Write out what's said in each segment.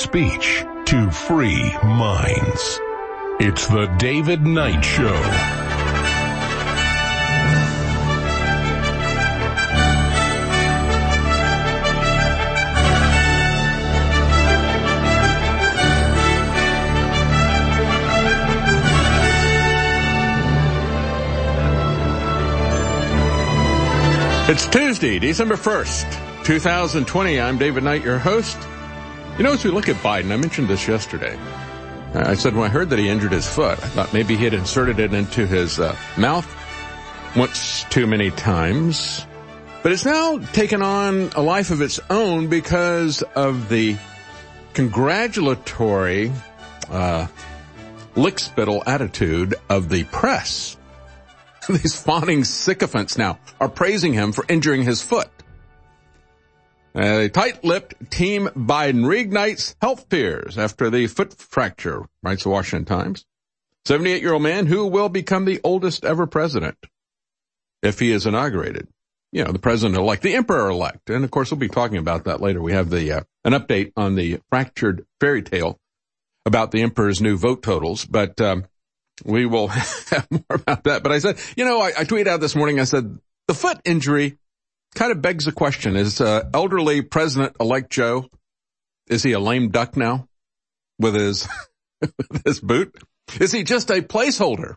speech to free minds. It's the David Knight Show. It's Tuesday, December 1st, 2020. I'm David Knight, your host. You know, as we look at Biden, I mentioned this yesterday. I said when I heard that he injured his foot, I thought maybe he had inserted it into his uh, mouth once too many times. But it's now taken on a life of its own because of the congratulatory uh, lickspittle attitude of the press. These fawning sycophants now are praising him for injuring his foot. A tight-lipped Team Biden reignites health fears after the foot fracture, writes the Washington Times. 78-year-old man who will become the oldest ever president if he is inaugurated. You know, the president-elect, the emperor-elect. And of course, we'll be talking about that later. We have the, uh, an update on the fractured fairy tale about the emperor's new vote totals, but, um, we will have more about that. But I said, you know, I, I tweeted out this morning, I said, the foot injury kind of begs the question, is uh, elderly President-elect Joe, is he a lame duck now with his, with his boot? Is he just a placeholder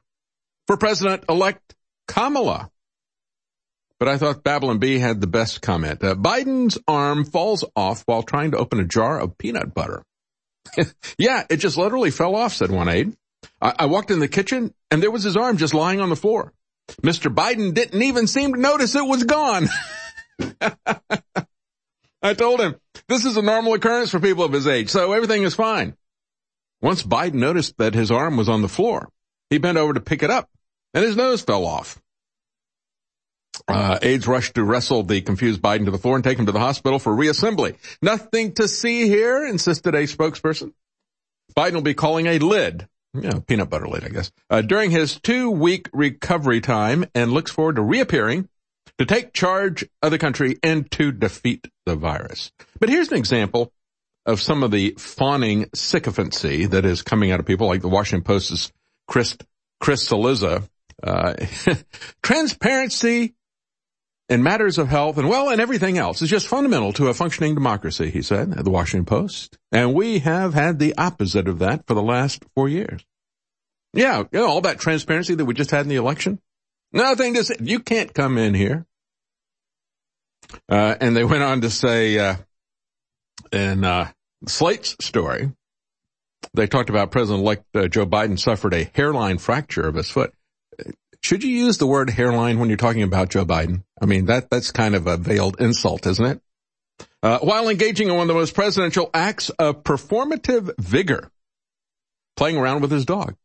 for President-elect Kamala? But I thought Babylon Bee had the best comment. Uh, Biden's arm falls off while trying to open a jar of peanut butter. yeah, it just literally fell off, said one aide. I, I walked in the kitchen and there was his arm just lying on the floor. Mr. Biden didn't even seem to notice it was gone. I told him this is a normal occurrence for people of his age, so everything is fine. Once Biden noticed that his arm was on the floor, he bent over to pick it up and his nose fell off. Uh, aides rushed to wrestle the confused Biden to the floor and take him to the hospital for reassembly. Nothing to see here, insisted a spokesperson. Biden will be calling a lid yeah, peanut butter lid, I guess, uh, during his two week recovery time and looks forward to reappearing to take charge of the country and to defeat the virus. But here's an example of some of the fawning sycophancy that is coming out of people like the Washington Post's Chris, Chris Cillizza. Uh, transparency in matters of health and well and everything else is just fundamental to a functioning democracy, he said at the Washington Post. And we have had the opposite of that for the last four years. Yeah, you know, all that transparency that we just had in the election. Nothing to say. You can't come in here. Uh, and they went on to say, uh, in, uh, Slate's story, they talked about President-elect uh, Joe Biden suffered a hairline fracture of his foot. Should you use the word hairline when you're talking about Joe Biden? I mean, that, that's kind of a veiled insult, isn't it? Uh, while engaging in one of the most presidential acts of performative vigor, playing around with his dog.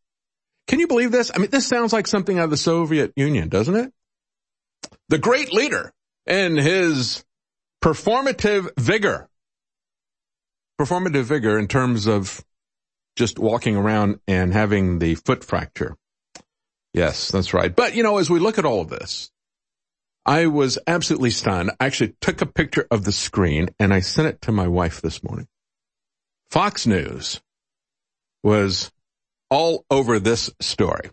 Can you believe this? I mean, this sounds like something out of the Soviet Union, doesn't it? The great leader in his performative vigor, performative vigor in terms of just walking around and having the foot fracture. Yes, that's right. But you know, as we look at all of this, I was absolutely stunned. I actually took a picture of the screen and I sent it to my wife this morning. Fox News was all over this story.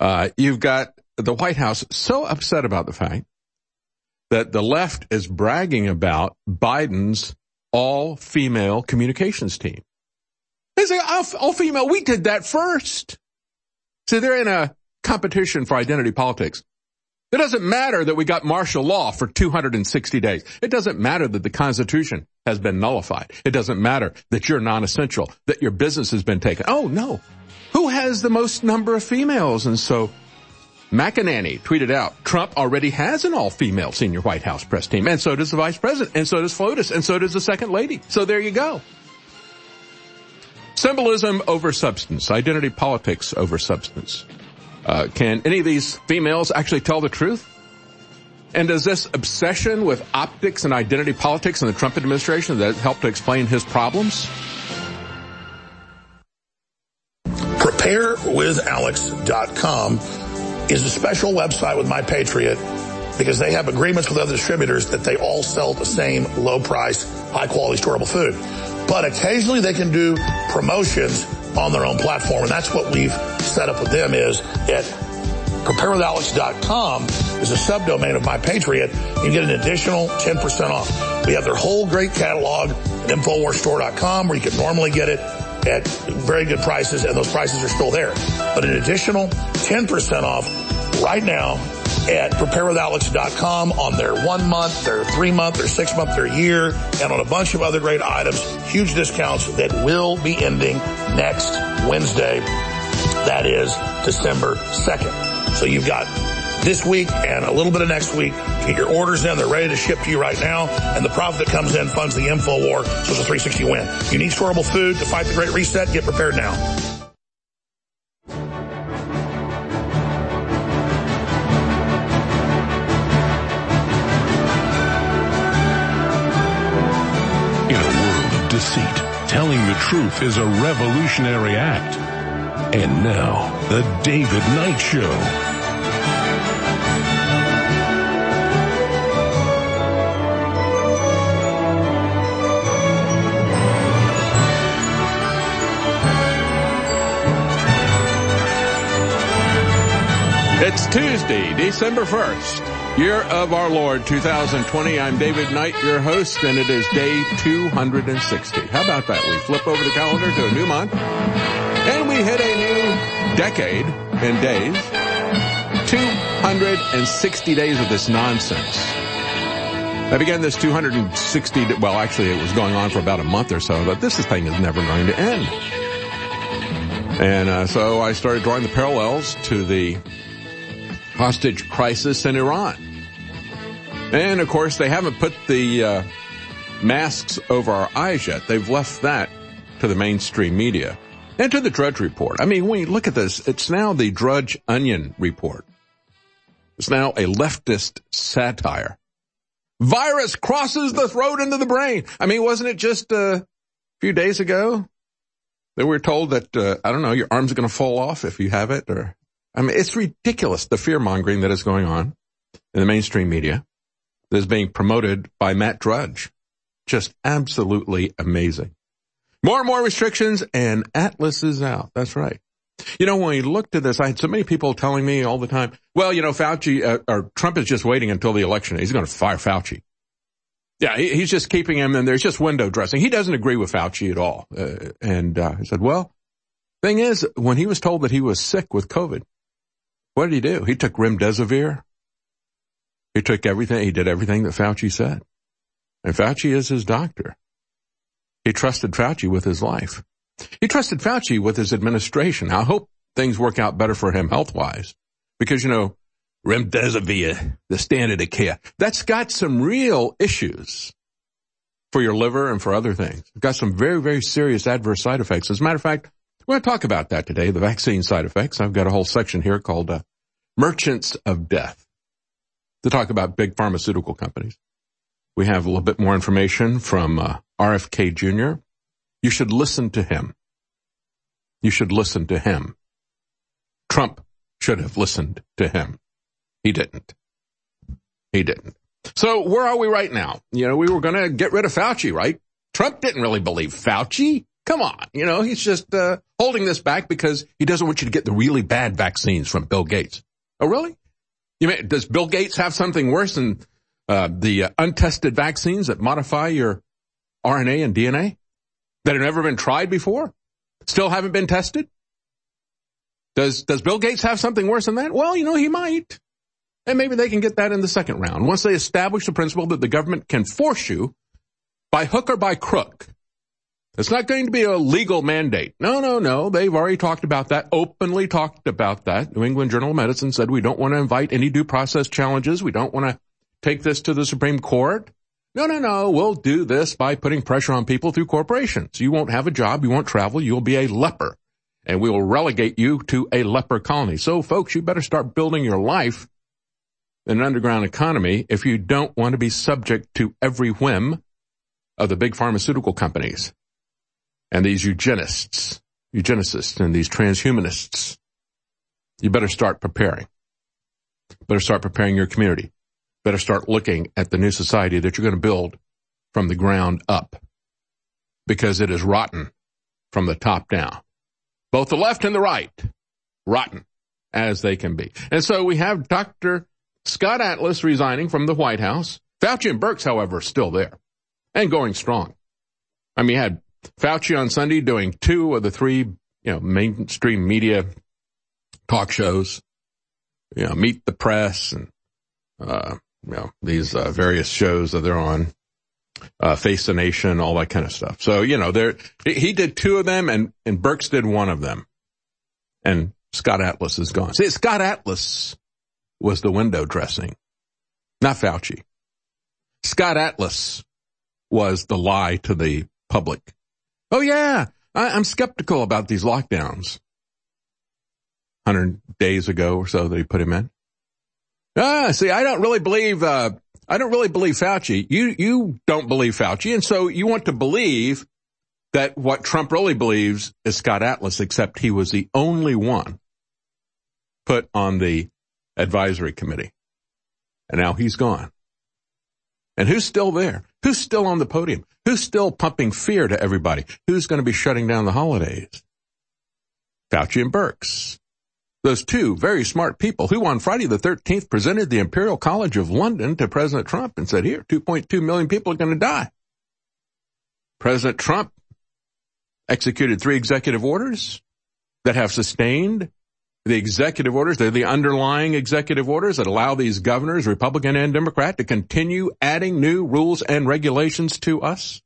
Uh, you've got the White House so upset about the fact that the left is bragging about Biden's all female communications team. They say all, all female. We did that first. So they're in a competition for identity politics. It doesn't matter that we got martial law for 260 days. It doesn't matter that the Constitution has been nullified. It doesn't matter that you're non-essential, that your business has been taken. Oh no. Who has the most number of females? And so McEnany tweeted out, Trump already has an all-female senior White House press team, and so does the vice president, and so does FLOTUS, and so does the second lady. So there you go. Symbolism over substance, identity politics over substance. Uh, can any of these females actually tell the truth? And does this obsession with optics and identity politics in the Trump administration that help to explain his problems? PrepareWithAlex.com is a special website with My Patriot because they have agreements with other distributors that they all sell the same low price, high quality storable food. but occasionally they can do promotions on their own platform. And that's what we've set up with them is at preparewithalex.com is a subdomain of My Patriot. You get an additional 10% off. We have their whole great catalog at InfoWarsStore.com where you can normally get it at very good prices and those prices are still there. But an additional 10% off right now at preparewithalex.com on their one month, their three month, their six month, their year, and on a bunch of other great items. Huge discounts that will be ending next Wednesday. That is December 2nd. So you've got this week and a little bit of next week to get your orders in. They're ready to ship to you right now. And the profit that comes in funds the info war. So it's a 360 win. You need storable food to fight the great reset. Get prepared now. In a world of deceit, telling the truth is a revolutionary act. And now, the David Knight Show. It's Tuesday, December 1st, year of our Lord 2020. I'm David Knight, your host, and it is day 260. How about that? We flip over the calendar to a new month, decade in days. 260 days of this nonsense. I began this 260, well, actually it was going on for about a month or so, but this thing is never going to end. And uh, so I started drawing the parallels to the hostage crisis in Iran. And of course, they haven't put the uh, masks over our eyes yet. They've left that to the mainstream media and to the Drudge Report. I mean, when you look at this, it's now the Drudge Onion Report. It's now a leftist satire. Virus crosses the throat into the brain. I mean, wasn't it just a few days ago that we were told that, uh, I don't know, your arm's are going to fall off if you have it or I mean, it's ridiculous, the fear mongering that is going on in the mainstream media that is being promoted by Matt Drudge. Just absolutely amazing. More and more restrictions and Atlas is out. That's right. You know, when we looked at this, I had so many people telling me all the time, well, you know, Fauci, uh, or Trump is just waiting until the election. He's going to fire Fauci. Yeah, he's just keeping him and there's just window dressing. He doesn't agree with Fauci at all. Uh, and uh, I said, well, thing is, when he was told that he was sick with COVID, what did he do? He took remdesivir. He took everything. He did everything that Fauci said. And Fauci is his doctor. He trusted Fauci with his life. He trusted Fauci with his administration. I hope things work out better for him health-wise. Because, you know, remdesivir, the standard of care, that's got some real issues for your liver and for other things. It's got some very, very serious adverse side effects. As a matter of fact, we're going to talk about that today, the vaccine side effects. I've got a whole section here called uh, Merchants of Death to talk about big pharmaceutical companies. We have a little bit more information from uh, RFK Jr. You should listen to him. You should listen to him. Trump should have listened to him. He didn't. He didn't. So where are we right now? You know, we were going to get rid of Fauci, right? Trump didn't really believe Fauci. Come on. You know, he's just uh, holding this back because he doesn't want you to get the really bad vaccines from Bill Gates. Oh, really? You mean, does Bill Gates have something worse than uh, the uh, untested vaccines that modify your RNA and DNA that have never been tried before? Still haven't been tested? Does, does Bill Gates have something worse than that? Well, you know, he might. And maybe they can get that in the second round. Once they establish the principle that the government can force you by hook or by crook it's not going to be a legal mandate. No, no, no. They've already talked about that, openly talked about that. New England Journal of Medicine said we don't want to invite any due process challenges. We don't want to take this to the Supreme Court. No, no, no. We'll do this by putting pressure on people through corporations. You won't have a job. You won't travel. You'll be a leper and we will relegate you to a leper colony. So folks, you better start building your life in an underground economy if you don't want to be subject to every whim of the big pharmaceutical companies and these eugenists, eugenicists and these transhumanists. You better start preparing. Better start preparing your community. Better start looking at the new society that you're going to build from the ground up. because it is rotten from the top down. Both the left and the right, rotten as they can be. And so we have Dr. Scott Atlas resigning from the White House. Fauci and Birx, however, are still there and going strong. I mean, you had Fauci on Sunday doing two of the three, you know, mainstream media talk shows, you know, Meet the Press and, uh, you know, these uh, various shows that they're on, uh, Face the Nation, all that kind of stuff. So, you know, there, he did two of them and, and Birx did one of them. And Scott Atlas is gone. See, Scott Atlas was the window dressing, not Fauci. Scott Atlas was the lie to the public. Oh yeah, I, am skeptical about these lockdowns. Hundred days ago or so that he put him in. Ah, see, I don't really believe, uh, I don't really believe Fauci. You, you don't believe Fauci. And so you want to believe that what Trump really believes is Scott Atlas, except he was the only one put on the advisory committee. And now he's gone. And who's still there? Who's still on the podium? Who's still pumping fear to everybody? Who's going to be shutting down the holidays? Fauci and Birx. Those two very smart people who on Friday the 13th presented the Imperial College of London to President Trump and said, here, 2.2 million people are going to die. President Trump executed three executive orders that have sustained the executive orders, they're the underlying executive orders that allow these governors, Republican and Democrat, to continue adding new rules and regulations to us.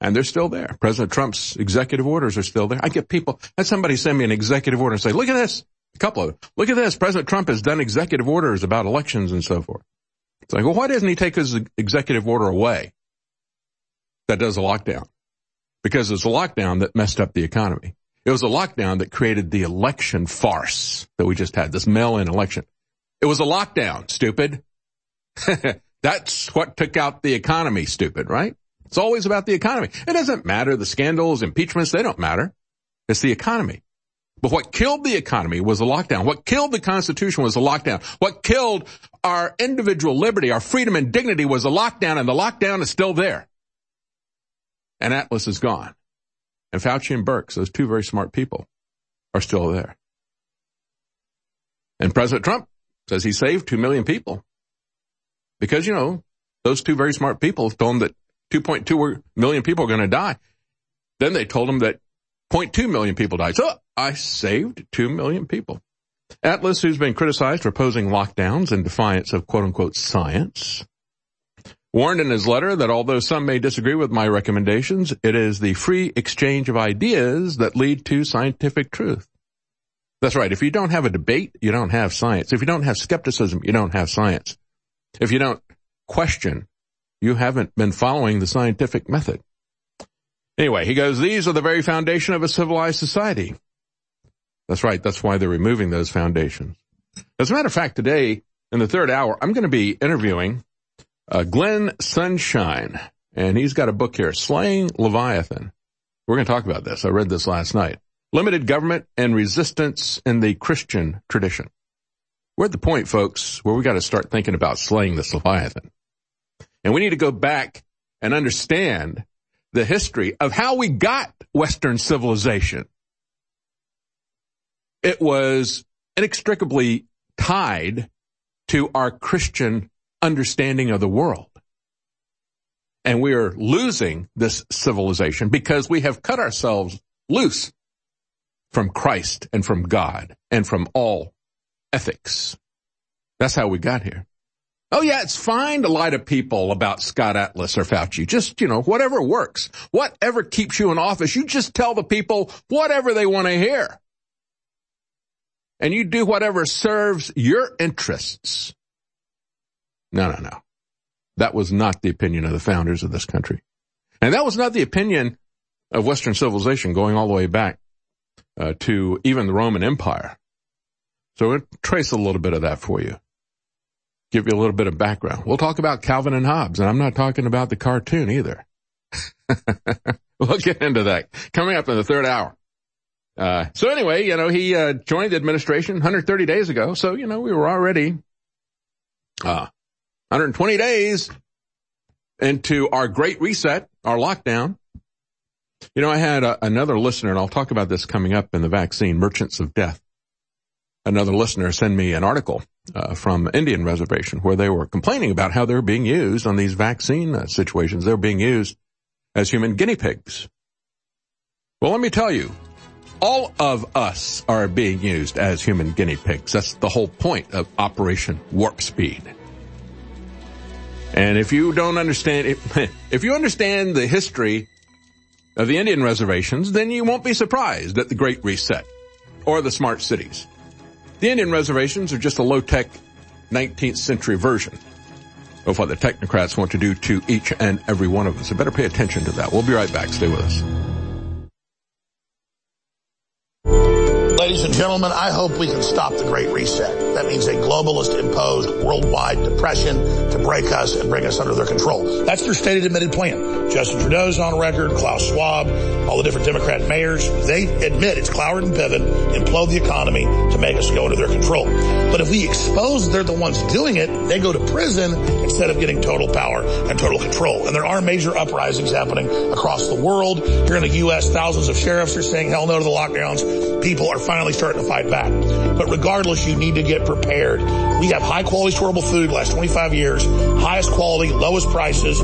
And they're still there. President Trump's executive orders are still there. I get people, had somebody send me an executive order and say, look at this. A couple of them. Look at this. President Trump has done executive orders about elections and so forth. It's like, well, why doesn't he take his executive order away that does a lockdown? Because it's a lockdown that messed up the economy. It was a lockdown that created the election farce that we just had, this mail-in election. It was a lockdown, stupid. That's what took out the economy, stupid, right? It's always about the economy. It doesn't matter. The scandals, impeachments, they don't matter. It's the economy. But what killed the economy was the lockdown. What killed the Constitution was the lockdown. What killed our individual liberty, our freedom and dignity was the lockdown, and the lockdown is still there. And Atlas is gone. And Fauci and Birx, those two very smart people, are still there. And President Trump says he saved 2 million people. Because, you know, those two very smart people told him that 2.2 million people are going to die. Then they told him that 0.2 million people died. So I saved 2 million people. Atlas, who's been criticized for opposing lockdowns in defiance of quote unquote science, warned in his letter that although some may disagree with my recommendations, it is the free exchange of ideas that lead to scientific truth. That's right. If you don't have a debate, you don't have science. If you don't have skepticism, you don't have science. If you don't question, you haven't been following the scientific method. Anyway, he goes, these are the very foundation of a civilized society. That's right. That's why they're removing those foundations. As a matter of fact, today in the third hour, I'm going to be interviewing uh, Glenn Sunshine, and he's got a book here, Slaying Leviathan. We're going to talk about this. I read this last night. Limited government and resistance in the Christian tradition. We're at the point, folks, where we got to start thinking about slaying this Leviathan. And we need to go back and understand the history of how we got Western civilization. It was inextricably tied to our Christian understanding of the world. And we are losing this civilization because we have cut ourselves loose from Christ and from God and from all ethics. That's how we got here. Oh yeah, it's fine to lie to people about Scott Atlas or Fauci. Just, you know, whatever works. Whatever keeps you in office, you just tell the people whatever they want to hear. And you do whatever serves your interests. No, no, no. That was not the opinion of the founders of this country. And that was not the opinion of Western civilization going all the way back uh, to even the Roman Empire. So we'll trace a little bit of that for you. Give you a little bit of background. We'll talk about Calvin and Hobbes, and I'm not talking about the cartoon either. we'll get into that coming up in the third hour. Uh, so anyway, you know, he uh, joined the administration 130 days ago, so you know we were already uh, 120 days into our great reset, our lockdown. You know, I had a, another listener, and I'll talk about this coming up in the vaccine, Merchants of Death. Another listener sent me an article uh, from Indian reservation where they were complaining about how they're being used on these vaccine uh, situations. They're being used as human guinea pigs. Well, let me tell you, all of us are being used as human guinea pigs. That's the whole point of Operation Warp Speed. And if you don't understand, if, if you understand the history of the Indian reservations, then you won't be surprised at the Great Reset or the smart cities. The Indian reservations are just a low-tech 19th century version of what the technocrats want to do to each and every one of us. So better pay attention to that. We'll be right back. Stay with us. Ladies and gentlemen, I hope we can stop the Great Reset. That means a globalist imposed worldwide depression to break us and bring us under their control. That's their stated admitted plan. Justin Trudeau's on record, Klaus Schwab, all the different Democrat mayors, they admit it's Cloward and Piven implode the economy to make us go under their control. But if we expose they're the ones doing it, they go to prison instead of getting total power and total control. And there are major uprisings happening across the world. Here in the U.S., thousands of sheriffs are saying hell no to the lockdowns. People are finally starting to fight back. But regardless, you need to get prepared. We have high quality storable food last 25 years, highest quality, lowest prices,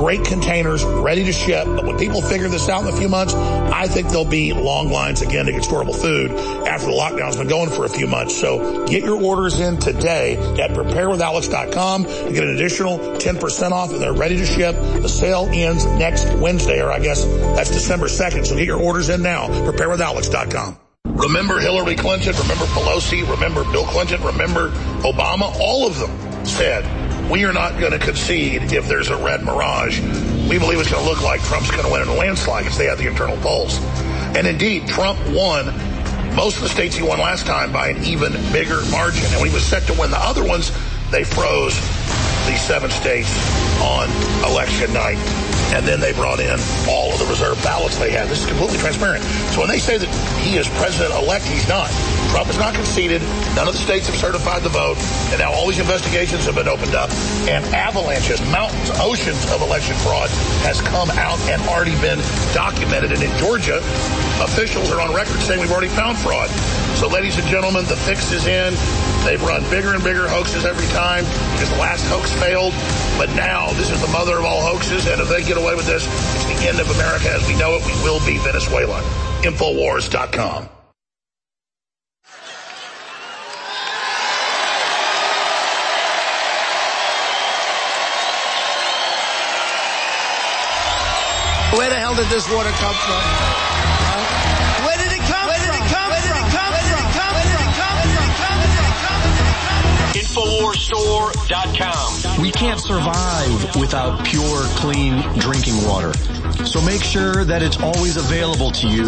great containers, ready to ship. But when people figure this out in a few months, I think there'll be long lines again to get storable food after the lockdown's been going for a few months. So get your orders in today at preparewithalex.com to get an additional 10% off and they're ready to ship. The sale ends next Wednesday, or I guess that's December 2nd. So get your orders in now. Preparewithalex.com. Remember Hillary Clinton, remember Pelosi, remember Bill Clinton, remember Obama. All of them said, we are not going to concede if there's a red mirage. We believe it's going to look like Trump's going to win in a landslide because they have the internal polls. And indeed, Trump won most of the states he won last time by an even bigger margin. And when he was set to win the other ones, they froze the seven states on election night and then they brought in all of the reserve ballots they had. This is completely transparent. So when they say that he is president-elect, he's not. Trump has not conceded. None of the states have certified the vote. And now all these investigations have been opened up. And avalanches, mountains, oceans of election fraud has come out and already been documented. And in Georgia, officials are on record saying we've already found fraud. So ladies and gentlemen, the fix is in. They've run bigger and bigger hoaxes every time because the last hoax failed. But now this is the mother of all hoaxes. And if they get away with this, it's the end of America as we know it. We will be Venezuela. Infowars.com. Where the hell did this water come from? Huh? Where did it come Where did it come Where did it come Where did it come Where did it come Where did it come Where did it come Infowarsstore.com. We can't survive without pure, clean drinking water. So make sure that it's always available to you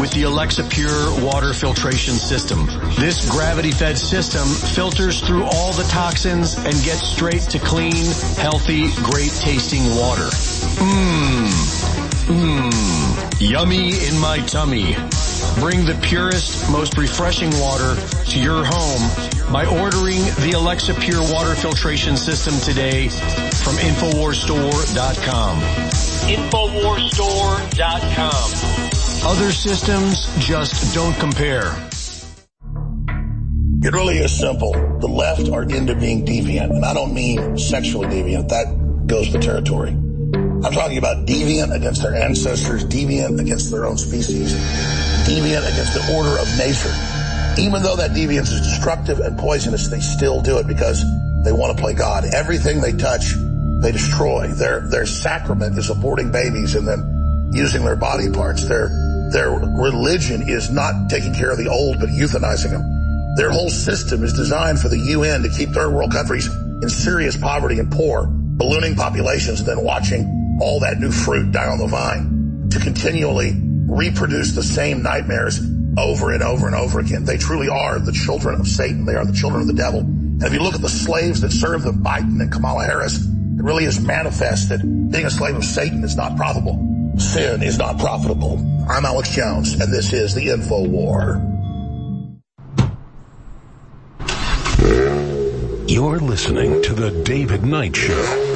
with the Alexa Pure water filtration system. This gravity-fed system filters through all the toxins and gets straight to clean, healthy, great tasting water. Mmm. Mmm. Yummy in my tummy. Bring the purest, most refreshing water to your home by ordering the Alexa Pure water filtration system today from InfoWarsStore.com. InfoWarsStore.com. Other systems just don't compare. It really is simple. The left are into being deviant, and I don't mean sexually deviant. That goes the territory. I'm talking about deviant against their ancestors, deviant against their own species, deviant against the order of nature. Even though that deviance is destructive and poisonous, they still do it because they want to play God. Everything they touch, they destroy. Their their sacrament is aborting babies and then using their body parts. Their their religion is not taking care of the old but euthanizing them. Their whole system is designed for the UN to keep third world countries in serious poverty and poor, ballooning populations, and then watching all that new fruit die on the vine to continually reproduce the same nightmares over and over and over again. They truly are the children of Satan. They are the children of the devil. And if you look at the slaves that serve the Biden and Kamala Harris, it really is manifest that being a slave of Satan is not profitable. Sin is not profitable. I'm Alex Jones, and this is the Info War. You're listening to the David Knight Show.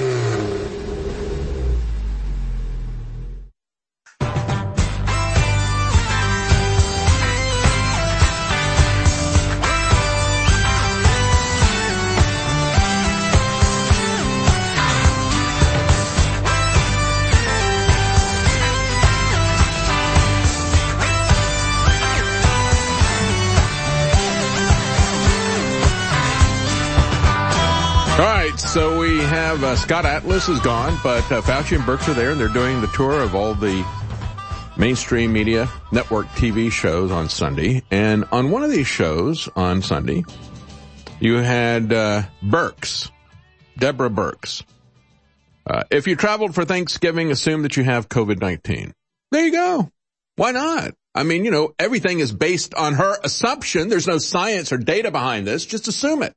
Have uh, Scott Atlas is gone, but uh, Fauci and Birx are there, and they're doing the tour of all the mainstream media network TV shows on Sunday. And on one of these shows on Sunday, you had uh, Birx, Deborah Birx. Uh, if you traveled for Thanksgiving, assume that you have COVID-19. There you go. Why not? I mean, you know, everything is based on her assumption. There's no science or data behind this. Just assume it.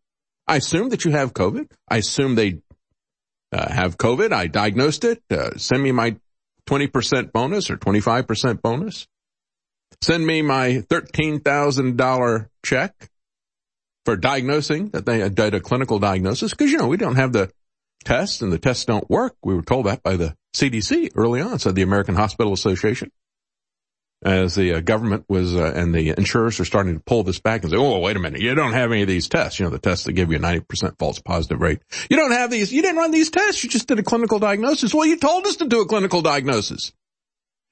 I assume that you have COVID. I assume they uh, have COVID. I diagnosed it. Uh, send me my 20% bonus or 25% bonus. Send me my $13,000 check for diagnosing that they did a clinical diagnosis. Cause you know, we don't have the tests and the tests don't work. We were told that by the CDC early on, said the American Hospital Association as the uh, government was uh, and the insurers are starting to pull this back and say, "Oh, wait a minute, you don't have any of these tests. You know, the tests that give you a ninety percent false positive rate. You don't have these. You didn't run these tests. You just did a clinical diagnosis. Well, you told us to do a clinical diagnosis.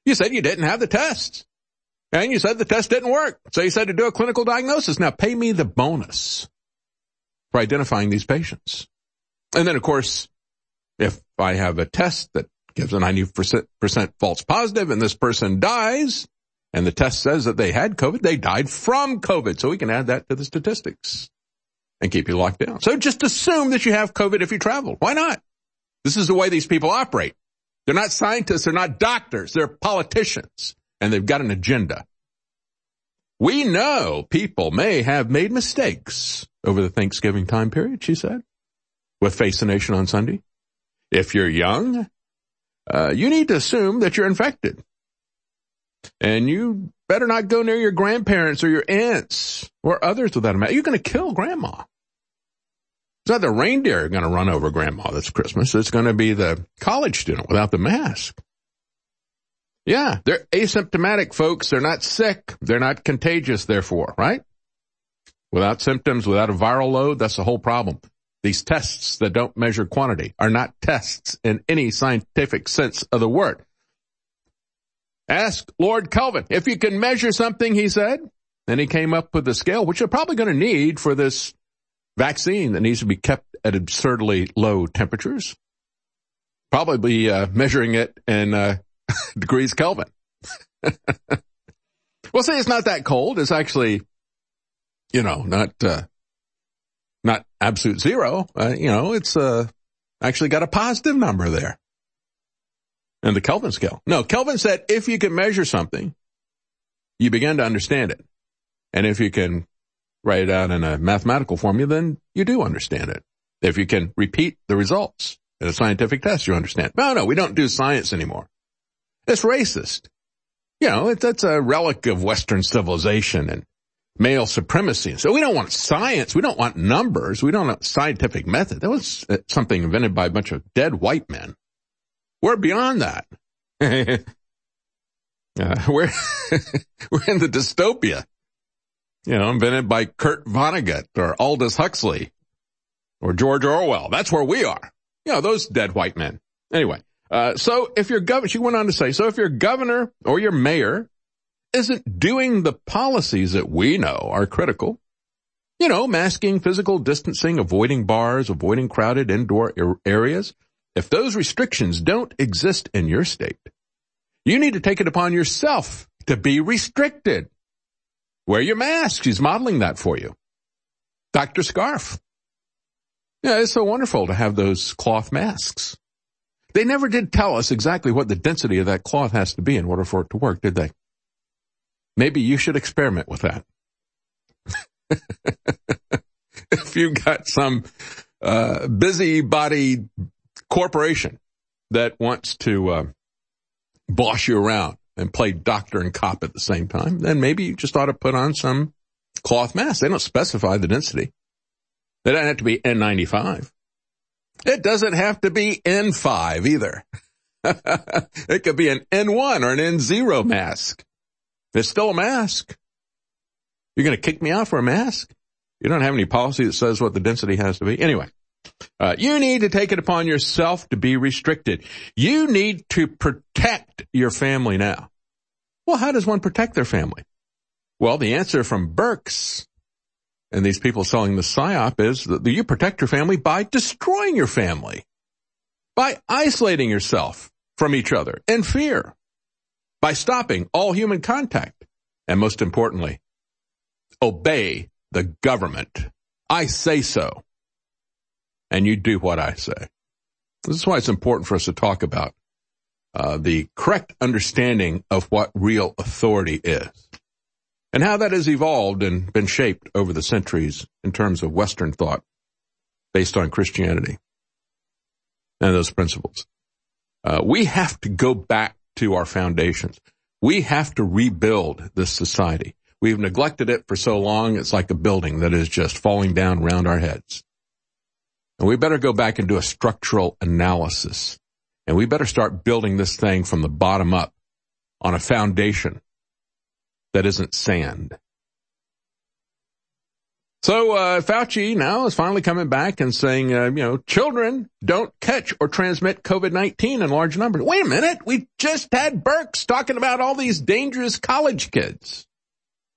You said you didn't have the tests, and you said the test didn't work. So you said to do a clinical diagnosis. Now pay me the bonus for identifying these patients. And then, of course, if I have a test that gives a 90% false positive and this person dies, and the test says that they had COVID, they died from COVID. So we can add that to the statistics and keep you locked down. So just assume that you have COVID if you travel. Why not? This is the way these people operate. They're not scientists. They're not doctors. They're politicians and they've got an agenda. We know people may have made mistakes over the Thanksgiving time period, she said, with Face the Nation on Sunday. If you're young, uh, you need to assume that you're infected. And you better not go near your grandparents or your aunts or others without a mask. You're going to kill grandma. It's not the reindeer going to run over grandma this Christmas. It's going to be the college student without the mask. Yeah, they're asymptomatic folks. They're not sick. They're not contagious, therefore, right? Without symptoms, without a viral load, that's the whole problem. These tests that don't measure quantity are not tests in any scientific sense of the word. Ask Lord Kelvin if you can measure something, he said. Then he came up with a scale, which you're probably going to need for this vaccine that needs to be kept at absurdly low temperatures. Probably uh, measuring it in uh, degrees Kelvin. we'll say it's not that cold. It's actually, you know, not uh, not absolute zero. Uh, you know, it's uh, actually got a positive number there and the Kelvin scale. No, Kelvin said if you can measure something, you begin to understand it. And if you can write it out in a mathematical formula, then you do understand it. If you can repeat the results in a scientific test, you understand. No, no, we don't do science anymore. It's racist. You know, it, that's a relic of Western civilization and male supremacy. So we don't want science. We don't want numbers. We don't want scientific method. That was uh, something invented by a bunch of dead white men. We're beyond that. uh, we're, we're in the dystopia, you know, invented by Kurt Vonnegut or Aldous Huxley or George Orwell. That's where we are. You know, those dead white men. Anyway, uh, so if your governor, she went on to say, so if your governor or your mayor isn't doing the policies that we know are critical, you know, masking, physical distancing, avoiding bars, avoiding crowded indoor areas, if those restrictions don't exist in your state, you need to take it upon yourself to be restricted. Wear your mask. She's modeling that for you. Dr. Scarf. Yeah, it's so wonderful to have those cloth masks. They never did tell us exactly what the density of that cloth has to be in order for it to work, did they? Maybe you should experiment with that. if you've got some uh, busybody corporation that wants to uh, boss you around and play doctor and cop at the same time, then maybe you just ought to put on some cloth mask. They don't specify the density. They don't have to be N95. It doesn't have to be N5 either. it could be an N1 or an N0 mask. It's still a mask. You're going to kick me out for a mask? You don't have any policy that says what the density has to be. Anyway, uh, you need to take it upon yourself to be restricted. You need to protect your family now. Well, how does one protect their family? Well, the answer from Birx and these people selling the psyop is that you protect your family by destroying your family, by isolating yourself from each other in fear, by stopping all human contact, and most importantly, obey the government. I say so. And you do what I say. This is why it's important for us to talk about uh, the correct understanding of what real authority is and how that has evolved and been shaped over the centuries in terms of Western thought based on Christianity and those principles. Uh, we have to go back to our foundations. We have to rebuild this society. We've neglected it for so long, it's like a building that is just falling down around our heads. And we better go back and do a structural analysis. And we better start building this thing from the bottom up on a foundation that isn't sand. So uh, Fauci now is finally coming back and saying, uh, you know, children don't catch or transmit COVID-19 in large numbers. Wait a minute, we just had Birx talking about all these dangerous college kids.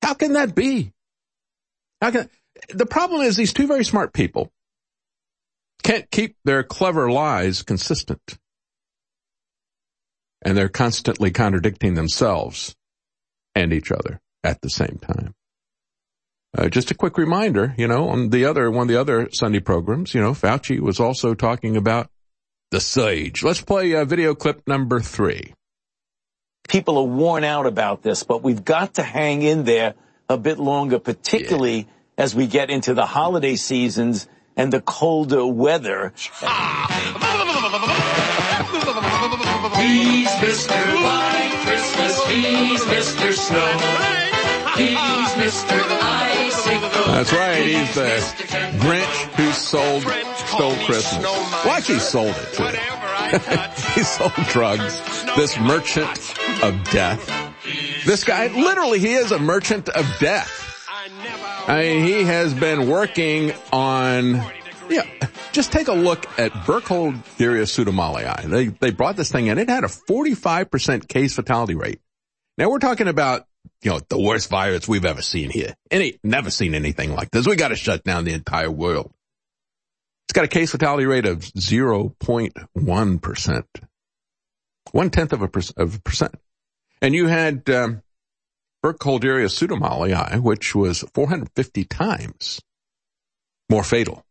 How can that be? How can the problem is these two very smart people can't keep their clever lies consistent. And they're constantly contradicting themselves and each other at the same time. Uh, just a quick reminder, you know, on the other, one of the other Sunday programs, you know, Fauci was also talking about the sage. Let's play uh, video clip number three. People are worn out about this, but we've got to hang in there a bit longer, particularly yeah. as we get into the holiday seasons and the colder weather. He's Mr. White Christmas. He's Mr. Snow. He's Mr. Icicle. That's right. He's the Grinch who sold, stole Christmas. Well, actually he sold it too. he sold drugs. This merchant of death. This guy, literally, he is a merchant of death. I mean, he has been working on yeah, just take a look at Burkholderia pseudomallei. They, they brought this thing in. It had a 45% case fatality rate. Now we're talking about, you know, the worst virus we've ever seen here. Any, never seen anything like this. We got to shut down the entire world. It's got a case fatality rate of 0.1%. One tenth of a, of a percent. And you had, um, Burkholderia pseudomallei, which was 450 times more fatal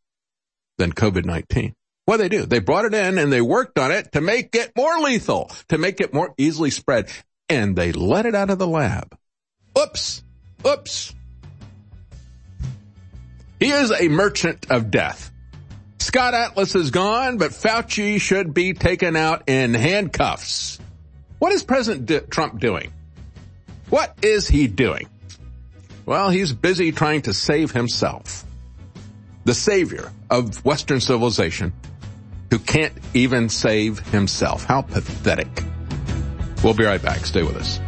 than COVID-19. What they do? They brought it in and they worked on it to make it more lethal, to make it more easily spread, and they let it out of the lab. Oops. Oops. He is a merchant of death. Scott Atlas is gone, but Fauci should be taken out in handcuffs. What is President D- Trump doing? What is he doing? Well, he's busy trying to save himself the savior of Western civilization who can't even save himself. How pathetic. We'll be right back. Stay with us.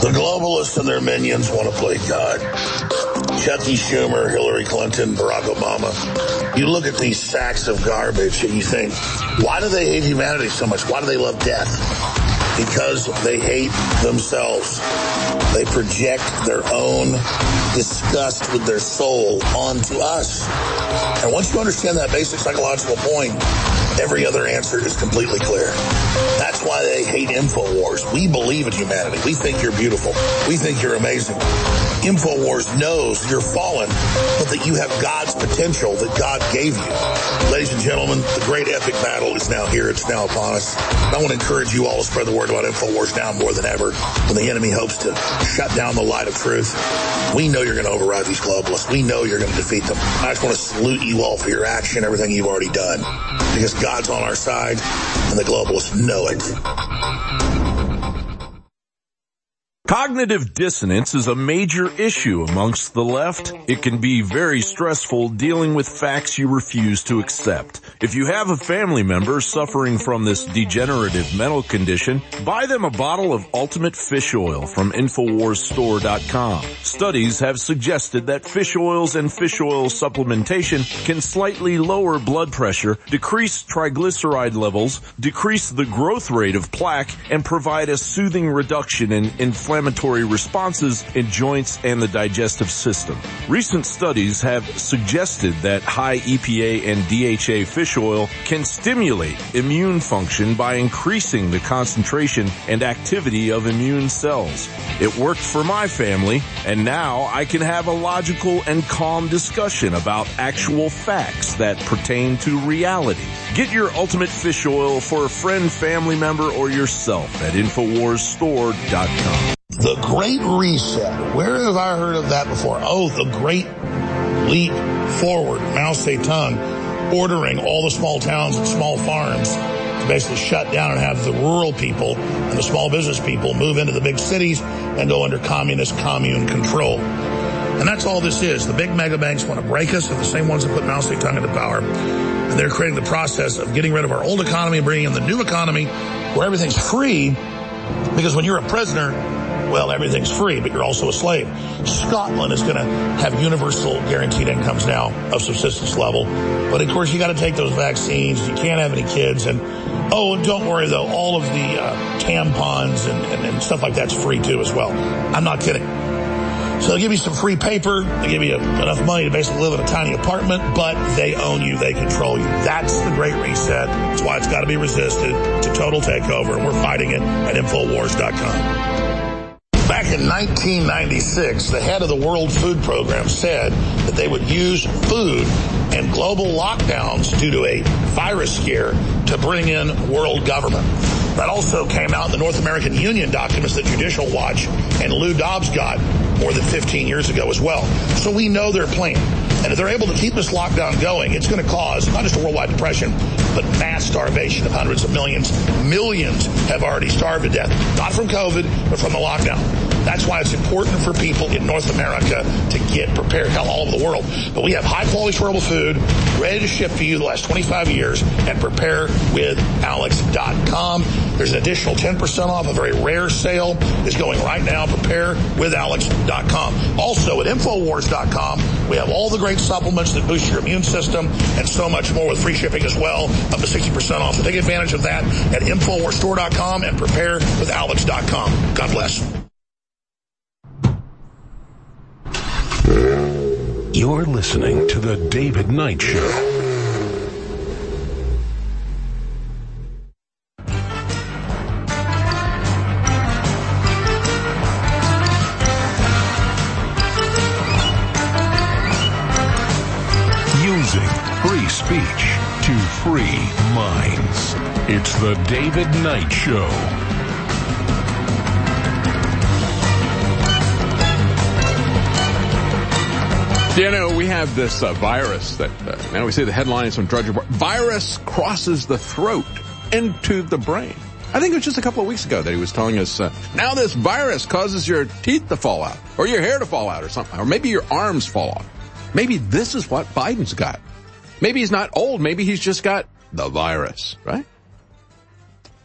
The globalists and their minions want to play God. Chucky Schumer, Hillary Clinton, Barack Obama. You look at these sacks of garbage and you think, why do they hate humanity so much? Why do they love death? because they hate themselves. They project their own disgust with their soul onto us. And once you understand that basic psychological point, every other answer is completely clear. That's why they hate InfoWars. We believe in humanity. We think you're beautiful. We think you're amazing. InfoWars knows you're fallen, but that you have God's potential that God gave you. Ladies and gentlemen, the great epic battle is now here. It's now upon us. I want to encourage you all to spread the word about InfoWars now more than ever when the enemy hopes to shut down the light of truth. We know you're going to override these globalists. We know you're going to defeat them. I just want to salute you all for your action, everything you've already done. Because God's on our side and the globalists know it. Cognitive dissonance is a major issue amongst the left. It can be very stressful dealing with facts you refuse to accept. If you have a family member suffering from this degenerative mental condition, buy them a bottle of Ultimate Fish Oil from InfoWarsStore.com. Studies have suggested that fish oils and fish oil supplementation can slightly lower blood pressure, decrease triglyceride levels, decrease the growth rate of plaque, and provide a soothing reduction in inflammation inflammatory responses in joints and the digestive system. Recent studies have suggested that high EPA and DHA fish oil can stimulate immune function by increasing the concentration and activity of immune cells. It worked for my family, and now I can have a logical and calm discussion about actual facts that pertain to reality. Get your ultimate fish oil for a friend, family member, or yourself at InfoWarsStore.com. The Great Reset. Where have I heard of that before? Oh, the Great Leap Forward. Mao Zedong ordering all the small towns and small farms to basically shut down and have the rural people and the small business people move into the big cities and go under communist commune control. And that's all this is. The big mega banks want to break us. They're the same ones that put Mao Zedong into power. And they're creating the process of getting rid of our old economy, and bringing in the new economy where everything's free. Because when you're a prisoner, well, everything's free, but you're also a slave. Scotland is going to have universal guaranteed incomes now of subsistence level. But of course, you got to take those vaccines. You can't have any kids. And oh, don't worry though, all of the uh, tampons and, and, and stuff like that's free too as well. I'm not kidding. So they'll give you some free paper. They give you enough money to basically live in a tiny apartment, but they own you. They control you. That's the great reset. That's why it's got to be resisted. It's a total takeover and we're fighting it at Infowars.com. Back in 1996, the head of the World Food Program said that they would use food and global lockdowns due to a virus scare to bring in world government. That also came out in the North American Union documents that Judicial Watch and Lou Dobbs got more than 15 years ago as well. So we know their plan. And if they're able to keep this lockdown going, it's going to cause not just a worldwide depression, but mass starvation of hundreds of millions. Millions have already starved to death, not from COVID, but from the lockdown. That's why it's important for people in North America to get prepared, hell, all over the world. But we have high quality storable food ready to ship to you the last 25 years and prepare with Alex.com. There's an additional 10% off. A very rare sale is going right now. Prepare with Alex.com. Also at Infowars.com, we have all the great supplements that boost your immune system and so much more with free shipping as well, up to 60% off. So take advantage of that at InfoWarsStore.com and prepare with Alex.com. God bless. You're listening to The David Knight Show. Using free speech to free minds. It's The David Knight Show. You know, we have this uh, virus that, uh, now we see the headlines from Drudge Report. Virus crosses the throat into the brain. I think it was just a couple of weeks ago that he was telling us, uh, now this virus causes your teeth to fall out, or your hair to fall out or something, or maybe your arms fall off. Maybe this is what Biden's got. Maybe he's not old, maybe he's just got the virus, right?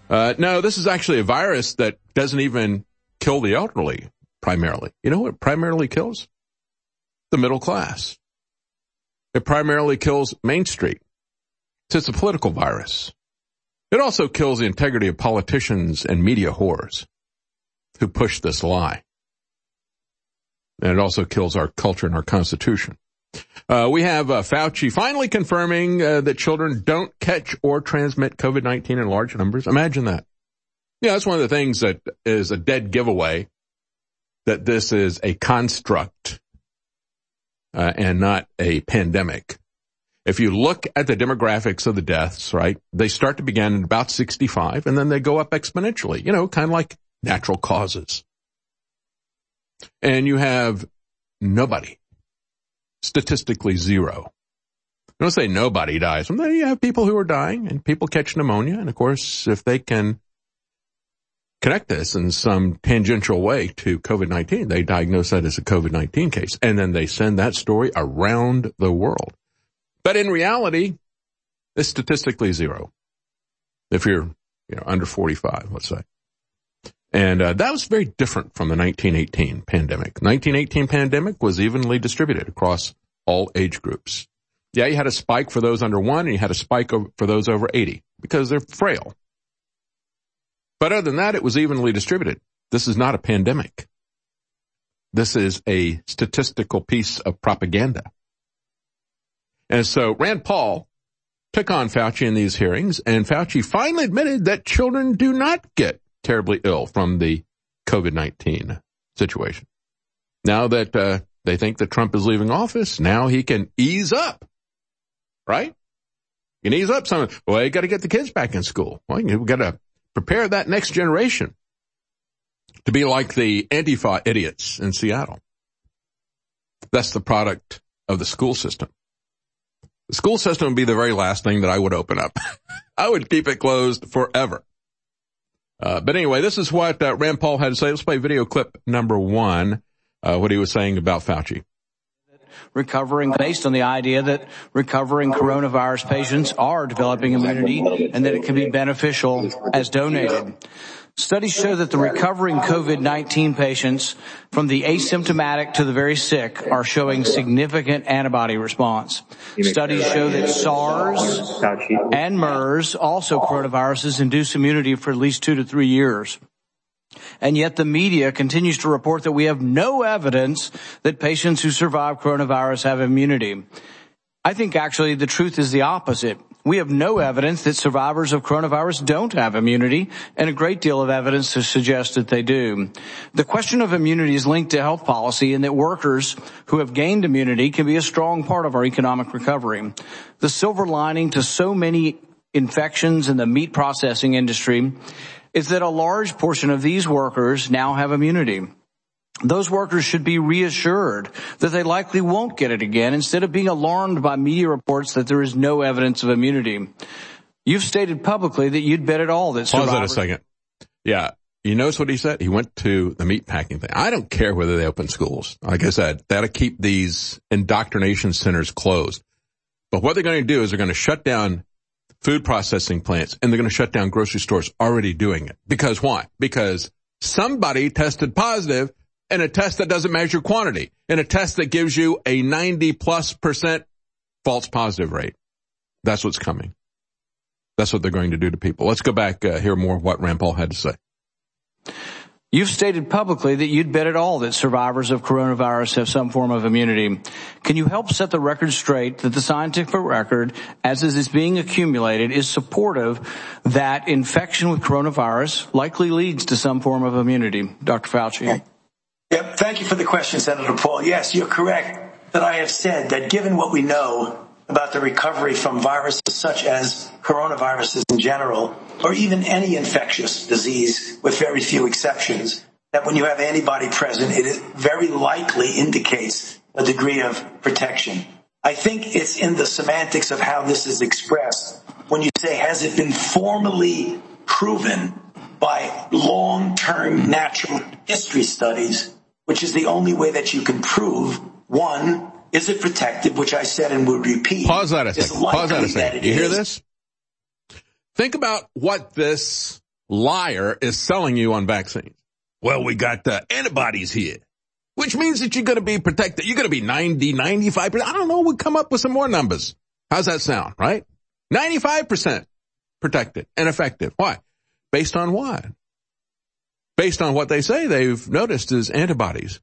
Uh, no, this is actually a virus that doesn't even kill the elderly, primarily. You know what primarily kills? The middle class. It primarily kills Main Street. It's a political virus. It also kills the integrity of politicians and media whores who push this lie. And it also kills our culture and our constitution. Uh, we have uh, Fauci finally confirming uh, that children don't catch or transmit COVID-19 in large numbers. Imagine that. Yeah, that's one of the things that is a dead giveaway that this is a construct uh, and not a pandemic. If you look at the demographics of the deaths, right, they start to begin at about 65 and then they go up exponentially, you know, kind of like natural causes. And you have nobody, statistically zero. I don't say nobody dies. You have people who are dying and people catch pneumonia. And of course, if they can connect this in some tangential way to COVID-19. They diagnose that as a COVID-19 case and then they send that story around the world. But in reality, it's statistically zero. If you're, you know, under 45, let's say. And uh, that was very different from the 1918 pandemic. 1918 pandemic was evenly distributed across all age groups. Yeah, you had a spike for those under one and you had a spike for those over 80 because they're frail. But other than that, it was evenly distributed. This is not a pandemic. This is a statistical piece of propaganda. And so Rand Paul took on Fauci in these hearings, and Fauci finally admitted that children do not get terribly ill from the COVID-19 situation. Now that uh, they think that Trump is leaving office, now he can ease up, right? You can ease up some. Well, you got to get the kids back in school. Well, you got to prepare that next generation to be like the Antifa idiots in Seattle. That's the product of the school system. The school system would be the very last thing that I would open up. I would keep it closed forever. Uh, but anyway, this is what uh, Rand Paul had to say. Let's play video clip number one, uh, what he was saying about Fauci. Recovering based on the idea that recovering coronavirus patients are developing immunity and that it can be beneficial as donated. Studies show that the recovering COVID-19 patients from the asymptomatic to the very sick are showing significant antibody response. Studies show that SARS and MERS, also coronaviruses, induce immunity for at least two to three years. And yet the media continues to report that we have no evidence that patients who survive coronavirus have immunity. I think actually the truth is the opposite. We have no evidence that survivors of coronavirus don't have immunity and a great deal of evidence to suggest that they do. The question of immunity is linked to health policy and that workers who have gained immunity can be a strong part of our economic recovery. The silver lining to so many infections in the meat processing industry is that a large portion of these workers now have immunity those workers should be reassured that they likely won't get it again instead of being alarmed by media reports that there is no evidence of immunity. You've stated publicly that you'd bet it all that Pause that a second. Yeah. You notice what he said? He went to the meat packing thing. I don't care whether they open schools. Like I said, that'll keep these indoctrination centers closed. But what they're going to do is they're going to shut down food processing plants and they're going to shut down grocery stores already doing it. Because why? Because somebody tested positive in a test that doesn't measure quantity, in a test that gives you a 90 plus percent false positive rate. That's what's coming. That's what they're going to do to people. Let's go back, uh, hear more of what Rand Paul had to say. You've stated publicly that you'd bet it all that survivors of coronavirus have some form of immunity. Can you help set the record straight that the scientific record, as it is being accumulated, is supportive that infection with coronavirus likely leads to some form of immunity? Dr. Fauci. Yep. Thank you for the question, Senator Paul. Yes, you're correct that I have said that given what we know about the recovery from viruses such as coronaviruses in general, or even any infectious disease with very few exceptions, that when you have antibody present, it very likely indicates a degree of protection. I think it's in the semantics of how this is expressed. When you say, has it been formally proven by long-term natural history studies which is the only way that you can prove one, is it protective, which I said and would repeat. Pause that a second. Pause that a second. You hear is. this? Think about what this liar is selling you on vaccines. Well, we got the antibodies here, which means that you're going to be protected. You're going to be 90, 95%. I don't know. We'll come up with some more numbers. How's that sound, right? 95% protected and effective. Why? Based on what? based on what they say they've noticed is antibodies.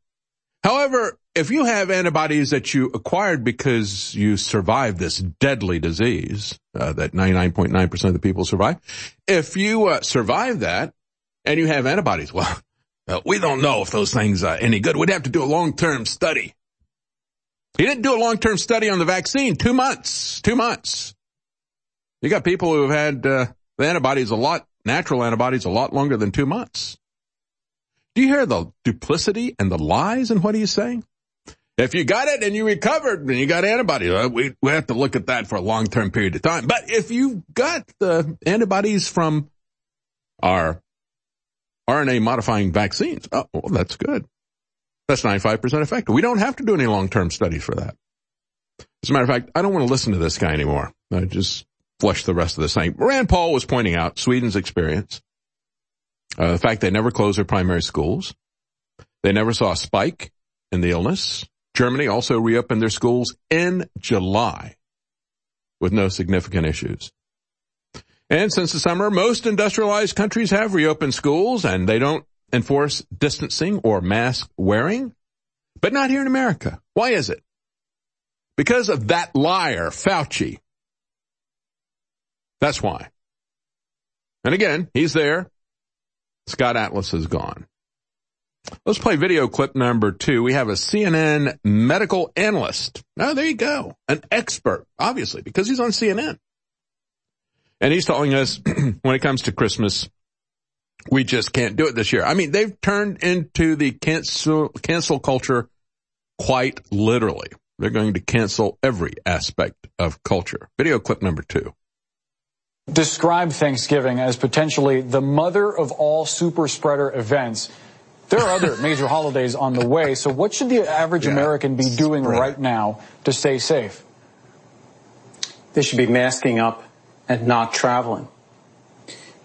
However, if you have antibodies that you acquired because you survived this deadly disease uh, that 99.9% of the people survive, if you uh, survive that and you have antibodies, well, uh, we don't know if those things are any good. We'd have to do a long-term study. He didn't do a long-term study on the vaccine. Two months. Two months. You got people who have had uh, the antibodies a lot, natural antibodies a lot longer than two months. Do you hear the duplicity and the lies in what he's saying? If you got it and you recovered and you got antibodies, uh, we, we have to look at that for a long-term period of time. But if you got the antibodies from our RNA modifying vaccines, oh, well, that's good. That's 95% effective. We don't have to do any long-term studies for that. As a matter of fact, I don't want to listen to this guy anymore. I just flush the rest of the thing. Rand Paul was pointing out Sweden's experience. Uh, the fact they never closed their primary schools. They never saw a spike in the illness. Germany also reopened their schools in July with no significant issues. And since the summer, most industrialized countries have reopened schools and they don't enforce distancing or mask wearing, but not here in America. Why is it? Because of that liar, Fauci. That's why. And again, he's there. Scott Atlas is gone. Let's play video clip number two. We have a CNN medical analyst. Oh, there you go. An expert, obviously, because he's on CNN. And he's telling us when it comes to Christmas, we just can't do it this year. I mean, they've turned into the cancel, cancel culture quite literally. They're going to cancel every aspect of culture. Video clip number two. Describe Thanksgiving as potentially the mother of all super spreader events. There are other major holidays on the way, so what should the average yeah, American be doing right. right now to stay safe? They should be masking up and not traveling.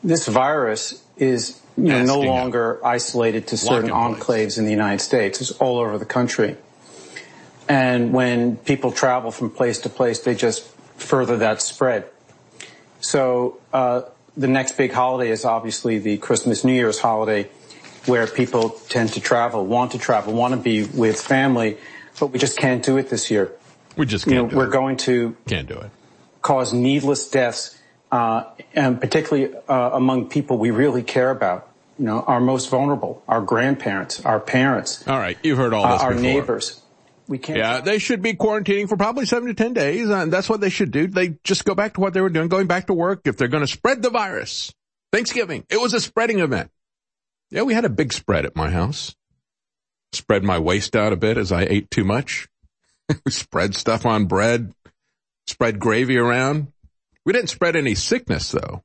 This virus is you know, no longer up. isolated to certain enclaves in the United States. It's all over the country. And when people travel from place to place, they just further that spread. So uh, the next big holiday is obviously the Christmas New Year's holiday, where people tend to travel, want to travel, want to be with family, but we just can't do it this year. We just can't. You know, we're it. going to can't do it. Cause needless deaths, uh, and particularly uh, among people we really care about. You know, our most vulnerable, our grandparents, our parents. All right, you've heard all this. Uh, our before. neighbors. We can't. Yeah, they should be quarantining for probably seven to ten days, and that's what they should do. They just go back to what they were doing, going back to work. If they're going to spread the virus, Thanksgiving, it was a spreading event. Yeah, we had a big spread at my house. Spread my waist out a bit as I ate too much. spread stuff on bread. Spread gravy around. We didn't spread any sickness though.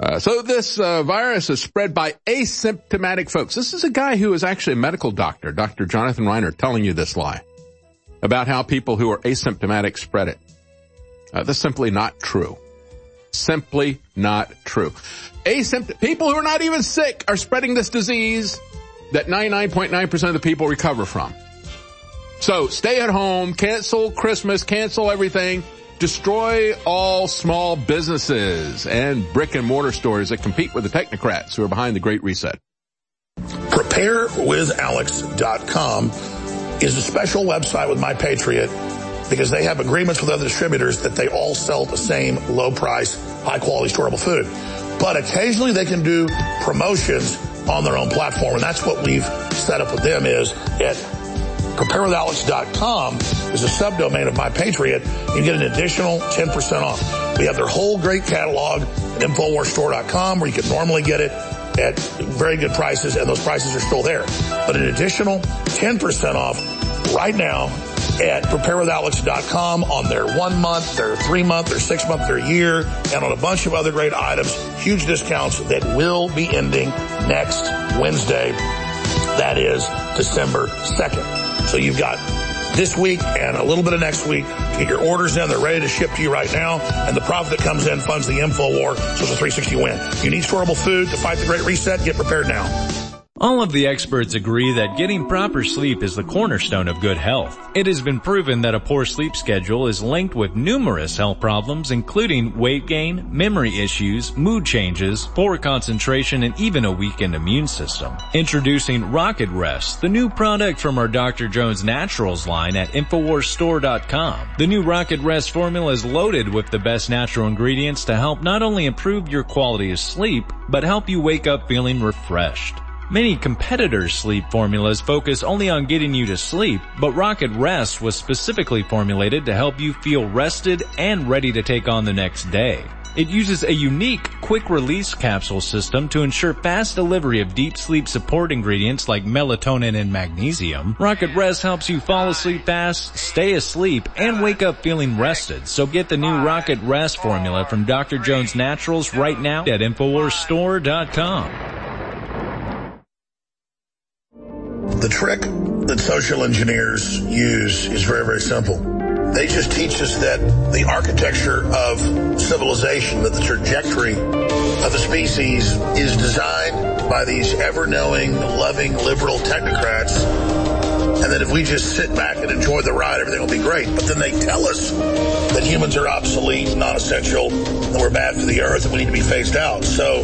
Uh, so this uh, virus is spread by asymptomatic folks. This is a guy who is actually a medical doctor, Dr. Jonathan Reiner, telling you this lie about how people who are asymptomatic spread it. Uh, that's simply not true. Simply not true. Asympt- people who are not even sick are spreading this disease that 99.9% of the people recover from. So stay at home, cancel Christmas, cancel everything, destroy all small businesses and brick and mortar stores that compete with the technocrats who are behind the Great Reset. PrepareWithAlex.com is a special website with My Patriot because they have agreements with other distributors that they all sell the same low price, high quality storable food. But occasionally they can do promotions on their own platform and that's what we've set up with them is at preparewithalex.com is a subdomain of My Patriot. You get an additional 10% off. We have their whole great catalog at InfoWarsStore.com where you can normally get it at very good prices and those prices are still there. But an additional 10% off right now at preparewithalex.com on their one month, their three month, their six month, their year, and on a bunch of other great items. Huge discounts that will be ending next Wednesday. That is December 2nd. So you've got this week and a little bit of next week get your orders in. They're ready to ship to you right now. And the profit that comes in funds the info war. So it's a 360 win. If You need storable food to fight the great reset. Get prepared now. All of the experts agree that getting proper sleep is the cornerstone of good health. It has been proven that a poor sleep schedule is linked with numerous health problems including weight gain, memory issues, mood changes, poor concentration, and even a weakened immune system. Introducing Rocket Rest, the new product from our Dr. Jones Naturals line at InfoWarsStore.com. The new Rocket Rest formula is loaded with the best natural ingredients to help not only improve your quality of sleep, but help you wake up feeling refreshed. Many competitors' sleep formulas focus only on getting you to sleep, but Rocket Rest was specifically formulated to help you feel rested and ready to take on the next day. It uses a unique quick release capsule system to ensure fast delivery of deep sleep support ingredients like melatonin and magnesium. Rocket Rest helps you fall asleep fast, stay asleep, and wake up feeling rested. So get the new Rocket Rest formula from Dr. Jones Naturals right now at InfoWarsStore.com. The trick that social engineers use is very, very simple. They just teach us that the architecture of civilization, that the trajectory of the species is designed by these ever-knowing, loving, liberal technocrats and that if we just sit back and enjoy the ride, everything will be great. But then they tell us that humans are obsolete, non-essential, and we're bad for the earth and we need to be phased out. So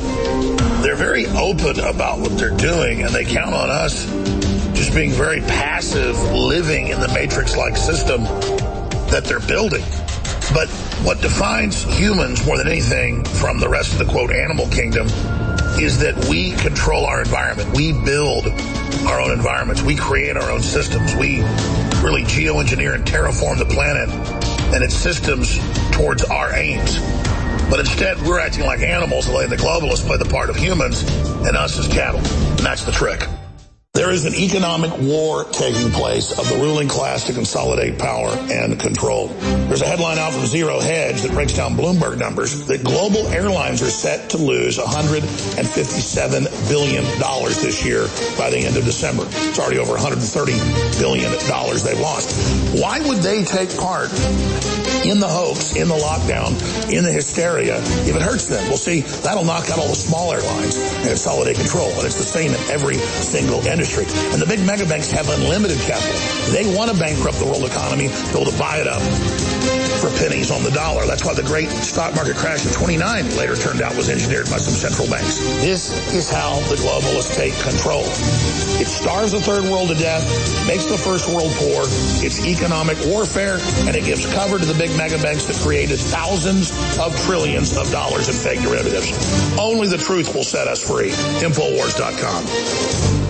they're very open about what they're doing and they count on us just being very passive, living in the matrix-like system that they're building. But what defines humans more than anything from the rest of the quote animal kingdom is that we control our environment. We build our own environments. We create our own systems. We really geoengineer and terraform the planet and its systems towards our aims. But instead, we're acting like animals letting the globalists play the part of humans and us as cattle. And that's the trick. There is an economic war taking place of the ruling class to consolidate power and control. There's a headline out from Zero Hedge that breaks down Bloomberg numbers that global airlines are set to lose $157 billion this year by the end of December. It's already over $130 billion they've lost. Why would they take part in the hoax, in the lockdown, in the hysteria if it hurts them? Well, see, that'll knock out all the small airlines and consolidate control. And it's the same in every single industry And the big mega banks have unlimited capital. They want to bankrupt the world economy, be able to buy it up for pennies on the dollar. That's why the great stock market crash of 29 later turned out was engineered by some central banks. This is how the globalists take control. It starves the third world to death, makes the first world poor, it's economic warfare, and it gives cover to the big mega banks that created thousands of trillions of dollars in fake derivatives. Only the truth will set us free. Infowars.com.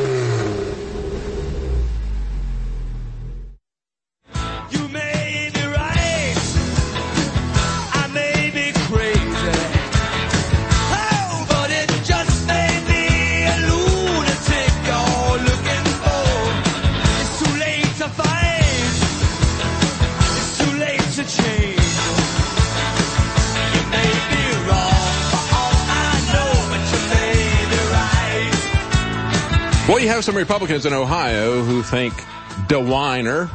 Have some Republicans in Ohio who think DeWiner,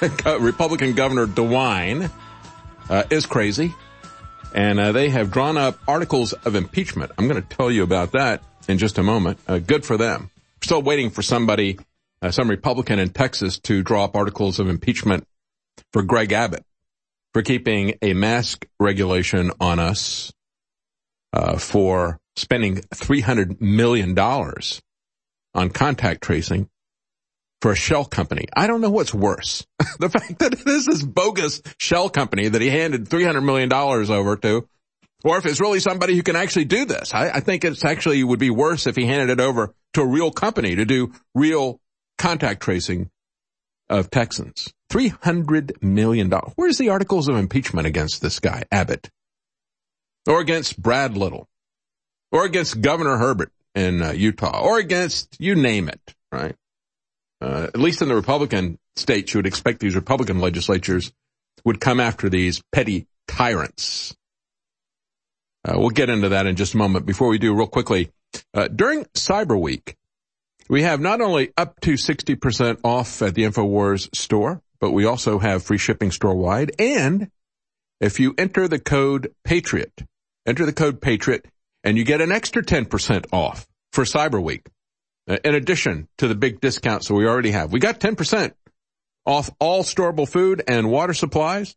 Republican Governor DeWine, uh, is crazy. And uh, they have drawn up articles of impeachment. I'm going to tell you about that in just a moment. Uh, good for them. Still waiting for somebody, uh, some Republican in Texas to draw up articles of impeachment for Greg Abbott for keeping a mask regulation on us uh, for spending $300 million on contact tracing for a shell company. I don't know what's worse. the fact that this is bogus shell company that he handed $300 million over to, or if it's really somebody who can actually do this. I, I think it's actually would be worse if he handed it over to a real company to do real contact tracing of Texans. $300 million. Where's the articles of impeachment against this guy, Abbott? Or against Brad Little? Or against Governor Herbert? In uh, Utah or against you name it, right? Uh, at least in the Republican states, you would expect these Republican legislatures would come after these petty tyrants. Uh, we'll get into that in just a moment. Before we do, real quickly, uh, during Cyber Week, we have not only up to 60% off at the InfoWars store, but we also have free shipping store wide. And if you enter the code Patriot, enter the code Patriot, and you get an extra 10% off for Cyber Week. Uh, in addition to the big discounts that we already have. We got 10% off all storable food and water supplies.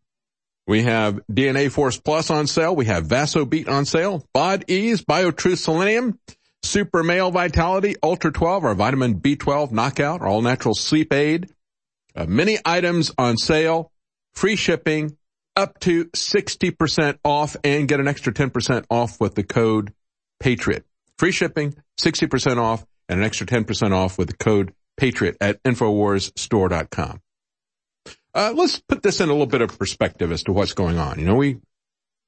We have DNA Force Plus on sale. We have VasoBeet on sale. Bod Ease, BioTruth Selenium, Super Male Vitality, Ultra 12, our vitamin B12 knockout, our all natural sleep aid. Uh, many items on sale, free shipping, up to 60% off and get an extra 10% off with the code Patriot. Free shipping, 60% off, and an extra 10% off with the code Patriot at InfoWarsStore.com. Uh, let's put this in a little bit of perspective as to what's going on. You know, we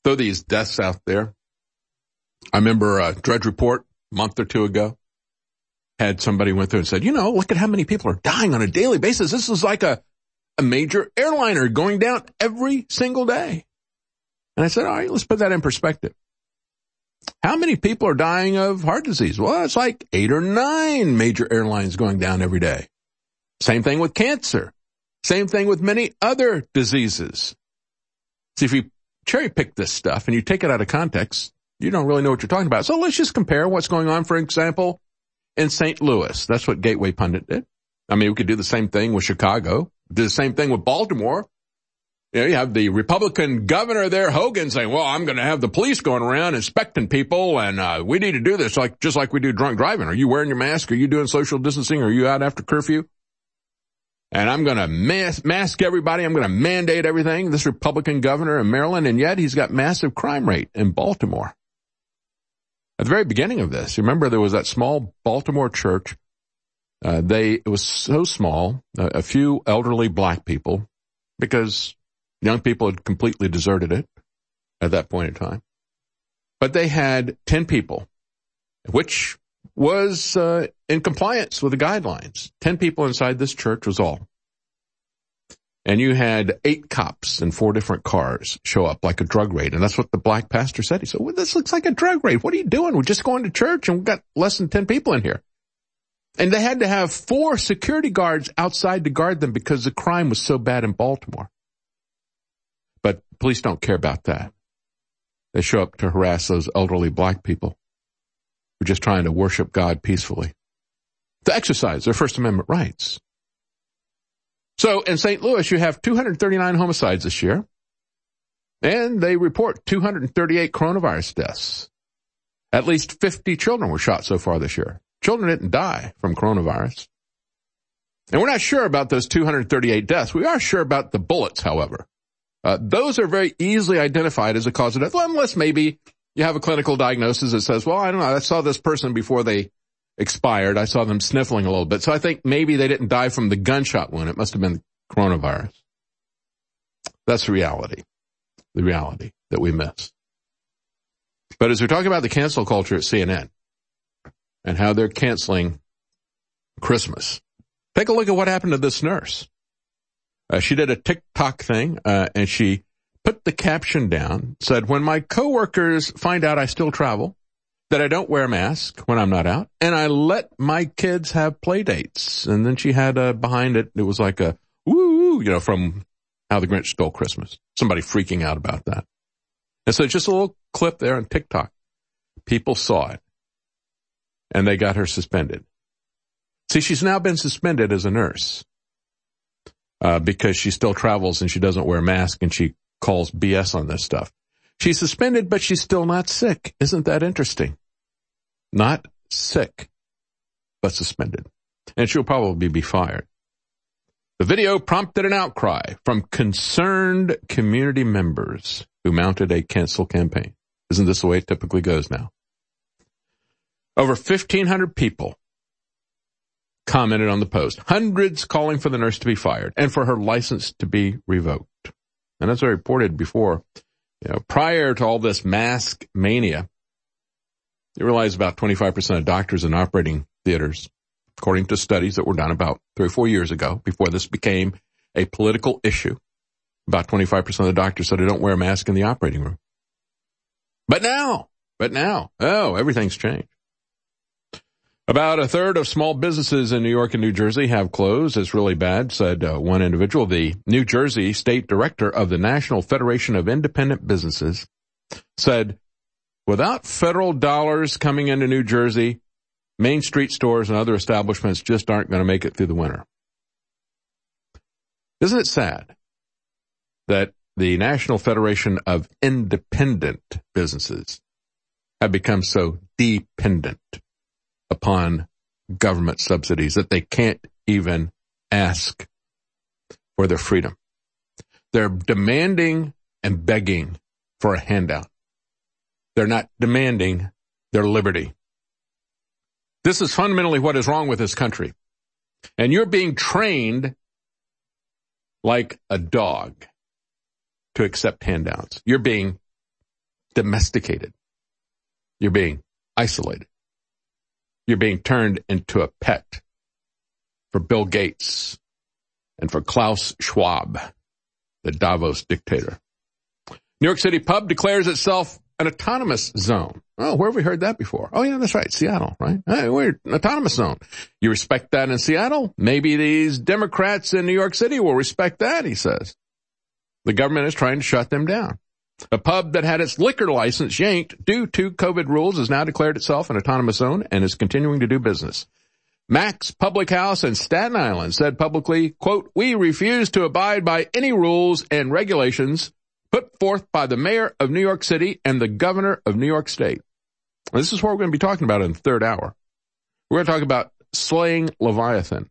throw these deaths out there. I remember a Drudge Report a month or two ago had somebody went through and said, you know, look at how many people are dying on a daily basis. This is like a, a major airliner going down every single day. And I said, all right, let's put that in perspective. How many people are dying of heart disease? Well, it's like eight or nine major airlines going down every day. Same thing with cancer. Same thing with many other diseases. See, if you cherry pick this stuff and you take it out of context, you don't really know what you're talking about. So let's just compare what's going on, for example, in St. Louis. That's what Gateway Pundit did. I mean, we could do the same thing with Chicago, do the same thing with Baltimore, You, know, you have the Republican governor there, Hogan, saying, well, I'm going to have the police going around inspecting people and, uh, we need to do this like, just like we do drunk driving. Are you wearing your mask? Are you doing social distancing? Are you out after curfew? And I'm going to mask, mask everybody. I'm going to mandate everything. This Republican governor in Maryland, and yet he's got massive crime rate in Baltimore. At the very beginning of this, you remember there was that small Baltimore church. Uh, they, it was so small, uh, a few elderly black people, because Young people had completely deserted it at that point in time. But they had 10 people, which was uh, in compliance with the guidelines. 10 people inside this church was all. And you had eight cops in four different cars show up like a drug raid. And that's what the black pastor said. He said, well, this looks like a drug raid. What are you doing? We're just going to church and we've got less than 10 people in here. And they had to have four security guards outside to guard them because the crime was so bad in Baltimore. But police don't care about that. They show up to harass those elderly black people who are just trying to worship God peacefully, to exercise their First Amendment rights. So in St. Louis, you have 239 homicides this year, and they report 238 coronavirus deaths. At least 50 children were shot so far this year. Children didn't die from coronavirus. And we're not sure about those 238 deaths. We are sure about the bullets, however. Uh, those are very easily identified as a cause of death, unless maybe you have a clinical diagnosis that says, well, I don't know, I saw this person before they expired. I saw them sniffling a little bit. So I think maybe they didn't die from the gunshot wound. It must have been coronavirus. That's the reality, the reality that we miss. But as we're talking about the cancel culture at CNN and how they're canceling Christmas, take a look at what happened to this nurse. Uh, she did a TikTok thing, uh, and she put the caption down, said, when my coworkers find out I still travel, that I don't wear a mask when I'm not out, and I let my kids have play dates. And then she had, uh, behind it, it was like a, woo, you know, from How the Grinch Stole Christmas. Somebody freaking out about that. And so just a little clip there on TikTok. People saw it. And they got her suspended. See, she's now been suspended as a nurse uh, because she still travels and she doesn't wear a mask and she calls BS on this stuff. She's suspended, but she's still not sick. Isn't that interesting? Not sick, but suspended. And she'll probably be fired. The video prompted an outcry from concerned community members who mounted a cancel campaign. Isn't this the way it typically goes now? Over 1,500 people commented on the post. Hundreds calling for the nurse to be fired and for her license to be revoked. And as I reported before, you know, prior to all this mask mania, you realize about 25% of doctors in operating theaters, according to studies that were done about three or four years ago, before this became a political issue, about 25% of the doctors said they don't wear a mask in the operating room. But now, but now, oh, everything's changed. About a third of small businesses in New York and New Jersey have closed. It's really bad, said uh, one individual. The New Jersey state director of the National Federation of Independent Businesses said, without federal dollars coming into New Jersey, Main Street stores and other establishments just aren't going to make it through the winter. Isn't it sad that the National Federation of Independent Businesses have become so dependent upon government subsidies that they can't even ask for their freedom. They're demanding and begging for a handout. They're not demanding their liberty. This is fundamentally what is wrong with this country. And you're being trained like a dog to accept handouts. You're being domesticated. You're being isolated you're being turned into a pet for Bill Gates and for Klaus Schwab, the Davos dictator. New York City pub declares itself an autonomous zone. Oh, where have we heard that before? Oh yeah, that's right. Seattle, right? Hey, we're an autonomous zone. You respect that in Seattle? Maybe these Democrats in New York City will respect that, he says. The government is trying to shut them down. A pub that had its liquor license yanked due to COVID rules has now declared itself an autonomous zone and is continuing to do business. Mac's Public House in Staten Island said publicly, quote, we refuse to abide by any rules and regulations put forth by the mayor of New York City and the governor of New York State. This is what we're going to be talking about in the third hour. We're going to talk about slaying Leviathan.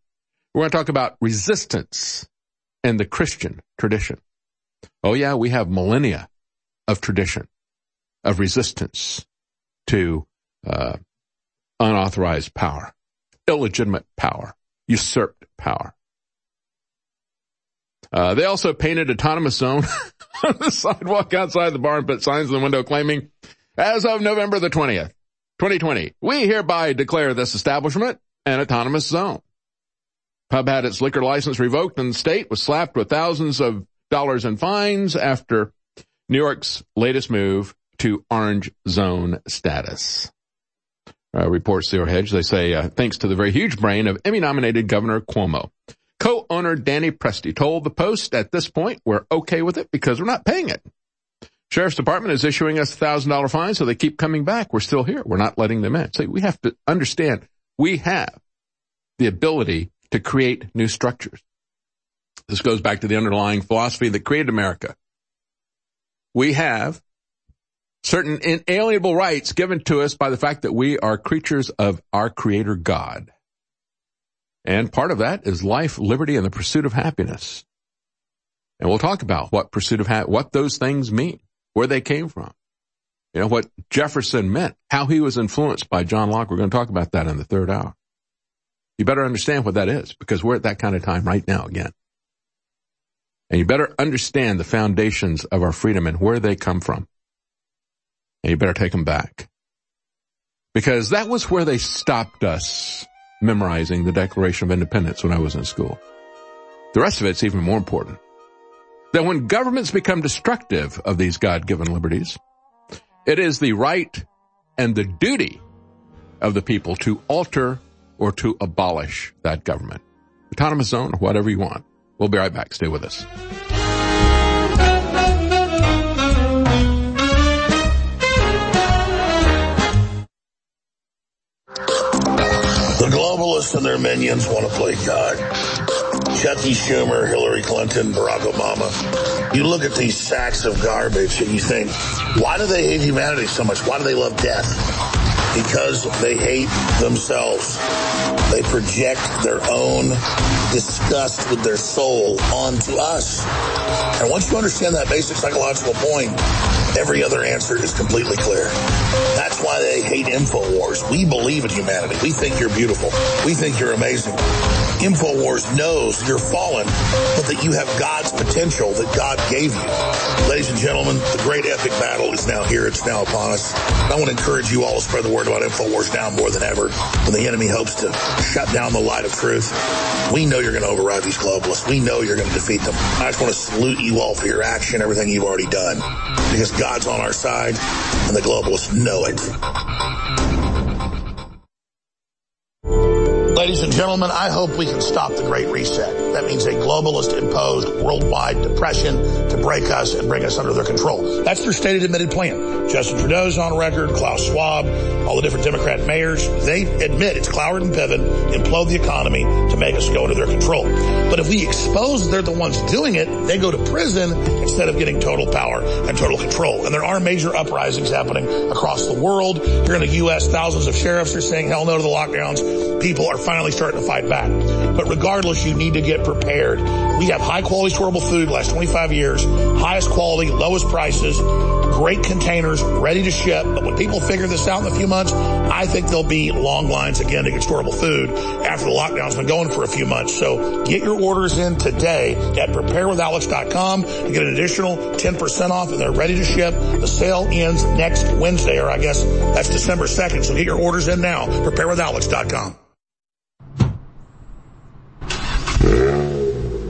We're going to talk about resistance and the Christian tradition. Oh yeah, we have millennia of tradition, of resistance to uh, unauthorized power, illegitimate power, usurped power. Uh, they also painted autonomous zone on the sidewalk outside the barn, put signs in the window claiming, as of November the 20th, 2020, we hereby declare this establishment an autonomous zone. Pub had its liquor license revoked and the state was slapped with thousands of dollars in fines after New York's latest move to orange zone status. Uh, reports Zero Hedge, they say, uh, thanks to the very huge brain of Emmy-nominated Governor Cuomo. Co-owner Danny Presti told the Post at this point, we're okay with it because we're not paying it. Sheriff's Department is issuing us a thousand dollar fine, so they keep coming back. We're still here. We're not letting them in. So we have to understand we have the ability to create new structures. This goes back to the underlying philosophy that created America. We have certain inalienable rights given to us by the fact that we are creatures of our creator God. And part of that is life, liberty, and the pursuit of happiness. And we'll talk about what pursuit of ha- what those things mean, where they came from. You know, what Jefferson meant, how he was influenced by John Locke. We're going to talk about that in the third hour. You better understand what that is because we're at that kind of time right now again. And you better understand the foundations of our freedom and where they come from. And you better take them back. Because that was where they stopped us memorizing the Declaration of Independence when I was in school. The rest of it's even more important. That when governments become destructive of these God-given liberties, it is the right and the duty of the people to alter or to abolish that government. Autonomous zone, whatever you want. We'll be right back. Stay with us. The globalists and their minions want to play God. Chucky Schumer, Hillary Clinton, Barack Obama. You look at these sacks of garbage and you think, why do they hate humanity so much? Why do they love death? Because they hate themselves. They project their own disgust with their soul onto us. And once you understand that basic psychological point, every other answer is completely clear. That's why they hate InfoWars. We believe in humanity. We think you're beautiful. We think you're amazing. InfoWars knows you're fallen, but that you have God's potential that God gave you. Ladies and gentlemen, the great epic battle is now here. It's now upon us. I want to encourage you all to spread the word about InfoWars now more than ever when the enemy hopes to shut down the light of truth. We know you're going to override these globalists. We know you're going to defeat them. I just want to salute you all for your action, everything you've already done, because God's on our side and the globalists know it. Ladies and gentlemen, I hope we can stop the Great Reset. That means a globalist imposed worldwide depression to break us and bring us under their control. That's their stated admitted plan. Justin Trudeau's on record, Klaus Schwab, all the different Democrat mayors, they admit it's Cloward and Piven implode the economy to make us go under their control. But if we expose they're the ones doing it, they go to prison instead of getting total power and total control. And there are major uprisings happening across the world. Here in the U.S., thousands of sheriffs are saying hell no to the lockdowns. People are finally starting to fight back. But regardless, you need to get prepared. We have high quality storable food last 25 years, highest quality, lowest prices, great containers, ready to ship. But when people figure this out in a few months, I think there'll be long lines again to get storable food after the lockdown's been going for a few months. So get your orders in today at preparewithalex.com to get an additional 10% off and they're ready to ship. The sale ends next Wednesday, or I guess that's December 2nd. So get your orders in now. Preparewithalex.com.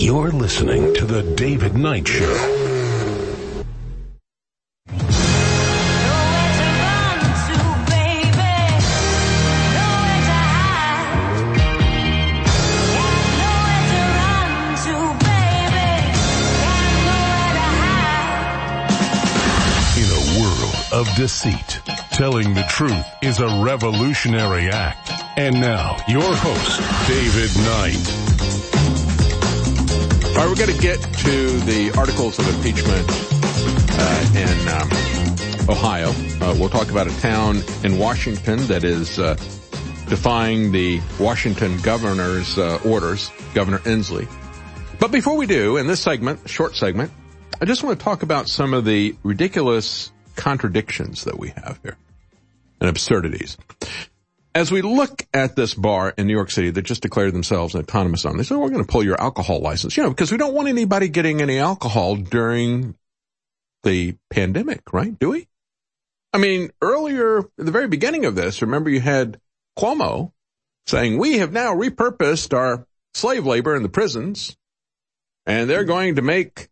You're listening to The David Knight Show. In a world of deceit, telling the truth is a revolutionary act. And now, your host, David Knight. All right, we're going to get to the articles of impeachment uh, in um, Ohio. Uh, we'll talk about a town in Washington that is uh, defying the Washington governor's uh, orders, Governor Inslee. But before we do, in this segment, short segment, I just want to talk about some of the ridiculous contradictions that we have here and absurdities. As we look at this bar in New York City that just declared themselves an autonomous zone, they said, we're going to pull your alcohol license, you know, because we don't want anybody getting any alcohol during the pandemic, right? Do we? I mean, earlier, at the very beginning of this, remember you had Cuomo saying, we have now repurposed our slave labor in the prisons and they're going to make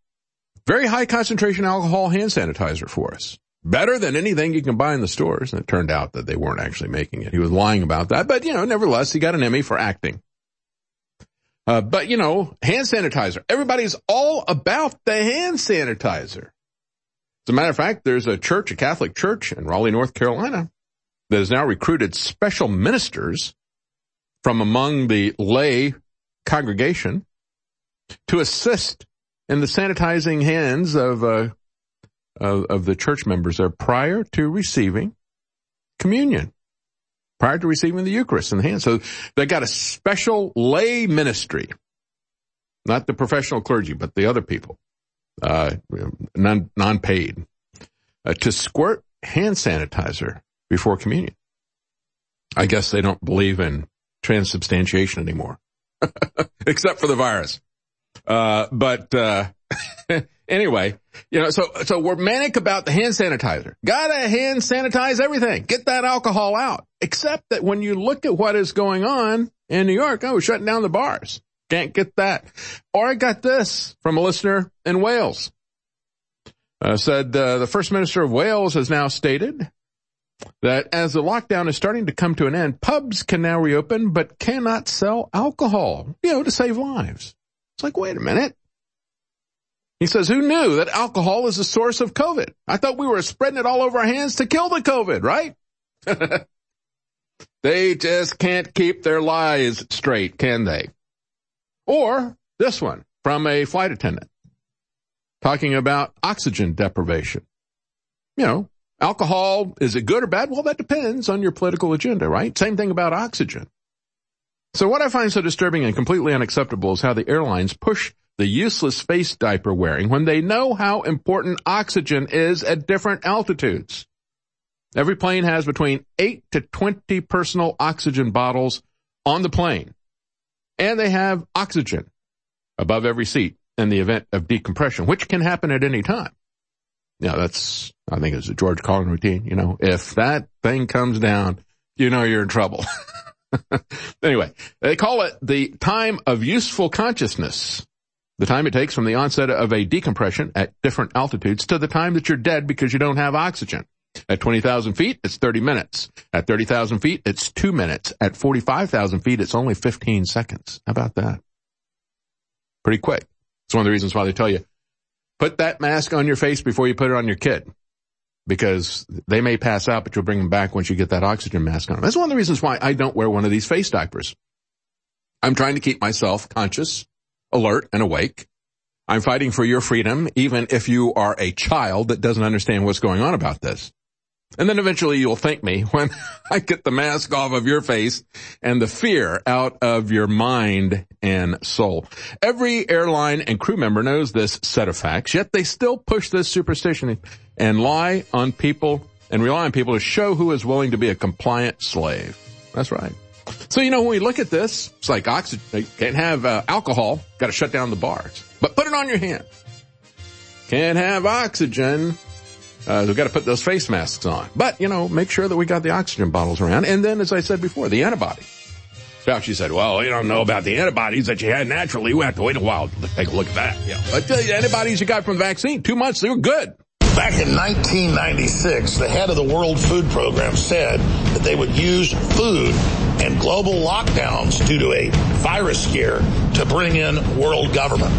very high concentration alcohol hand sanitizer for us better than anything you can buy in the stores. And it turned out that they weren't actually making it. He was lying about that, but you know, nevertheless, he got an Emmy for acting. Uh, but you know, hand sanitizer. Everybody's all about the hand sanitizer. As a matter of fact, there's a church, a Catholic church in Raleigh, North Carolina that has now recruited special ministers from among the lay congregation to assist in the sanitizing hands of uh, of, of the church members there prior to receiving communion, prior to receiving the Eucharist in the hand. So they got a special lay ministry, not the professional clergy, but the other people, uh, non, non-paid, uh, to squirt hand sanitizer before communion. I guess they don't believe in transubstantiation anymore, except for the virus. Uh, but, uh, anyway, you know, so, so we're manic about the hand sanitizer. Gotta hand sanitize everything. Get that alcohol out. Except that when you look at what is going on in New York, oh, we're shutting down the bars. Can't get that. Or I got this from a listener in Wales. Uh, said uh, the first minister of Wales has now stated that as the lockdown is starting to come to an end, pubs can now reopen but cannot sell alcohol, you know, to save lives. It's like, wait a minute. He says, who knew that alcohol is the source of COVID? I thought we were spreading it all over our hands to kill the COVID, right? they just can't keep their lies straight, can they? Or this one from a flight attendant talking about oxygen deprivation. You know, alcohol, is it good or bad? Well, that depends on your political agenda, right? Same thing about oxygen. So what I find so disturbing and completely unacceptable is how the airlines push the useless face diaper wearing when they know how important oxygen is at different altitudes. Every plane has between 8 to 20 personal oxygen bottles on the plane. And they have oxygen above every seat in the event of decompression, which can happen at any time. Yeah, that's, I think it's a George Carlin routine. You know, if that thing comes down, you know you're in trouble. anyway, they call it the time of useful consciousness. The time it takes from the onset of a decompression at different altitudes to the time that you're dead because you don't have oxygen. At 20,000 feet, it's 30 minutes. At 30,000 feet, it's two minutes. At 45,000 feet, it's only 15 seconds. How about that? Pretty quick. It's one of the reasons why they tell you, put that mask on your face before you put it on your kid. Because they may pass out, but you'll bring them back once you get that oxygen mask on. That's one of the reasons why I don't wear one of these face diapers. I'm trying to keep myself conscious alert and awake. I'm fighting for your freedom, even if you are a child that doesn't understand what's going on about this. And then eventually you'll thank me when I get the mask off of your face and the fear out of your mind and soul. Every airline and crew member knows this set of facts, yet they still push this superstition and lie on people and rely on people to show who is willing to be a compliant slave. That's right. So, you know, when we look at this, it's like oxygen, you can't have uh, alcohol, got to shut down the bars. But put it on your hand. Can't have oxygen, uh, we've got to put those face masks on. But, you know, make sure that we got the oxygen bottles around. And then, as I said before, the antibodies. Fauci said, well, you don't know about the antibodies that you had naturally. We have to wait a while to take a look at that. Yeah. But the antibodies you got from the vaccine, two months, they were good. Back in 1996, the head of the World Food Program said that they would use food and global lockdowns due to a virus scare to bring in world government.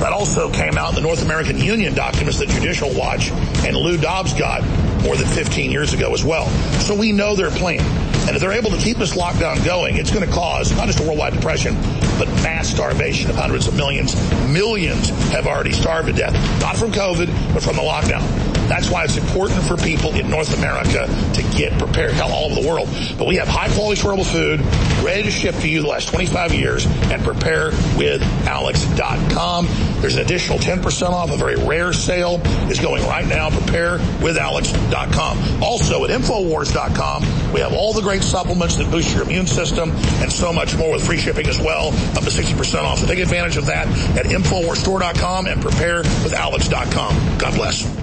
That also came out in the North American Union documents that Judicial Watch and Lou Dobbs got more than 15 years ago as well. So we know their plan. And if they're able to keep this lockdown going, it's going to cause not just a worldwide depression, but mass starvation of hundreds of millions. Millions have already starved to death, not from COVID, but from the lockdown. That's why it's important for people in North America to get prepared, hell, all over the world. But we have high quality storable food ready to ship to you the last 25 years and prepare with Alex.com. There's an additional 10% off. A very rare sale is going right now. Prepare with Alex.com. Also at Infowars.com, we have all the great supplements that boost your immune system and so much more with free shipping as well, up to 60% off. So take advantage of that at InfoWarsStore.com and prepare with Alex.com. God bless.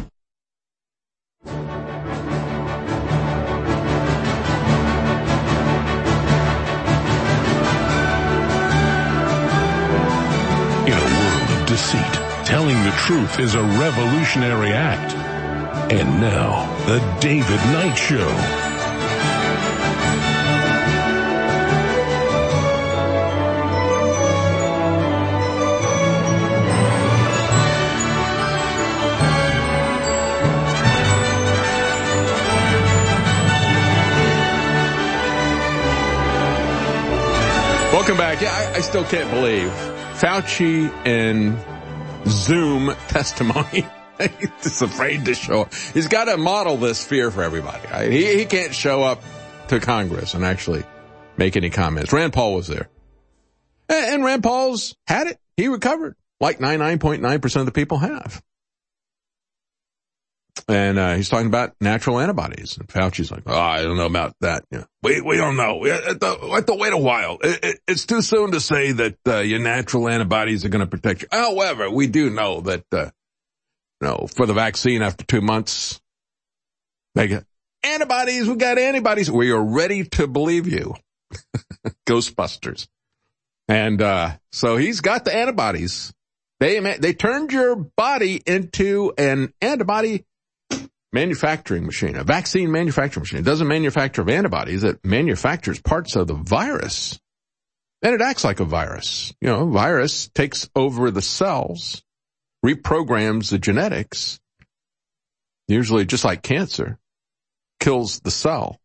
Deceit, telling the truth is a revolutionary act. And now, the David Knight Show. Welcome back. Yeah, I, I still can't believe Fauci and Zoom testimony. He's afraid to show up. He's got to model this fear for everybody. Right? He, he can't show up to Congress and actually make any comments. Rand Paul was there. And, and Rand Paul's had it. He recovered like 99.9% of the people have. And uh, he's talking about natural antibodies. And Fauci's like, oh, I don't know about that. Yeah. We, we don't know. We have to, we have to wait a while. It, it, it's too soon to say that uh, your natural antibodies are going to protect you. However, we do know that, uh, you know, for the vaccine after two months, they get antibodies. We got antibodies. We are ready to believe you. Ghostbusters. And, uh, so he's got the antibodies. They, they turned your body into an antibody manufacturing machine, a vaccine manufacturing machine. It doesn't manufacture antibodies. It manufactures parts of the virus. And it acts like a virus. You know, virus takes over the cells, reprograms the genetics, usually just like cancer, kills the cell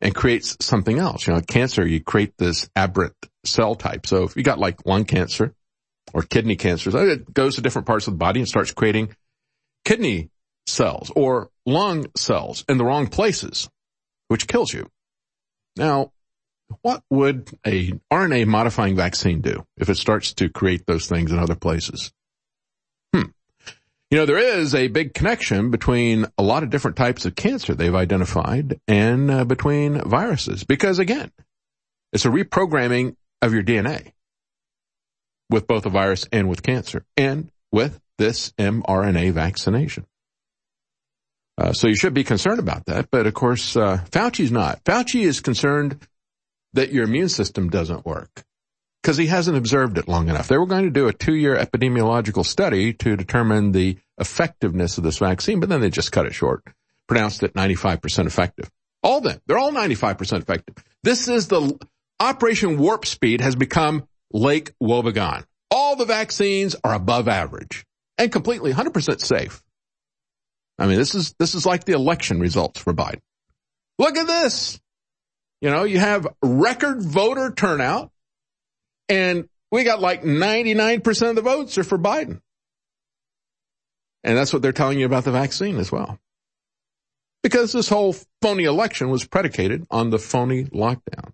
and creates something else. You know, cancer, you create this aberrant cell type. So if you got like lung cancer or kidney cancer, it goes to different parts of the body and starts creating kidney cells or lung cells in the wrong places, which kills you. Now, what would a RNA modifying vaccine do if it starts to create those things in other places? Hmm. You know, there is a big connection between a lot of different types of cancer they've identified and uh, between viruses because again, it's a reprogramming of your DNA with both a virus and with cancer and with this mRNA vaccination. Uh, so you should be concerned about that. But of course, uh, Fauci's not. Fauci is concerned that your immune system doesn't work because he hasn't observed it long enough. They were going to do a two-year epidemiological study to determine the effectiveness of this vaccine, but then they just cut it short, pronounced it 95% effective. All them. They're all 95% effective. This is the Operation Warp Speed has become Lake Wobegon. All the vaccines are above average and completely 100% safe. I mean, this is, this is like the election results for Biden. Look at this. You know, you have record voter turnout and we got like 99% of the votes are for Biden. And that's what they're telling you about the vaccine as well. Because this whole phony election was predicated on the phony lockdown.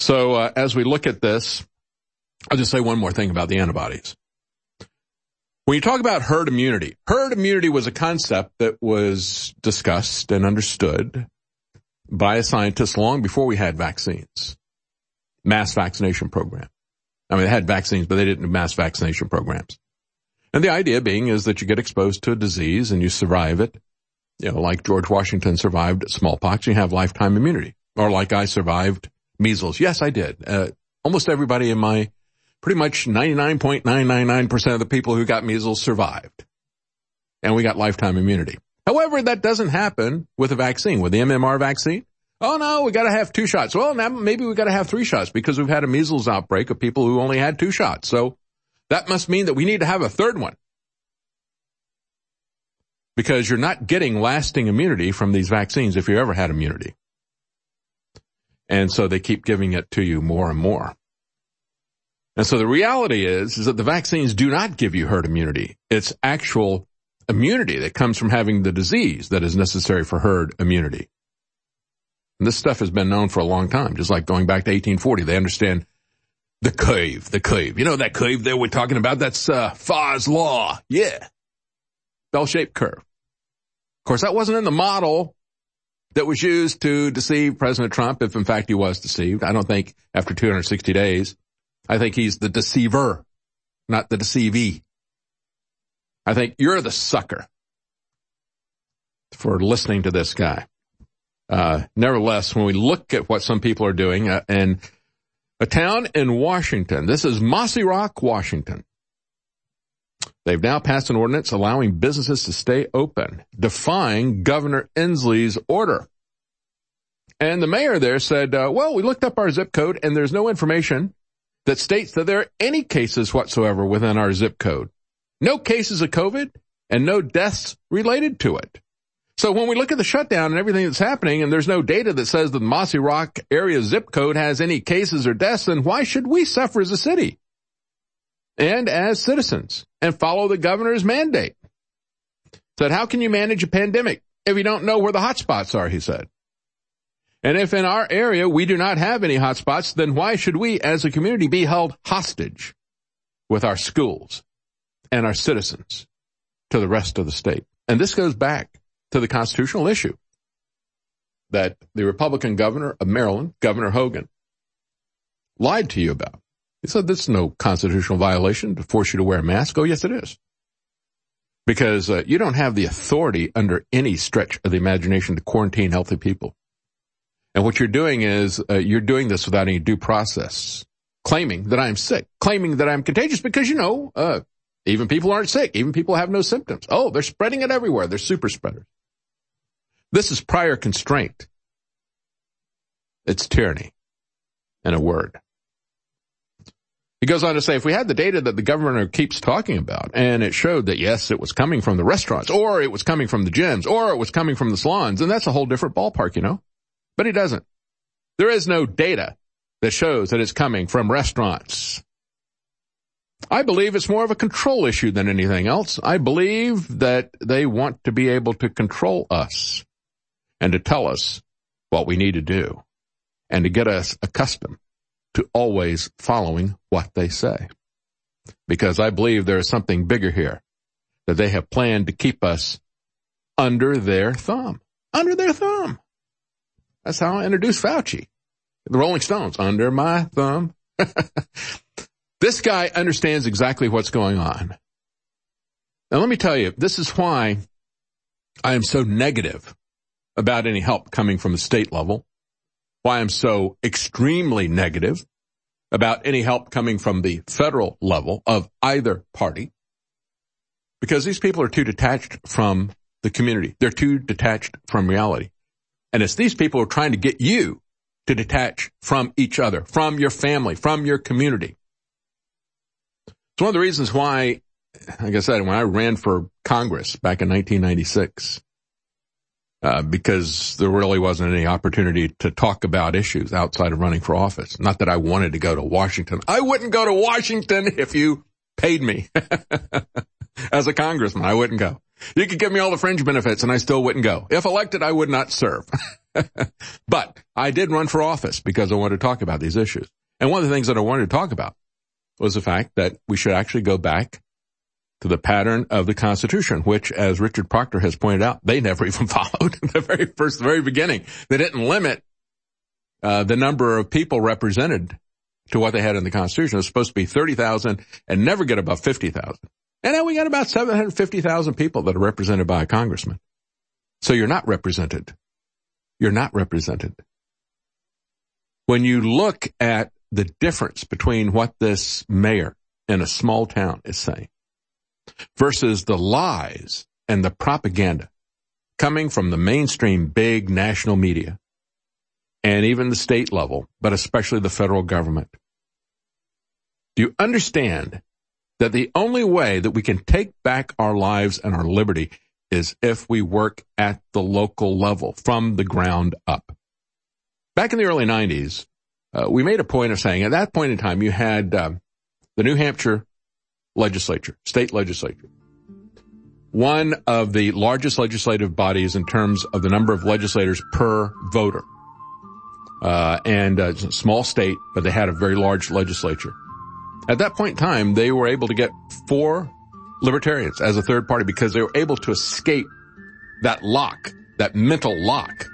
So uh, as we look at this, I'll just say one more thing about the antibodies. When you talk about herd immunity, herd immunity was a concept that was discussed and understood by a scientist long before we had vaccines. Mass vaccination program. I mean, they had vaccines, but they didn't do mass vaccination programs. And the idea being is that you get exposed to a disease and you survive it. You know, like George Washington survived smallpox, you have lifetime immunity. Or like I survived measles. Yes, I did. Uh, almost everybody in my pretty much 99.999% of the people who got measles survived. And we got lifetime immunity. However, that doesn't happen with a vaccine, with the MMR vaccine. Oh no, we gotta have two shots. Well, now maybe we gotta have three shots because we've had a measles outbreak of people who only had two shots. So that must mean that we need to have a third one. Because you're not getting lasting immunity from these vaccines if you ever had immunity. And so they keep giving it to you more and more. And so the reality is, is that the vaccines do not give you herd immunity. It's actual immunity that comes from having the disease that is necessary for herd immunity. And this stuff has been known for a long time, just like going back to 1840. They understand the cave, the cave. You know that cave there we're talking about? That's uh, law. Yeah. Bell-shaped curve. Of course, that wasn't in the model that was used to deceive President Trump, if in fact he was deceived. I don't think after 260 days. I think he's the deceiver, not the deceivee. I think you're the sucker for listening to this guy. Uh, nevertheless, when we look at what some people are doing, uh, and a town in Washington, this is Mossyrock, Washington. They've now passed an ordinance allowing businesses to stay open, defying Governor Inslee's order. And the mayor there said, uh, well, we looked up our zip code and there's no information that states that there are any cases whatsoever within our zip code. No cases of COVID and no deaths related to it. So when we look at the shutdown and everything that's happening and there's no data that says that the Mossyrock area zip code has any cases or deaths, then why should we suffer as a city and as citizens and follow the governor's mandate? Said, how can you manage a pandemic if you don't know where the hotspots are, he said. And if in our area we do not have any hotspots, then why should we as a community be held hostage with our schools and our citizens to the rest of the state? And this goes back to the constitutional issue that the Republican governor of Maryland, Governor Hogan, lied to you about. He said this is no constitutional violation to force you to wear a mask. Oh, yes, it is. Because uh, you don't have the authority under any stretch of the imagination to quarantine healthy people. And what you're doing is uh, you're doing this without any due process, claiming that I'm sick, claiming that I'm contagious because you know, uh, even people aren't sick, even people have no symptoms. Oh, they're spreading it everywhere. They're super spreaders. This is prior constraint. It's tyranny in a word. He goes on to say, if we had the data that the governor keeps talking about, and it showed that yes, it was coming from the restaurants, or it was coming from the gyms, or it was coming from the salons, and that's a whole different ballpark, you know? But he doesn't. There is no data that shows that it's coming from restaurants. I believe it's more of a control issue than anything else. I believe that they want to be able to control us and to tell us what we need to do and to get us accustomed to always following what they say. Because I believe there is something bigger here that they have planned to keep us under their thumb. Under their thumb. That's how I introduced Fauci. The Rolling Stones, under my thumb. this guy understands exactly what's going on. Now let me tell you, this is why I am so negative about any help coming from the state level, why I'm so extremely negative about any help coming from the federal level of either party, because these people are too detached from the community. They're too detached from reality. And it's these people who are trying to get you to detach from each other, from your family, from your community. It's one of the reasons why, like I said, when I ran for Congress back in 1996, uh, because there really wasn't any opportunity to talk about issues outside of running for office. Not that I wanted to go to Washington. I wouldn't go to Washington if you paid me as a congressman. I wouldn't go. You could give me all the fringe benefits and I still wouldn't go. If elected, I would not serve. but I did run for office because I wanted to talk about these issues. And one of the things that I wanted to talk about was the fact that we should actually go back to the pattern of the Constitution, which, as Richard Proctor has pointed out, they never even followed the very first, the very beginning. They didn't limit uh, the number of people represented to what they had in the Constitution. It was supposed to be 30,000 and never get above 50,000. And now we got about 750,000 people that are represented by a congressman. So you're not represented. You're not represented. When you look at the difference between what this mayor in a small town is saying versus the lies and the propaganda coming from the mainstream big national media and even the state level, but especially the federal government. Do you understand that the only way that we can take back our lives and our liberty is if we work at the local level from the ground up. back in the early 90s, uh, we made a point of saying at that point in time you had um, the New Hampshire legislature, state legislature, one of the largest legislative bodies in terms of the number of legislators per voter. Uh, and uh, a small state, but they had a very large legislature. At that point in time, they were able to get four libertarians as a third party because they were able to escape that lock, that mental lock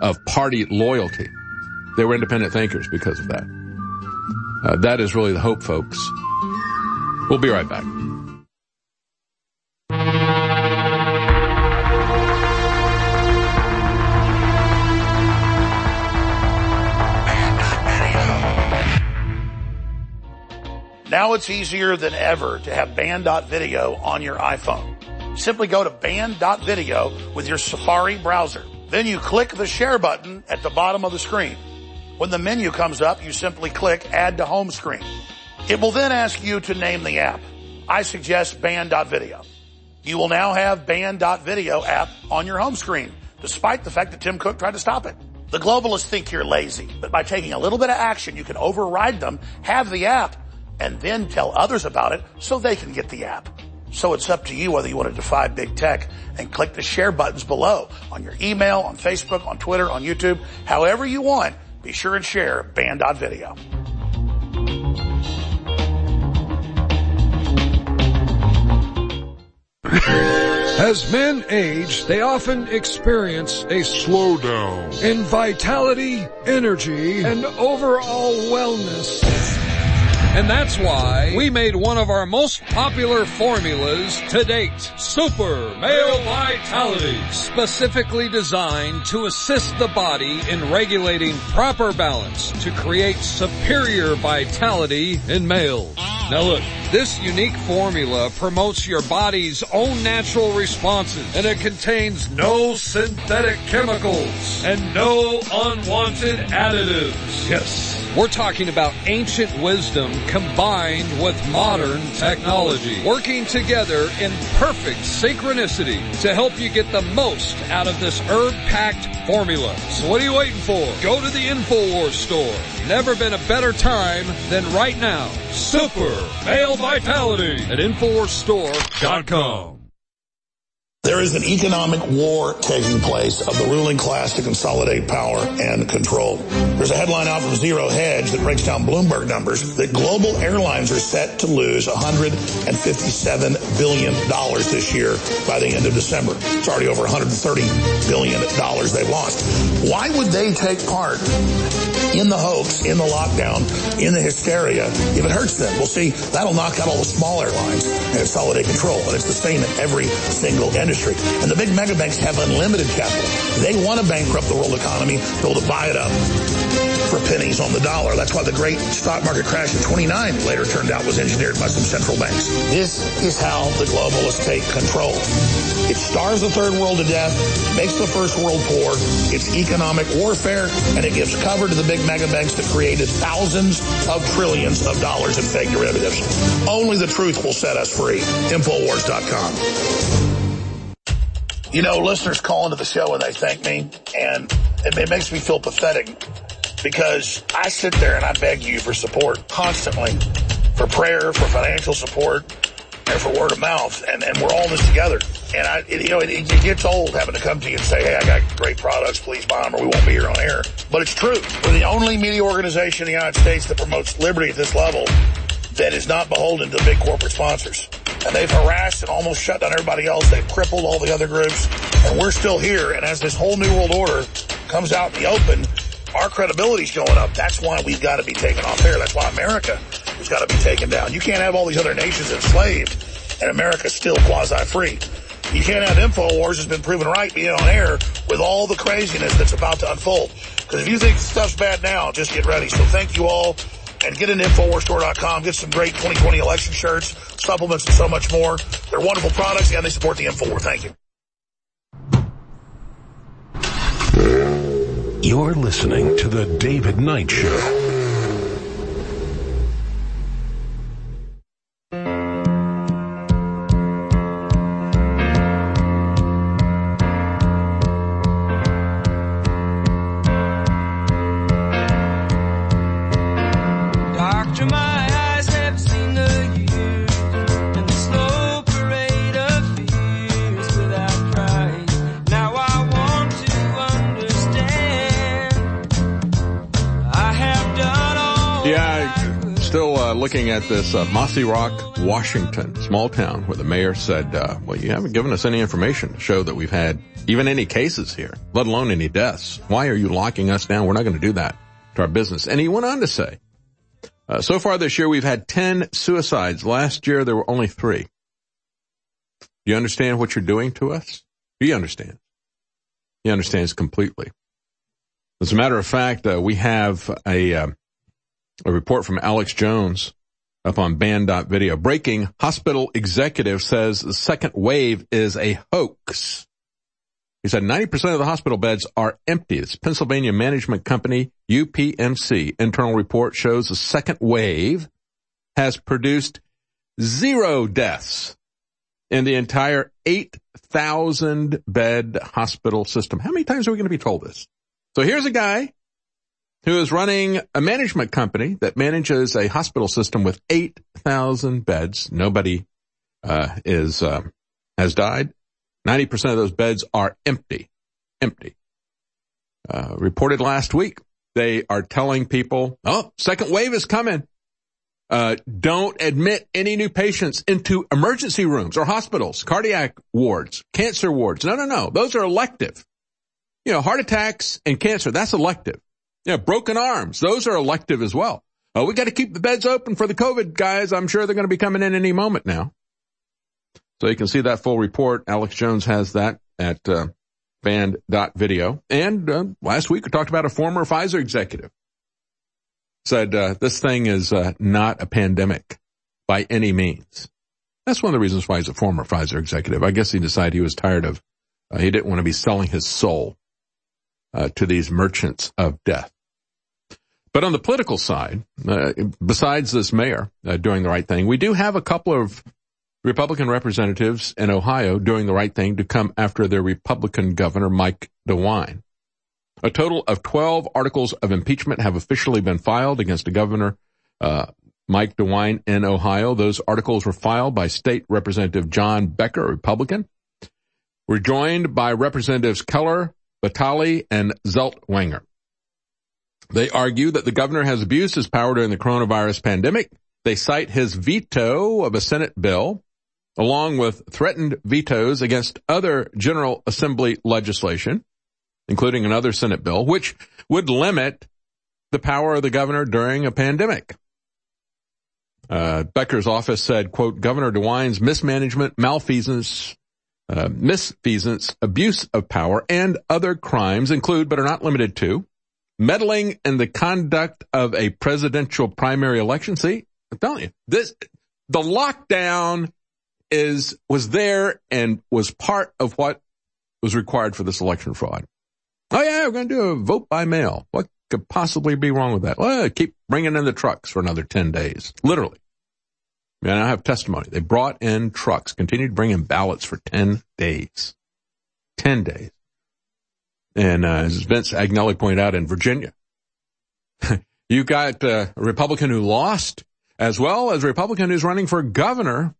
of party loyalty. They were independent thinkers because of that. Uh, that is really the hope, folks. We'll be right back. Now it's easier than ever to have banned.video on your iPhone. Simply go to banned.video with your Safari browser. Then you click the share button at the bottom of the screen. When the menu comes up, you simply click add to home screen. It will then ask you to name the app. I suggest banned.video. You will now have banned.video app on your home screen, despite the fact that Tim Cook tried to stop it. The globalists think you're lazy, but by taking a little bit of action, you can override them, have the app, and then tell others about it so they can get the app. So it's up to you whether you want to defy big tech and click the share buttons below on your email, on Facebook, on Twitter, on YouTube, however you want. Be sure and share banned.video. As men age, they often experience a slowdown in vitality, energy, and overall wellness. And that's why we made one of our most popular formulas to date, Super Male Vitality, specifically designed to assist the body in regulating proper balance to create superior vitality in males. Now look, this unique formula promotes your body's own natural responses and it contains no synthetic chemicals and no unwanted additives. Yes. We're talking about ancient wisdom combined with modern technology, working together in perfect synchronicity to help you get the most out of this herb-packed formula. So what are you waiting for? Go to the InfoWars store. Never been a better time than right now. Super Male Vitality at InfoWarsStore.com. There is an economic war taking place of the ruling class to consolidate power and control. There's a headline out from Zero Hedge that breaks down Bloomberg numbers that global airlines are set to lose $157 billion this year by the end of December. It's already over $130 billion they've lost. Why would they take part in the hoax, in the lockdown, in the hysteria if it hurts them? Well, see, that'll knock out all the small airlines and consolidate control. And it's the same in every single industry And the big mega banks have unlimited capital. They want to bankrupt the world economy, be able to buy it up for pennies on the dollar. That's why the great stock market crash of 29 later turned out was engineered by some central banks. This is how the globalists take control. It starves the third world to death, makes the first world poor. It's economic warfare, and it gives cover to the big mega banks that created thousands of trillions of dollars in fake derivatives. Only the truth will set us free. Infowars.com. You know, listeners call into the show and they thank me, and it, it makes me feel pathetic because I sit there and I beg you for support constantly, for prayer, for financial support, and for word of mouth, and, and we're all in this together. And I, it, you know, it, it gets old having to come to you and say, hey, I got great products, please buy them or we won't be here on air. But it's true. We're the only media organization in the United States that promotes liberty at this level that is not beholden to big corporate sponsors. And they've harassed and almost shut down everybody else. They've crippled all the other groups. And we're still here. And as this whole new world order comes out in the open, our credibility's going up. That's why we've got to be taken off air. That's why America has got to be taken down. You can't have all these other nations enslaved and America's still quasi-free. You can't have InfoWars has been proven right being on air with all the craziness that's about to unfold. Because if you think stuff's bad now, just get ready. So thank you all and get into InfoWarsStore.com. Get some great 2020 election shirts, supplements, and so much more. They're wonderful products, and they support the InfoWar. Thank you. You're listening to The David Knight Show. Looking at this uh, Mossyrock, Washington, small town where the mayor said, uh, well, you haven't given us any information to show that we've had even any cases here, let alone any deaths. Why are you locking us down? We're not going to do that to our business. And he went on to say, uh, so far this year we've had 10 suicides. Last year there were only three. Do you understand what you're doing to us? He understands. He understands completely. As a matter of fact, uh, we have a, uh, a report from Alex Jones up on banned.video. Breaking hospital executive says the second wave is a hoax. He said 90% of the hospital beds are empty. It's Pennsylvania Management Company, UPMC. Internal report shows the second wave has produced zero deaths in the entire 8,000 bed hospital system. How many times are we going to be told this? So here's a guy who is running a management company that manages a hospital system with 8,000 beds. Nobody, uh, is, uh, has died. 90% of those beds are empty. Empty. Uh, reported last week, they are telling people, oh, second wave is coming. Uh, don't admit any new patients into emergency rooms or hospitals, cardiac wards, cancer wards. No, no, no. Those are elective. You know, heart attacks and cancer, that's elective. Yeah, broken arms, those are elective as well. Oh, we got to keep the beds open for the COVID guys. I'm sure they're going to be coming in any moment now. So you can see that full report. Alex Jones has that at uh, banned.video. And uh, last week we talked about a former Pfizer executive. Said uh, this thing is uh, not a pandemic by any means. That's one of the reasons why he's a former Pfizer executive. I guess he decided he was tired of, uh, he didn't want to be selling his soul uh, to these merchants of death. But on the political side, uh, besides this mayor uh, doing the right thing, we do have a couple of Republican representatives in Ohio doing the right thing to come after their Republican governor, Mike DeWine. A total of 12 articles of impeachment have officially been filed against the governor, uh, Mike DeWine in Ohio. Those articles were filed by State Representative John Becker, Republican. We're joined by Representatives Keller, Vitale, and Zeltwanger. They argue that the governor has abused his power during the coronavirus pandemic. They cite his veto of a Senate bill, along with threatened vetoes against other General Assembly legislation, including another Senate bill, which would limit the power of the governor during a pandemic. Uh, Becker's office said, quote, Governor DeWine's mismanagement, malfeasance, uh, misfeasance, abuse of power, and other crimes include, but are not limited to, meddling in the conduct of a presidential primary election. See, I'm telling you, this, the lockdown is, was there and was part of what was required for this election fraud. Oh yeah, we're going to do a vote by mail. What could possibly be wrong with that? Well, keep bringing in the trucks for another 10 days. Literally. And I have testimony. They brought in trucks, continued to bring in ballots for 10 days. 10 days. And uh, as Vince Agnelli pointed out in Virginia, you got a Republican who lost as well as a Republican who's running for governor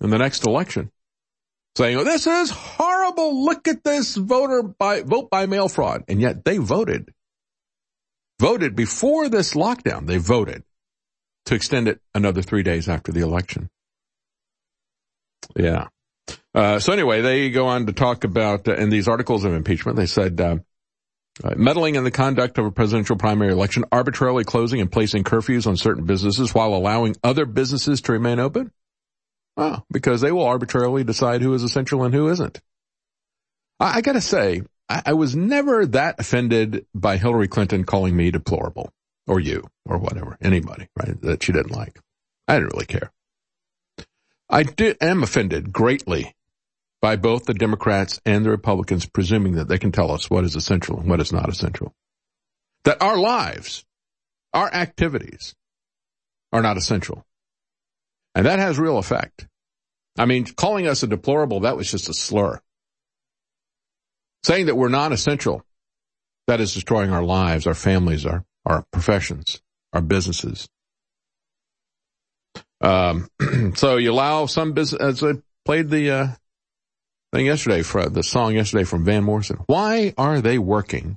in the next election saying, oh, this is horrible. Look at this voter by vote by mail fraud. And yet they voted, voted before this lockdown. They voted to extend it another three days after the election. Yeah. Uh, so anyway, they go on to talk about uh, in these articles of impeachment. They said uh, uh, meddling in the conduct of a presidential primary election, arbitrarily closing and placing curfews on certain businesses while allowing other businesses to remain open. Oh, because they will arbitrarily decide who is essential and who isn't. I, I got to say, I, I was never that offended by Hillary Clinton calling me deplorable or you or whatever, anybody, right, that she didn't like. I didn't really care. I did, am offended greatly by both the Democrats and the Republicans presuming that they can tell us what is essential and what is not essential. That our lives, our activities are not essential. And that has real effect. I mean, calling us a deplorable, that was just a slur. Saying that we're non-essential, that is destroying our lives, our families, our our professions, our businesses. Um, so you allow some business, as I played the, uh, thing yesterday, for the song yesterday from Van Morrison. Why are they working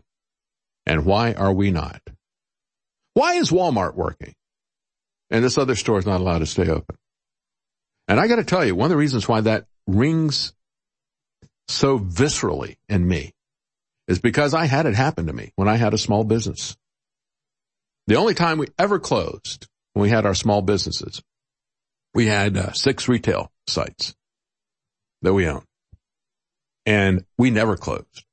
and why are we not? Why is Walmart working? And this other store is not allowed to stay open. And I got to tell you, one of the reasons why that rings so viscerally in me is because I had it happen to me when I had a small business. The only time we ever closed when we had our small businesses, we had uh, six retail sites that we own and we never closed.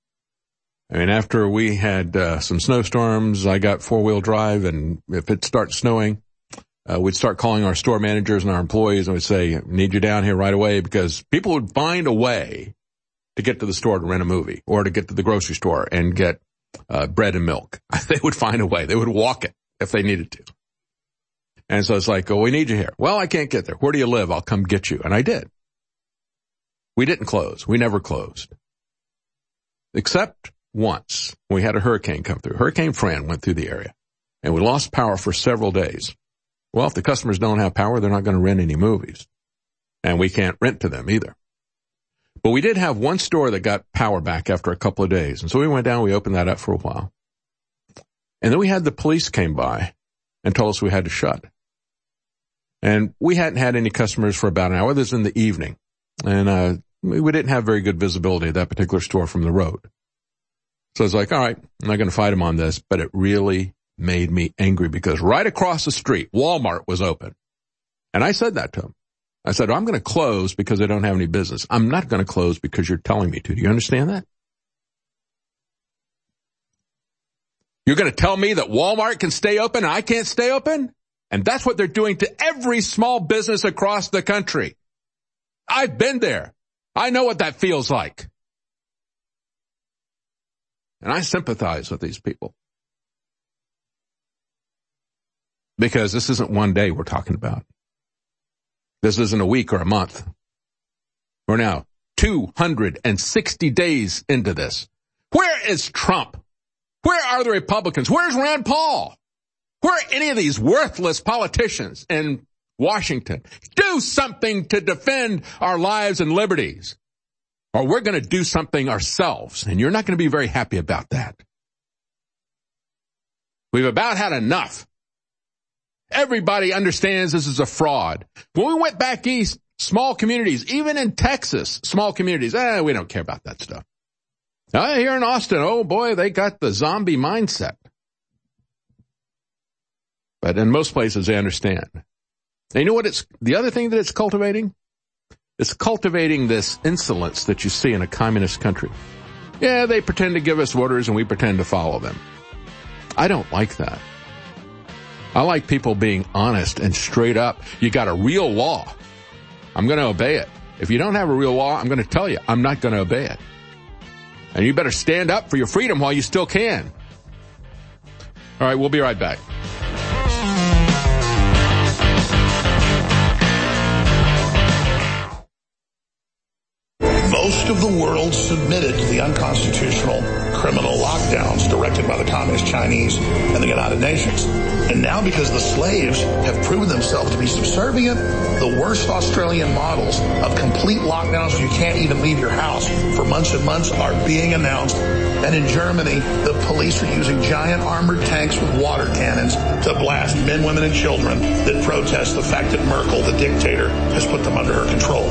I mean, after we had uh, some snowstorms, I got four wheel drive and if it starts snowing, uh, we'd start calling our store managers and our employees and we'd say, need you down here right away because people would find a way to get to the store to rent a movie or to get to the grocery store and get uh, bread and milk. they would find a way. They would walk it if they needed to. And so it's like, oh, we need you here. Well, I can't get there. Where do you live? I'll come get you. And I did. We didn't close. We never closed. Except once. We had a hurricane come through. Hurricane Fran went through the area and we lost power for several days. Well, if the customers don't have power, they're not going to rent any movies and we can't rent to them either. But we did have one store that got power back after a couple of days. And so we went down, we opened that up for a while. And then we had the police came by and told us we had to shut. And we hadn't had any customers for about an hour. This was in the evening. And, uh, we didn't have very good visibility at that particular store from the road. So I was like, all right, I'm not going to fight him on this, but it really made me angry because right across the street, Walmart was open. And I said that to him. I said, I'm going to close because I don't have any business. I'm not going to close because you're telling me to. Do you understand that? You're going to tell me that Walmart can stay open and I can't stay open? And that's what they're doing to every small business across the country. I've been there. I know what that feels like. And I sympathize with these people. Because this isn't one day we're talking about. This isn't a week or a month. We're now 260 days into this. Where is Trump? Where are the Republicans? Where's Rand Paul? Where are any of these worthless politicians in Washington? Do something to defend our lives and liberties. Or we're going to do something ourselves, and you're not going to be very happy about that. We've about had enough. Everybody understands this is a fraud. When we went back east, small communities, even in Texas, small communities, eh, we don't care about that stuff. Uh, here in Austin, oh boy, they got the zombie mindset. But in most places, they understand. And you know what it's, the other thing that it's cultivating? It's cultivating this insolence that you see in a communist country. Yeah, they pretend to give us orders and we pretend to follow them. I don't like that. I like people being honest and straight up. You got a real law. I'm going to obey it. If you don't have a real law, I'm going to tell you, I'm not going to obey it. And you better stand up for your freedom while you still can. All right, we'll be right back. Most of the world submitted to the unconstitutional criminal lockdowns directed by the Communist Chinese and the United Nations. And now because the slaves have proven themselves to be subservient, the worst Australian models of complete lockdowns where you can't even leave your house for months and months are being announced. And in Germany, the police are using giant armored tanks with water cannons to blast men, women, and children that protest the fact that Merkel, the dictator, has put them under her control.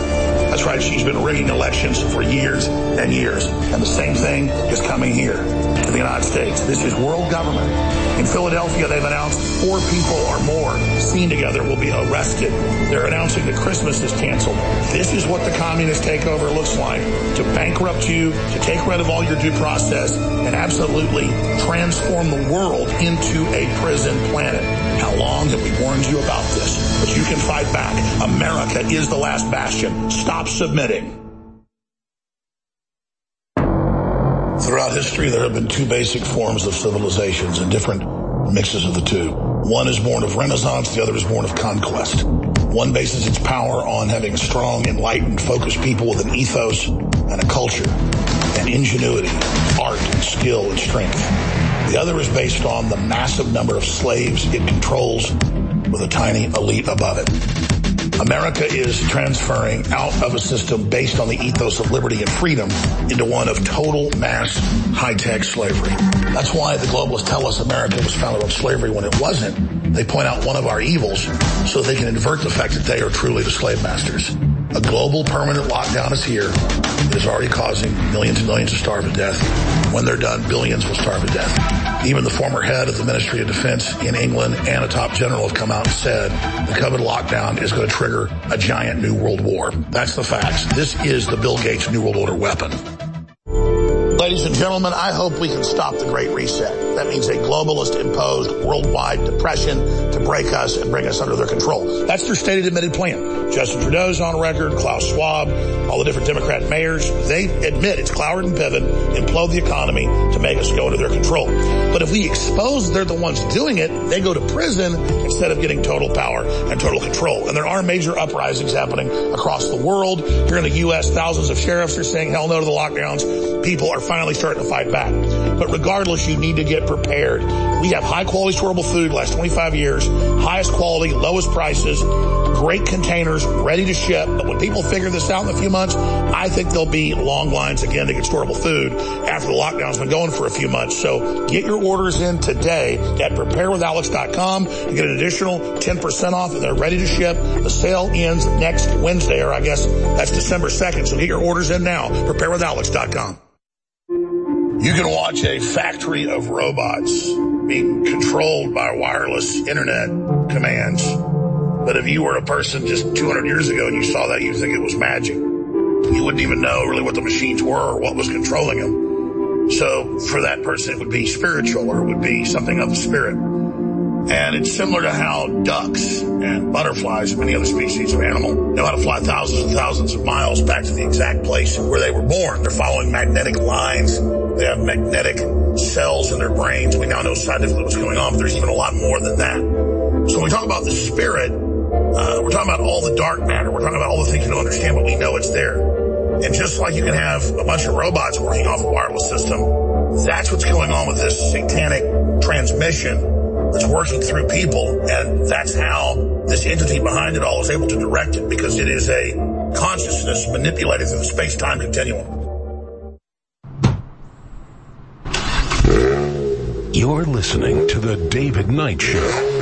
That's right, she's been rigging elections for years and years. And the same thing is coming here to the United States. This is world government. In Philadelphia, they've announced four people or more seen together will be arrested. They're announcing that Christmas is canceled. This is what the communist takeover looks like. To bankrupt you, to take rid of all your due process, and absolutely transform the world into a prison planet. How long have we warned you about this? But you can fight back. America is the last bastion. Stop submitting. Throughout history, there have been two basic forms of civilizations and different mixes of the two. One is born of renaissance, the other is born of conquest. One bases its power on having strong, enlightened, focused people with an ethos and a culture and ingenuity, art and skill and strength. The other is based on the massive number of slaves it controls with a tiny elite above it. America is transferring out of a system based on the ethos of liberty and freedom into one of total mass high-tech slavery. That's why the globalists tell us America was founded on slavery when it wasn't. They point out one of our evils so they can invert the fact that they are truly the slave masters. A global permanent lockdown is here. It is already causing millions and millions to starve to death. When they're done, billions will starve to death. Even the former head of the Ministry of Defense in England and a top general have come out and said the COVID lockdown is going to trigger a giant new world war. That's the facts. This is the Bill Gates New World Order weapon. Ladies and gentlemen, I hope we can stop the Great Reset. That means a globalist imposed worldwide depression to break us and bring us under their control. That's their stated admitted plan. Justin Trudeau's on record, Klaus Schwab, all the different Democrat mayors, they admit it's Cloward and Piven implode the economy to make us go under their control. But if we expose they're the ones doing it, they go to prison instead of getting total power and total control. And there are major uprisings happening across the world. Here in the U.S., thousands of sheriffs are saying hell no to the lockdowns. People are finally starting to fight back. But regardless, you need to get prepared. We have high quality storable food last 25 years, highest quality, lowest prices, great containers, ready to ship. But when people figure this out in a few months, I think there'll be long lines again to get storable food after the lockdown's been going for a few months. So get your orders in today at preparewithalex.com and get an additional 10% off and they're ready to ship. The sale ends next Wednesday, or I guess that's December 2nd. So get your orders in now. Preparewithalex.com. You can watch a factory of robots being controlled by wireless internet commands. But if you were a person just 200 years ago and you saw that, you'd think it was magic. You wouldn't even know really what the machines were or what was controlling them. So for that person, it would be spiritual or it would be something of the spirit. And it's similar to how ducks and butterflies and many other species of animal know how to fly thousands and thousands of miles back to the exact place where they were born. They're following magnetic lines. They have magnetic cells in their brains. We now know scientifically what's going on, but there's even a lot more than that. So when we talk about the spirit, uh, we're talking about all the dark matter. We're talking about all the things you don't understand, but we know it's there. And just like you can have a bunch of robots working off a wireless system, that's what's going on with this satanic transmission that's working through people. And that's how this entity behind it all is able to direct it because it is a consciousness manipulated through the space-time continuum. You're listening to The David Knight Show.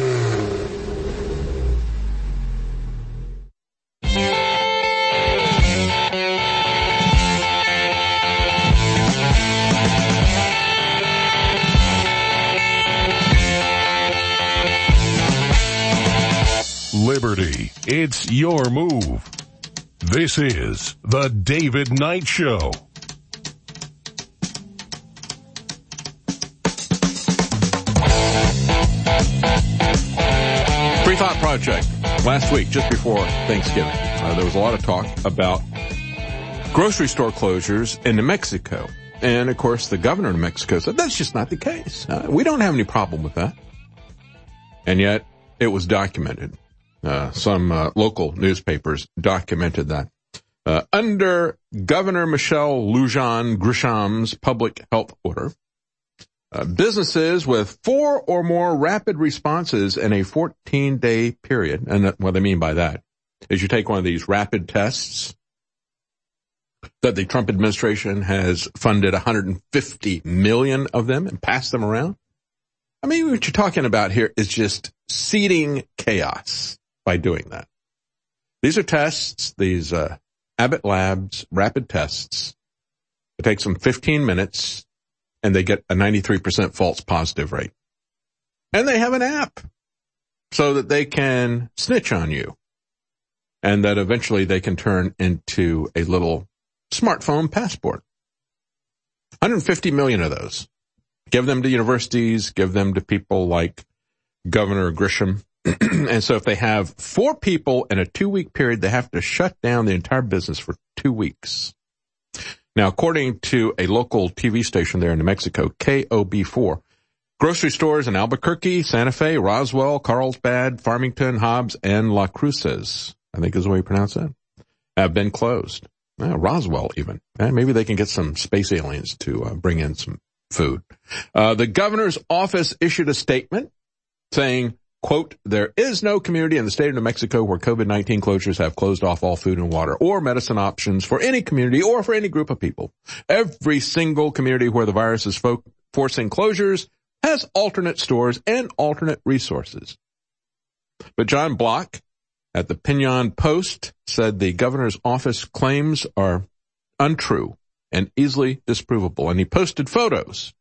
It's your move. This is The David Knight Show. Free Thought Project. Last week, just before Thanksgiving, uh, there was a lot of talk about grocery store closures in New Mexico. And of course, the governor of New Mexico said that's just not the case. Uh, we don't have any problem with that. And yet, it was documented. Uh, some uh, local newspapers documented that. Uh, under Governor Michelle Lujan Grisham's public health order, uh, businesses with four or more rapid responses in a 14 day period, and what I mean by that is you take one of these rapid tests that the Trump administration has funded 150 million of them and passed them around. I mean, what you're talking about here is just seeding chaos by doing that. These are tests, these uh, Abbott Labs rapid tests. It takes them 15 minutes and they get a 93% false positive rate. And they have an app so that they can snitch on you and that eventually they can turn into a little smartphone passport. 150 million of those. Give them to universities, give them to people like Governor Grisham. and so if they have four people in a two week period, they have to shut down the entire business for two weeks. Now, according to a local TV station there in New Mexico, KOB4, grocery stores in Albuquerque, Santa Fe, Roswell, Carlsbad, Farmington, Hobbs, and La Cruces, I think is the way you pronounce that, have been closed. Uh, Roswell even. Uh, maybe they can get some space aliens to uh, bring in some food. Uh, the governor's office issued a statement saying quote, there is no community in the state of New Mexico where COVID-19 closures have closed off all food and water or medicine options for any community or for any group of people. Every single community where the virus is fo- forcing closures has alternate stores and alternate resources. But John Block at the Pinon Post said the governor's office claims are untrue and easily disprovable. And he posted photos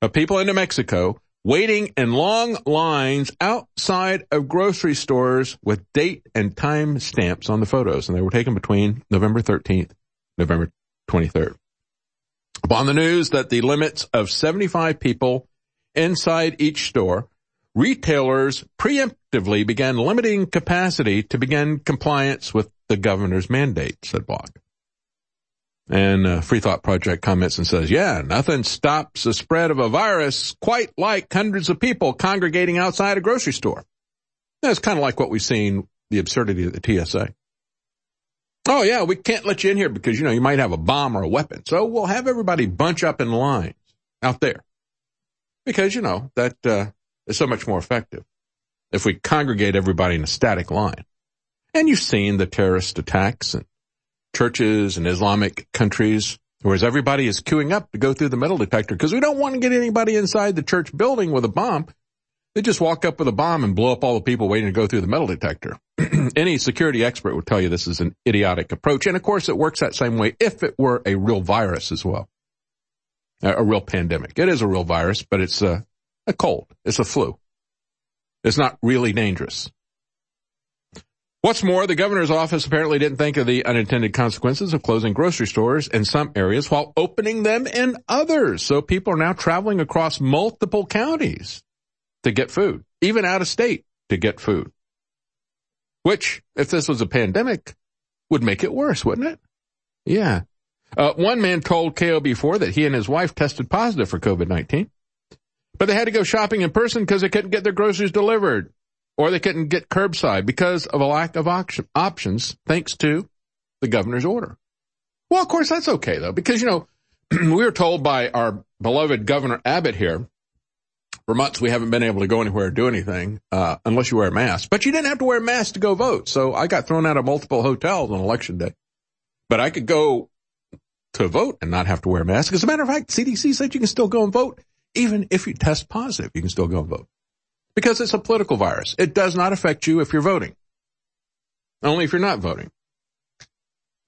of people in New Mexico waiting in long lines outside of grocery stores with date and time stamps on the photos. And they were taken between November 13th, November 23rd. Upon the news that the limits of 75 people inside each store, retailers preemptively began limiting capacity to begin compliance with the governor's mandate, said Block. And uh, Free Thought Project comments and says, yeah, nothing stops the spread of a virus quite like hundreds of people congregating outside a grocery store. That's kind of like what we've seen, the absurdity of the TSA. Oh yeah, we can't let you in here because, you know, you might have a bomb or a weapon. So we'll have everybody bunch up in lines out there. Because, you know, that, uh, is so much more effective if we congregate everybody in a static line. And you've seen the terrorist attacks and churches and Islamic countries, whereas everybody is queuing up to go through the metal detector because we don't want to get anybody inside the church building with a bomb. They just walk up with a bomb and blow up all the people waiting to go through the metal detector. Any security expert would tell you this is an idiotic approach. And of course it works that same way if it were a real virus as well. A, real pandemic. It is a real virus, but it's a, a cold. It's a flu. It's not really dangerous. What's more, the governor's office apparently didn't think of the unintended consequences of closing grocery stores in some areas while opening them in others. So people are now traveling across multiple counties to get food, even out of state to get food. Which, if this was a pandemic, would make it worse, wouldn't it? Yeah. Uh, one man told KOB4 that he and his wife tested positive for COVID-19, but they had to go shopping in person because they couldn't get their groceries delivered or they couldn't get curbside because of a lack of options thanks to the governor's order. Well, of course, that's okay though, because, you know, we were told by our beloved Governor Abbott here, for months we haven't been able to go anywhere or do anything, uh, unless you wear a mask. But you didn't have to wear a mask to go vote. So I got thrown out of multiple hotels on election day. But I could go to vote and not have to wear a mask. As a matter of fact, CDC said you can still go and vote. Even if you test positive, you can still go and vote because it's a political virus. It does not affect you if you're voting. Only if you're not voting.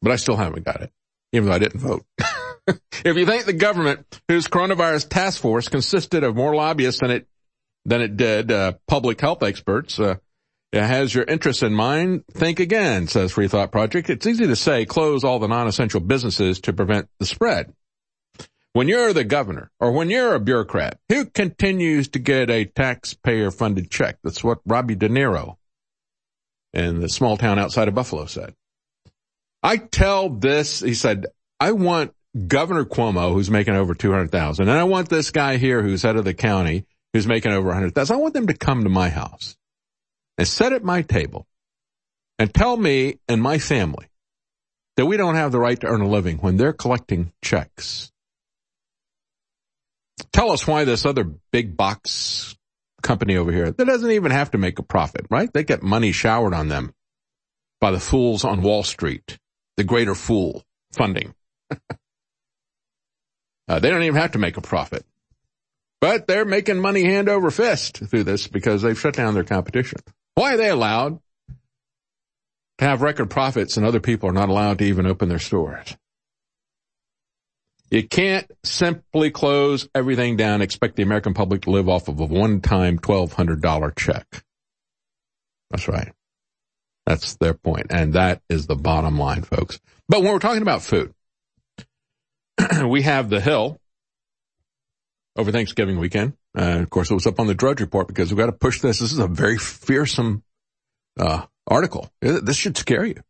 But I still haven't got it, even though I didn't vote. if you think the government, whose coronavirus task force consisted of more lobbyists than it than it did uh, public health experts, uh, has your interests in mind, think again, says Free Thought Project. It's easy to say close all the non-essential businesses to prevent the spread. When you're the governor or when you're a bureaucrat who continues to get a taxpayer funded check, that's what Robbie De Niro in the small town outside of Buffalo said. I tell this, he said, I want Governor Cuomo who's making over 200,000 and I want this guy here who's head of the county who's making over 100,000. I want them to come to my house and sit at my table and tell me and my family that we don't have the right to earn a living when they're collecting checks tell us why this other big box company over here that doesn't even have to make a profit, right? They get money showered on them by the fools on Wall Street, the greater fool funding. uh, they don't even have to make a profit, but they're making money hand over fist through this because they've shut down their competition. Why are they allowed to have record profits and other people are not allowed to even open their stores? You can't simply close everything down, expect the American public to live off of a one-time $1,200 check. That's right. That's their point. And that is the bottom line, folks. But when we're talking about food, we have the Hill over Thanksgiving weekend. Uh, of course, it was up on the Drudge Report because we've got to push this. This is a very fearsome uh, article. This should scare you.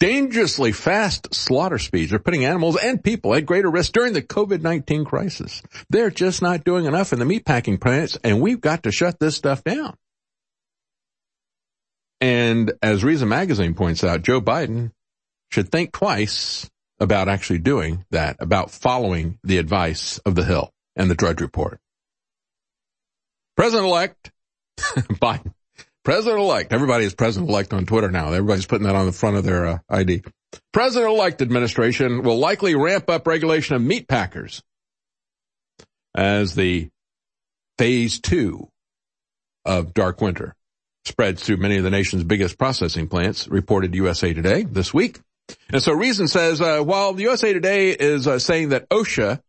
Dangerously fast slaughter speeds are putting animals and people at greater risk during the COVID-19 crisis. They're just not doing enough in the meatpacking plants and we've got to shut this stuff down. And as Reason Magazine points out, Joe Biden should think twice about actually doing that, about following the advice of the Hill and the Drudge Report. President-elect Biden President-elect. Everybody is president-elect on Twitter now. Everybody's putting that on the front of their uh, ID. President-elect administration will likely ramp up regulation of meat packers as the phase two of dark winter spreads through many of the nation's biggest processing plants, reported USA Today this week. And so Reason says, uh, while the USA Today is uh, saying that OSHA,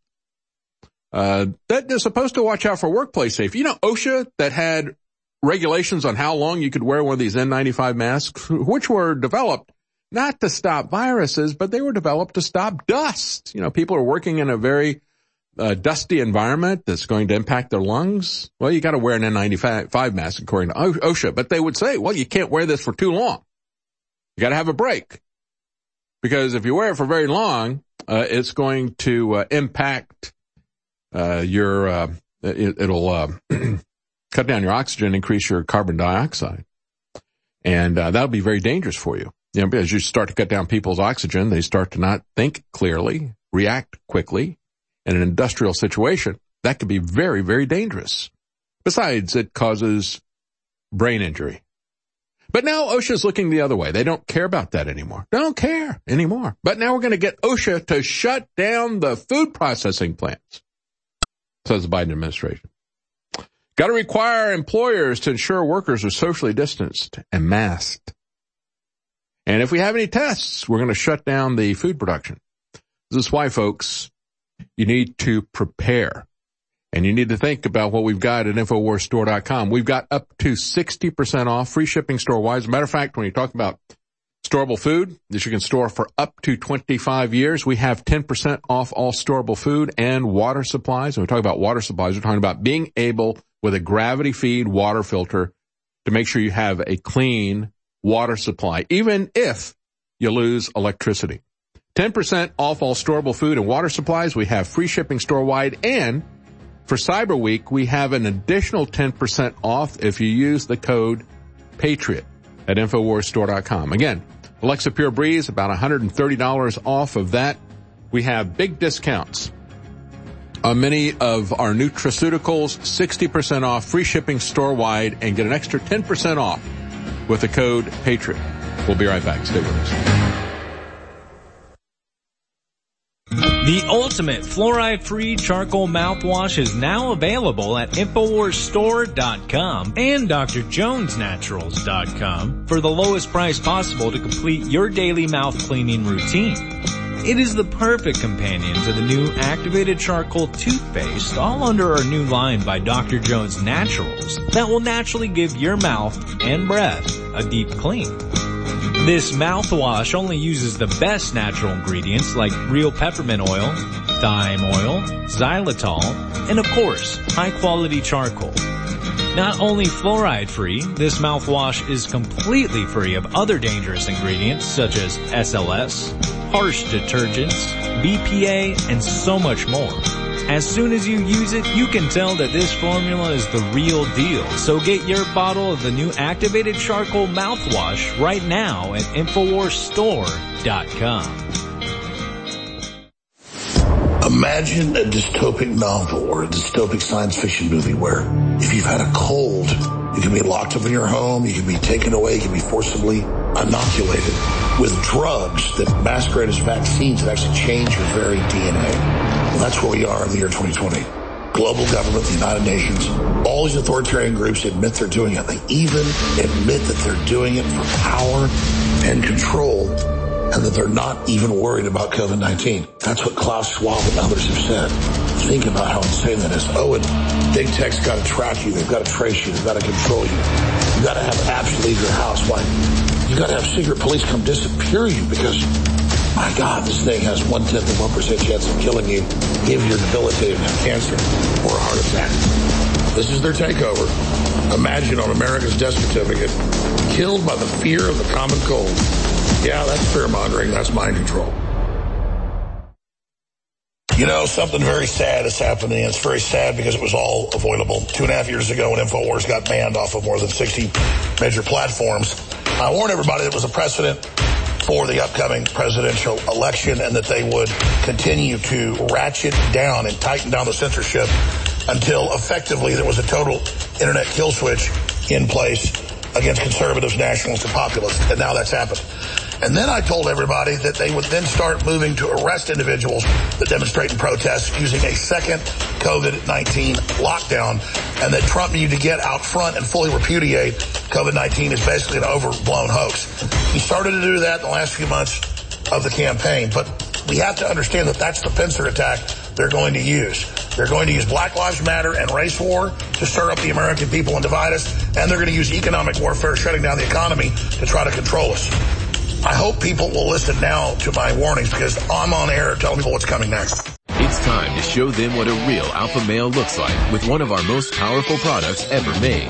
uh, that they're supposed to watch out for workplace safety. You know, OSHA that had regulations on how long you could wear one of these N95 masks, which were developed not to stop viruses, but they were developed to stop dust. You know, people are working in a very uh, dusty environment that's going to impact their lungs. Well, you got to wear an N95 mask according to OSHA, but they would say, well, you can't wear this for too long. You got to have a break because if you wear it for very long, uh, it's going to uh, impact uh, your. Uh, it, will uh, cut down your oxygen, increase your carbon dioxide, and uh, that'll be very dangerous for you. You know, as you start to cut down people's oxygen, they start to not think clearly, react quickly. In an industrial situation, that could be very, very dangerous. Besides, it causes brain injury. But now OSHA's looking the other way. They don't care about that anymore. They don't care anymore. But now we're going to get OSHA to shut down the food processing plants, says the Biden administration. Got to require employers to ensure workers are socially distanced and masked. And if we have any tests, we're going to shut down the food production. This is why, folks, you need to prepare. And you need to think about what we've got at InfoWarsStore.com. We've got up to 60% off free shipping store wise. As a matter of fact, when you talk about storable food that you can store for up to 25 years, we have 10% off all storable food and water supplies. When we talk about water supplies, we're talking about being able with a gravity feed water filter to make sure you have a clean water supply, even if you lose electricity. 10% off all storable food and water supplies. We have free shipping store wide and for Cyber Week, we have an additional 10% off if you use the code PATRIOT at InfoWarsStore.com. Again, Alexa Pure Breeze, about $130 off of that. We have big discounts on many of our nutraceuticals, 60% off, free shipping store wide, and get an extra 10% off with the code PATRIOT. We'll be right back. Stay with us. The ultimate fluoride-free charcoal mouthwash is now available at InfoWarsStore.com and DrJonesNaturals.com for the lowest price possible to complete your daily mouth cleaning routine. It is the perfect companion to the new activated charcoal toothpaste, all under our new line by Dr. Jones Naturals, that will naturally give your mouth and breath a deep clean. This mouthwash only uses the best natural ingredients like real peppermint oil, thyme oil, xylitol, and of course, high quality charcoal. Not only fluoride free, this mouthwash is completely free of other dangerous ingredients such as SLS, harsh detergents, BPA, and so much more. As soon as you use it, you can tell that this formula is the real deal. So get your bottle of the new activated charcoal mouthwash right now at InfoWarsStore.com. Imagine a dystopic novel or a dystopic science fiction movie where if you've had a cold, you can be locked up in your home, you can be taken away, you can be forcibly inoculated with drugs that masquerade as vaccines that actually change your very DNA. Well, that's where we are in the year 2020. Global government, the United Nations, all these authoritarian groups admit they're doing it. They even admit that they're doing it for power and control and that they're not even worried about COVID-19. That's what Klaus Schwab and others have said. Think about how insane that is. Oh, and big tech's got to track you. They've got to trace you. They've got to control you. You've got to have apps leave your house. Why? You've got to have secret police come disappear you because, my God, this thing has one tenth of one percent chance of killing you if you're debilitated and have cancer or a heart attack. This is their takeover. Imagine on America's death certificate, killed by the fear of the common cold. Yeah, that's fear mongering. That's mind control. You know, something very sad is happening. And it's very sad because it was all avoidable. Two and a half years ago when InfoWars got banned off of more than 60 major platforms, I warned everybody that it was a precedent for the upcoming presidential election and that they would continue to ratchet down and tighten down the censorship until effectively there was a total internet kill switch in place against conservatives, nationalists, and populists. And now that's happened. And then I told everybody that they would then start moving to arrest individuals that demonstrate and protest using a second COVID-19 lockdown and that Trump needed to get out front and fully repudiate COVID-19 is basically an overblown hoax. He started to do that in the last few months of the campaign, but we have to understand that that's the pincer attack they're going to use. They're going to use Black Lives Matter and race war to stir up the American people and divide us, and they're going to use economic warfare, shutting down the economy to try to control us. I hope people will listen now to my warnings because I'm on air telling people what's coming next. It's time to show them what a real alpha male looks like with one of our most powerful products ever made,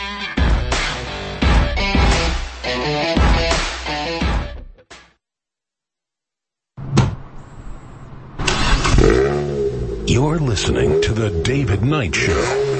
Listening to The David Knight Show.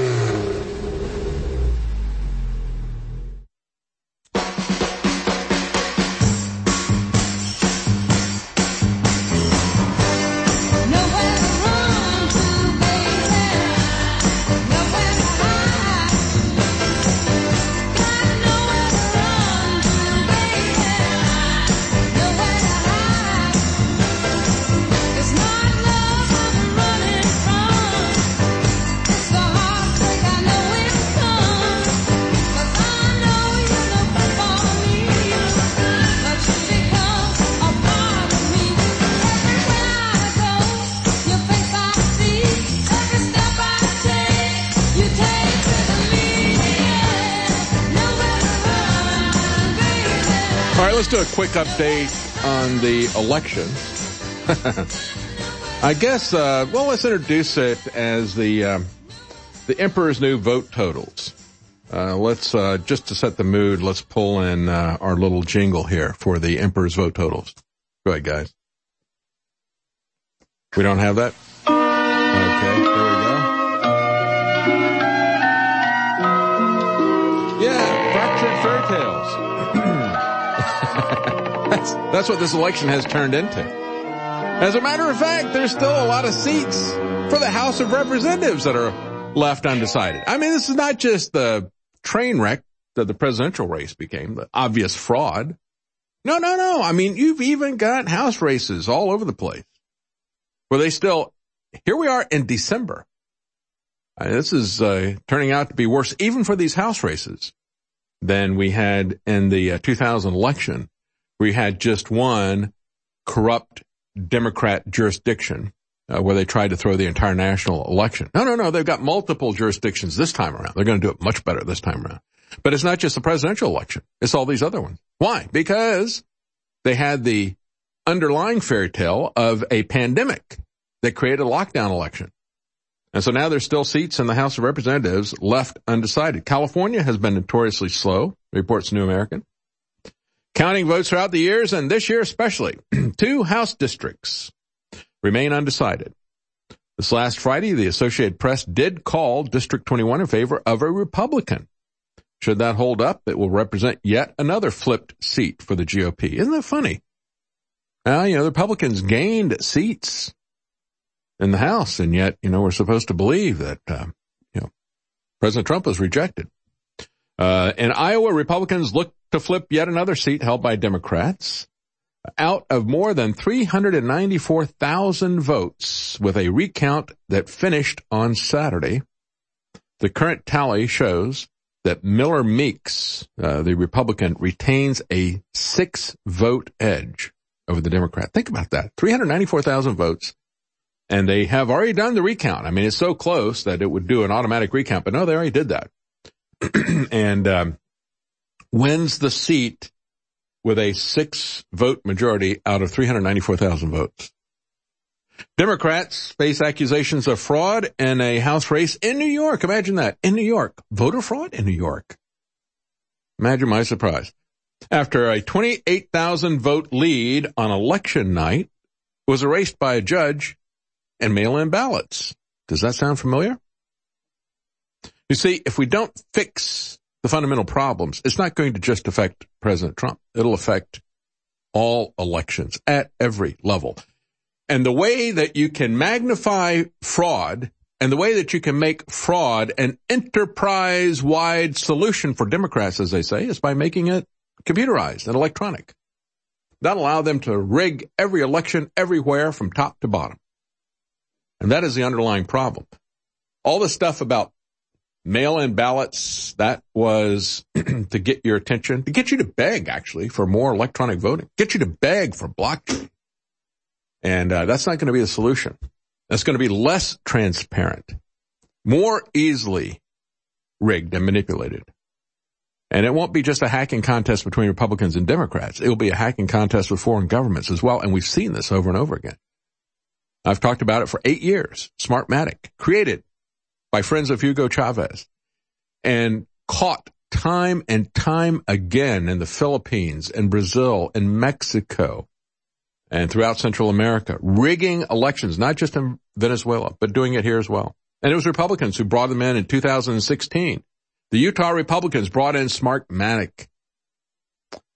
Quick update on the election. I guess, uh, well, let's introduce it as the, um, the emperor's new vote totals. Uh, let's, uh, just to set the mood, let's pull in, uh, our little jingle here for the emperor's vote totals. Go ahead, guys. We don't have that? That's, that's what this election has turned into. As a matter of fact, there's still a lot of seats for the House of Representatives that are left undecided. I mean, this is not just the train wreck that the presidential race became, the obvious fraud. No, no, no. I mean, you've even got House races all over the place where they still, here we are in December. Uh, this is uh, turning out to be worse even for these House races than we had in the uh, 2000 election. We had just one corrupt Democrat jurisdiction uh, where they tried to throw the entire national election. No, no, no. They've got multiple jurisdictions this time around. They're going to do it much better this time around. But it's not just the presidential election. It's all these other ones. Why? Because they had the underlying fairy tale of a pandemic that created a lockdown election. And so now there's still seats in the House of Representatives left undecided. California has been notoriously slow, reports New American. Counting votes throughout the years and this year especially, two House districts remain undecided. This last Friday, the Associated Press did call District 21 in favor of a Republican. Should that hold up, it will represent yet another flipped seat for the GOP. Isn't that funny? Now, you know, the Republicans gained seats in the House, and yet, you know, we're supposed to believe that, uh, you know, President Trump was rejected. Uh, in Iowa, Republicans look to flip yet another seat held by Democrats. Out of more than 394,000 votes with a recount that finished on Saturday, the current tally shows that Miller Meeks, uh, the Republican, retains a six vote edge over the Democrat. Think about that. 394,000 votes And they have already done the recount. I mean, it's so close that it would do an automatic recount, but no, they already did that. and um, wins the seat with a six vote majority out of 394,000 votes. Democrats face accusations of fraud in a House race in New York. Imagine that. In New York. Voter fraud in New York. Imagine my surprise. After a 28,000 vote lead on election night was erased by a judge and mail-in ballots. Does that sound familiar? You see, if we don't fix the fundamental problems, it's not going to just affect President Trump. It'll affect all elections at every level. And the way that you can magnify fraud and the way that you can make fraud an enterprise wide solution for Democrats, as they say, is by making it computerized and electronic. That'll allow them to rig every election everywhere from top to bottom. And that is the underlying problem. All the stuff about mail-in ballots, that was to get your attention, to get you to beg actually for more electronic voting, get you to beg for blockchain. And uh, that's not going to be the solution. That's going to be less transparent, more easily rigged and manipulated. And it won't be just a hacking contest between Republicans and Democrats. It will be a hacking contest with foreign governments as well. And we've seen this over and over again. I've talked about it for eight years. Smartmatic, created by friends of Hugo Chavez and caught time and time again in the Philippines and Brazil and Mexico and throughout Central America, rigging elections, not just in Venezuela, but doing it here as well. And it was Republicans who brought them in in 2016. The Utah Republicans brought in Smartmatic.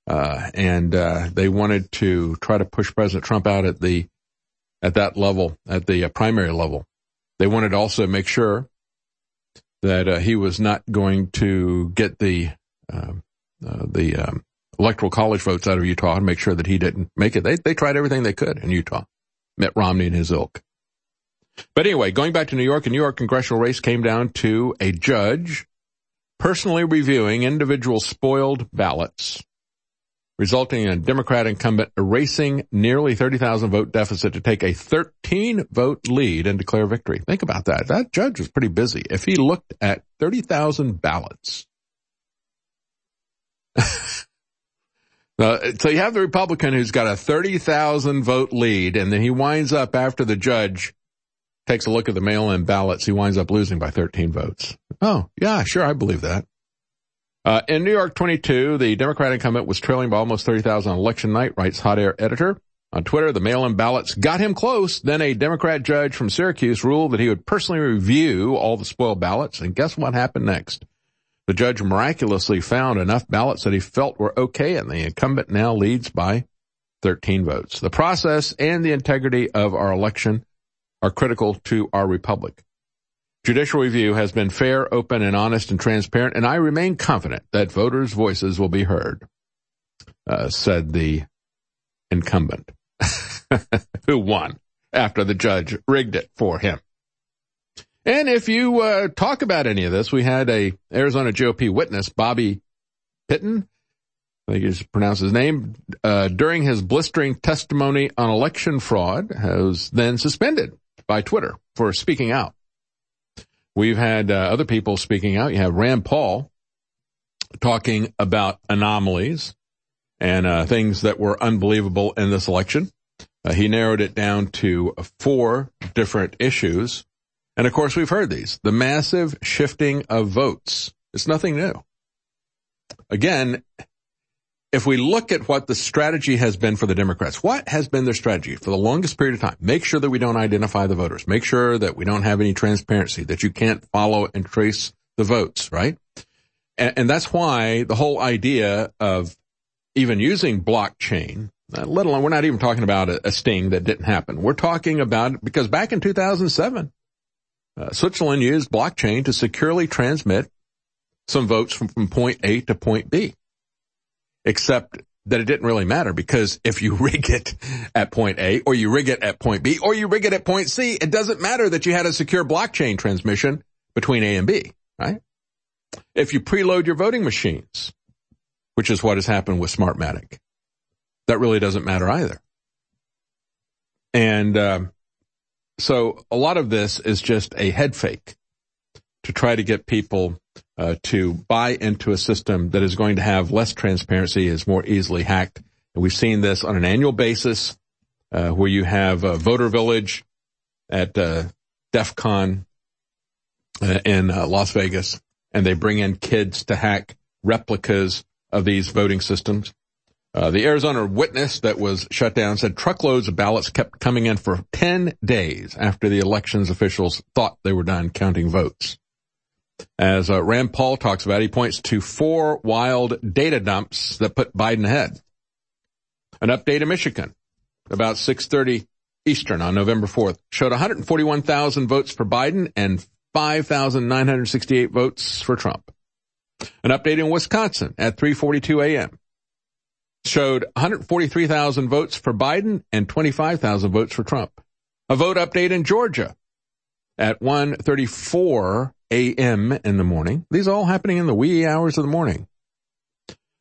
Uh, and, uh, they wanted to try to push President Trump out at the, at that level, at the uh, primary level. They wanted to also make sure that uh, he was not going to get the um, uh, the um, electoral college votes out of Utah and make sure that he didn't make it. They they tried everything they could in Utah. Mitt Romney and his ilk. But anyway, going back to New York, a New York congressional race came down to a judge personally reviewing individual spoiled ballots resulting in a Democrat incumbent erasing nearly 30,000 vote deficit to take a 13 vote lead and declare victory. Think about that. That judge was pretty busy. If he looked at 30,000 ballots. So you have the Republican who's got a 30,000 vote lead and then he winds up after the judge takes a look at the mail-in ballots, he winds up losing by 13 votes. Oh, yeah, sure, I believe that. Uh, in New York 22, the Democratic incumbent was trailing by almost 30,000 on election night, writes Hot Air editor. On Twitter, the mail-in ballots got him close. Then a Democrat judge from Syracuse ruled that he would personally review all the spoiled ballots. And guess what happened next? The judge miraculously found enough ballots that he felt were okay and the incumbent now leads by 13 votes. The process and the integrity of our election are critical to our republic. Judicial review has been fair, open, and honest and transparent, and I remain confident that voters' voices will be heard, uh, said the incumbent, who won after the judge rigged it for him. And if you uh, talk about any of this, we had a Arizona GOP witness, Bobby Piton, I think he's pronounced his name, uh, during his blistering testimony on election fraud, was then suspended by Twitter for speaking out. We've had uh, other people speaking out. You have Rand Paul talking about anomalies and uh, things that were unbelievable in this election. Uh, he narrowed it down to four different issues. And of course, we've heard these. The massive shifting of votes. It's nothing new. Again, if we look at what the strategy has been for the Democrats, what has been their strategy for the longest period of time? Make sure that we don't identify the voters. Make sure that we don't have any transparency, that you can't follow and trace the votes, right? And, and that's why the whole idea of even using blockchain, let alone we're not even talking about a, a, sting that didn't happen. We're talking about because back in 2007, uh, Switzerland used blockchain to securely transmit some votes from, from point A to point B except that it didn't really matter because if you rig it at point A or you rig it at point B or you rig it at point C, it doesn't matter that you had a secure blockchain transmission between A and B, right? If you preload your voting machines, which is what has happened with Smartmatic, that really doesn't matter either. And um, so a lot of this is just a head fake to try to get people uh, to buy into a system that is going to have less transparency, is more easily hacked. And we've seen this on an annual basis, uh, where you have a voter village at uh, DEF CON uh, in uh, Las Vegas, and they bring in kids to hack replicas of these voting systems. Uh, the Arizona Witness that was shut down said truckloads of ballots kept coming in for 10 days after the elections officials thought they were done counting votes. As uh, Rand Paul talks about, he points to four wild data dumps that put Biden ahead. An update in Michigan about 6:30 Eastern on November 4th showed 141,000 votes for Biden and 5,968 votes for Trump. An update in Wisconsin at 3:42 a.m. showed 143,000 votes for Biden and 25,000 votes for Trump. A vote update in Georgia at 1:34 a.m. in the morning. These all happening in the wee hours of the morning.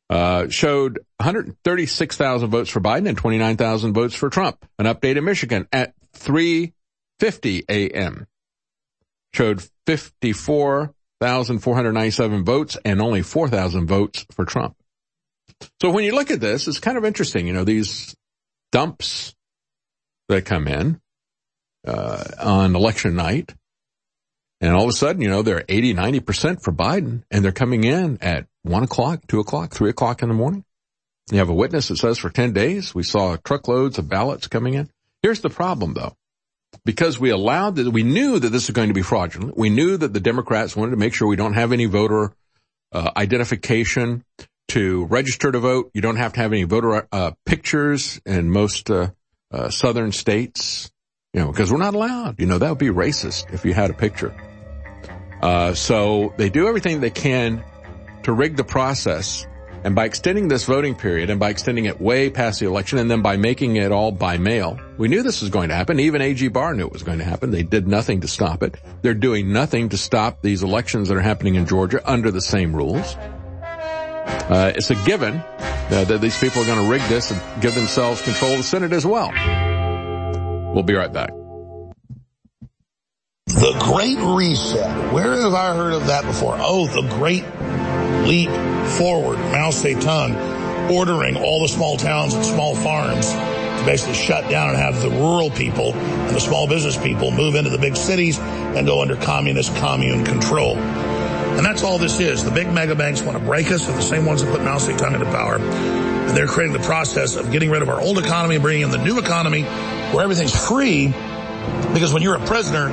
Uh, showed 136,000 votes for Biden and 29,000 votes for Trump. An update in Michigan at 3:50 a.m. showed 54,497 votes and only 4,000 votes for Trump. So when you look at this, it's kind of interesting. You know, these dumps that come in uh, on election night and all of a sudden, you know, they're 80, 90% for Biden and they're coming in at one o'clock, two o'clock, three o'clock in the morning. You have a witness that says for 10 days, we saw truckloads of ballots coming in. Here's the problem though. Because we allowed that, we knew that this was going to be fraudulent. We knew that the Democrats wanted to make sure we don't have any voter uh, identification to register to vote. You don't have to have any voter uh, pictures in most uh, uh southern states, you know, because we're not allowed. You know, that would be racist if you had a picture. Uh, so they do everything they can to rig the process. And by extending this voting period and by extending it way past the election and then by making it all by mail, we knew this was going to happen. Even AG Barr knew it was going to happen. They did nothing to stop it. They're doing nothing to stop these elections that are happening in Georgia under the same rules. Uh, it's a given uh, that these people are going to rig this and give themselves control of the Senate as well. We'll be right back. The Great Reset. Where have I heard of that before? Oh, the Great Leap Forward. Mao Zedong ordering all the small towns and small farms to basically shut down and have the rural people and the small business people move into the big cities and go under communist commune control. And that's all this is. The big mega banks want to break us. They're the same ones that put Mao Zedong into power. And they're creating the process of getting rid of our old economy and bringing in the new economy where everything's free. Because when you're a prisoner,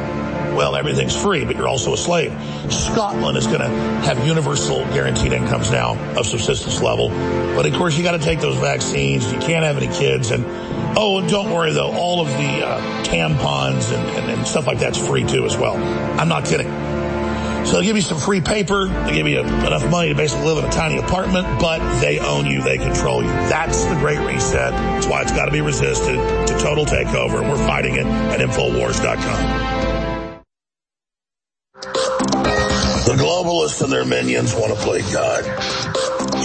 well, everything's free, but you're also a slave. Scotland is going to have universal guaranteed incomes now of subsistence level. But of course, you got to take those vaccines. You can't have any kids. And oh, don't worry though, all of the uh, tampons and, and, and stuff like that's free too as well. I'm not kidding. So they'll give you some free paper. They give you enough money to basically live in a tiny apartment, but they own you. They control you. That's the great reset. That's why it's got to be resisted to total takeover. And we're fighting it at Infowars.com. The globalists and their minions want to play God.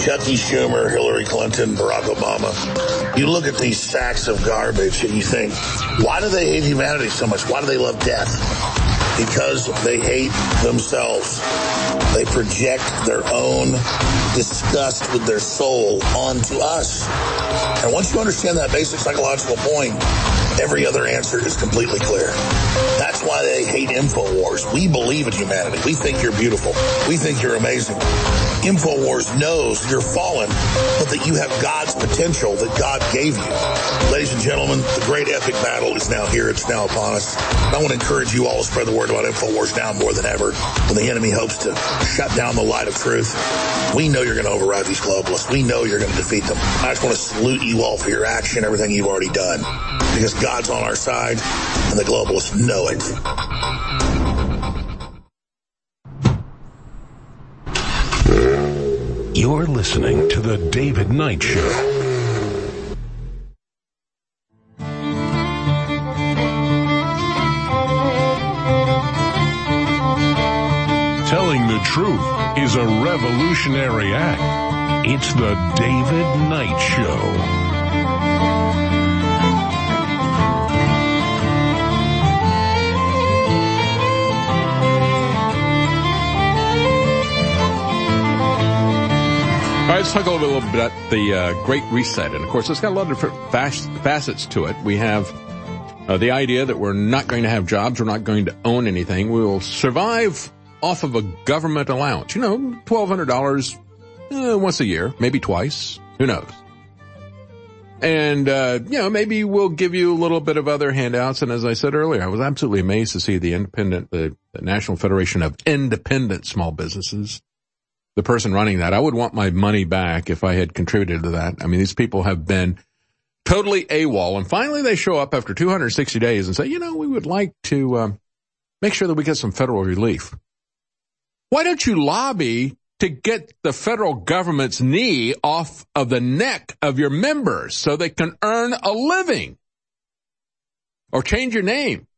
Chucky Schumer, Hillary Clinton, Barack Obama. You look at these sacks of garbage and you think, why do they hate humanity so much? Why do they love death? Because they hate themselves. They project their own disgust with their soul onto us. And once you understand that basic psychological point, every other answer is completely clear. That's why they hate InfoWars. We believe in humanity. We think you're beautiful. We think you're amazing. InfoWars knows you're fallen, but that you have God's potential that God gave you. Ladies and gentlemen, the great epic battle is now here. It's now upon us. I want to encourage you all to spread the word about InfoWars now more than ever when the enemy hopes to shut down the light of truth. We know you're going to override these globalists. We know you're going to defeat them. I just want to salute you all for your action, everything you've already done. Because God's on our side and the globalists know it. You're listening to The David Knight Show. Telling the truth is a revolutionary act. It's The David Knight Show. Right, let's talk a little bit about the uh, Great Reset. And of course, it's got a lot of different facets to it. We have uh, the idea that we're not going to have jobs, we're not going to own anything. We will survive off of a government allowance. You know, $1,200 uh, once a year, maybe twice. Who knows? And, uh, you know, maybe we'll give you a little bit of other handouts. And as I said earlier, I was absolutely amazed to see the independent, the, the National Federation of Independent Small Businesses the person running that. I would want my money back if I had contributed to that. I mean, these people have been totally AWOL and finally they show up after 260 days and say, you know, we would like to uh, make sure that we get some federal relief. Why don't you lobby to get the federal government's knee off of the neck of your members so they can earn a living? Or change your name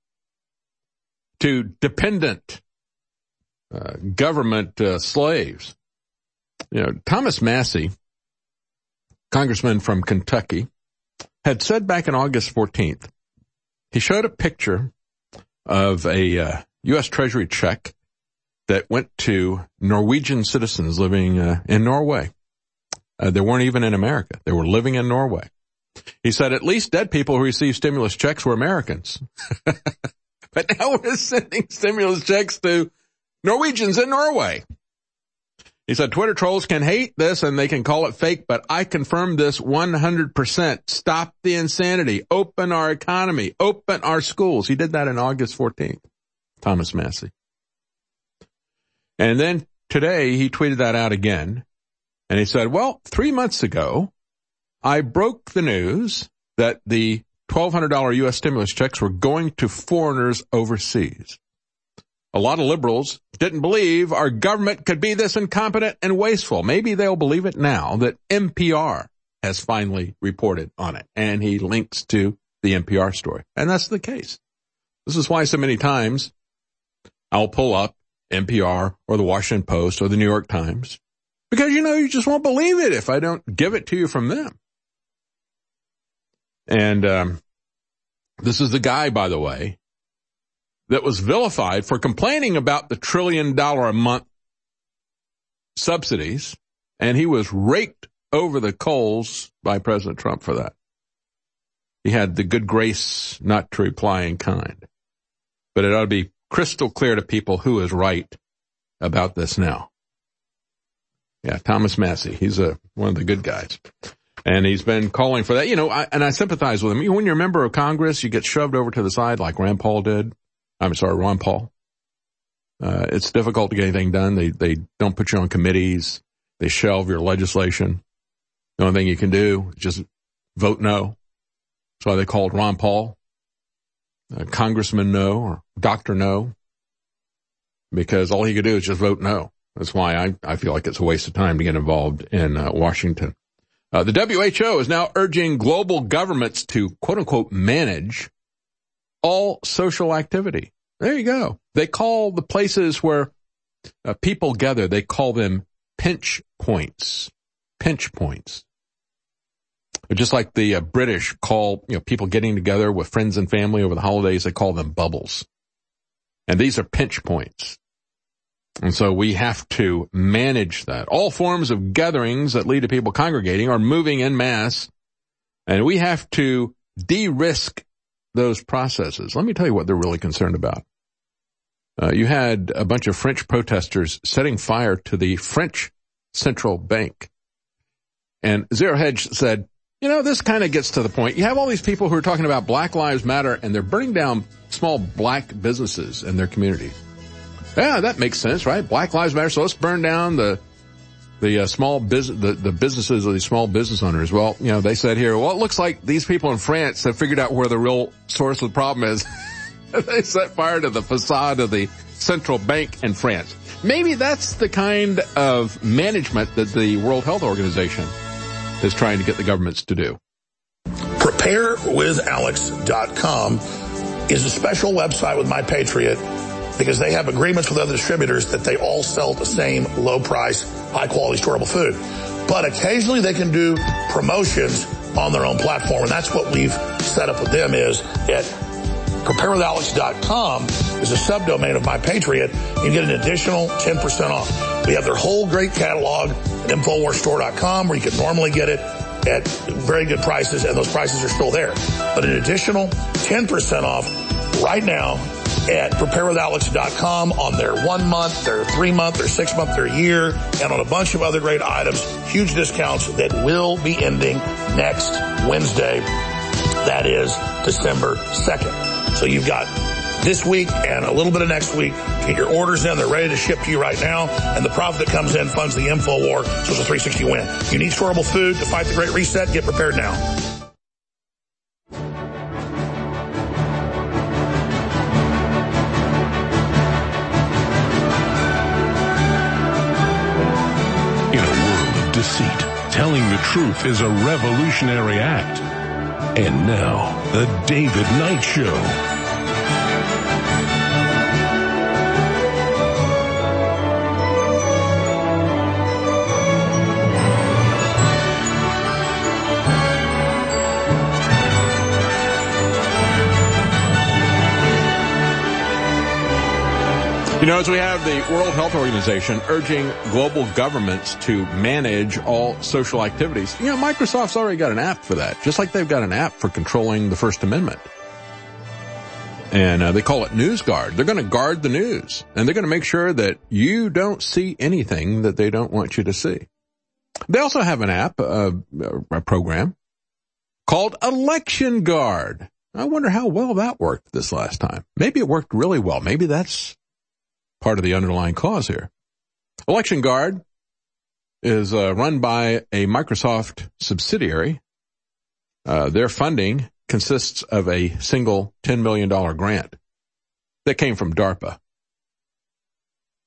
to dependent uh, government uh, slaves. You know, Thomas Massie, congressman from Kentucky, had said back in August 14th, he showed a picture of a uh, U.S. Treasury check that went to Norwegian citizens living uh, in Norway. Uh, they weren't even in America. They were living in Norway. He said at least dead people who received stimulus checks were Americans. but now we're sending stimulus checks to Norwegians in Norway. He said Twitter trolls can hate this and they can call it fake, but I confirm this 100%. Stop the insanity. Open our economy. Open our schools. He did that in August 14th. Thomas Massie. And then today he tweeted that out again. And he said, well, three months ago, I broke the news that the $1,200 U.S. stimulus checks were going to foreigners overseas. A lot of liberals didn't believe our government could be this incompetent and wasteful. Maybe they'll believe it now that NPR has finally reported on it. And he links to the NPR story. And that's the case. This is why so many times I'll pull up NPR or the Washington Post or the New York Times because you know you just won't believe it if I don't give it to you from them. And um, this is the guy, by the way, that was vilified for complaining about the trillion dollar a month subsidies, and he was raked over the coals by President Trump for that. He had the good grace not to reply in kind. But it ought to be crystal clear to people who is right about this now. Yeah, Thomas Massie. He's a, one of the good guys. And he's been calling for that. You know, I, and I sympathize with him. When you're a member of Congress, you get shoved over to the side like Rand Paul did. I'm sorry, Ron Paul. Uh, it's difficult to get anything done. They, they don't put you on committees. They shelve your legislation. The only thing you can do is just vote no. That's why they called Ron Paul, uh, Congressman no or Doctor no, because all he could do is just vote no. That's why I, I feel like it's a waste of time to get involved in uh, Washington. Uh, the WHO is now urging global governments to quote unquote manage all social activity. There you go. They call the places where uh, people gather, they call them pinch points. Pinch points. Just like the uh, British call, you know, people getting together with friends and family over the holidays, they call them bubbles. And these are pinch points. And so we have to manage that. All forms of gatherings that lead to people congregating are moving in mass. And we have to de-risk those processes. Let me tell you what they're really concerned about. Uh, you had a bunch of French protesters setting fire to the French central bank. And Zero Hedge said, you know, this kind of gets to the point. You have all these people who are talking about Black Lives Matter and they're burning down small black businesses in their community. Yeah, that makes sense, right? Black Lives Matter. So let's burn down the the uh, small business, the, the businesses of these small business owners. Well, you know, they said here, well, it looks like these people in France have figured out where the real source of the problem is. they set fire to the facade of the central bank in France. Maybe that's the kind of management that the World Health Organization is trying to get the governments to do. PrepareWithAlex.com is a special website with My Patriot because they have agreements with other distributors that they all sell the same low price, high quality storable food. But occasionally they can do promotions on their own platform. And that's what we've set up with them is at preparewithalex.com is a subdomain of My Patriot. You get an additional 10% off. We have their whole great catalog at InfoWarsStore.com where you can normally get it at very good prices and those prices are still there. But an additional 10% off right now at preparewithalex.com on their one month, their three month, their six month, their year, and on a bunch of other great items. Huge discounts that will be ending next Wednesday. That is December 2nd. So you've got this week and a little bit of next week. Get your orders in. They're ready to ship to you right now. And the profit that comes in funds the info war. So it's a 360 win. You need storable food to fight the great reset. Get prepared now. Deceit, telling the truth is a revolutionary act. And now, the David Knight Show. You know, as we have the World Health Organization urging global governments to manage all social activities, you know, Microsoft's already got an app for that, just like they've got an app for controlling the First Amendment. And uh, they call it News Guard. They're going to guard the news, and they're going to make sure that you don't see anything that they don't want you to see. They also have an app, uh, a program called Election Guard. I wonder how well that worked this last time. Maybe it worked really well. Maybe that's part of the underlying cause here. Election Guard is uh, run by a Microsoft subsidiary. Uh, their funding consists of a single $10 million grant that came from DARPA,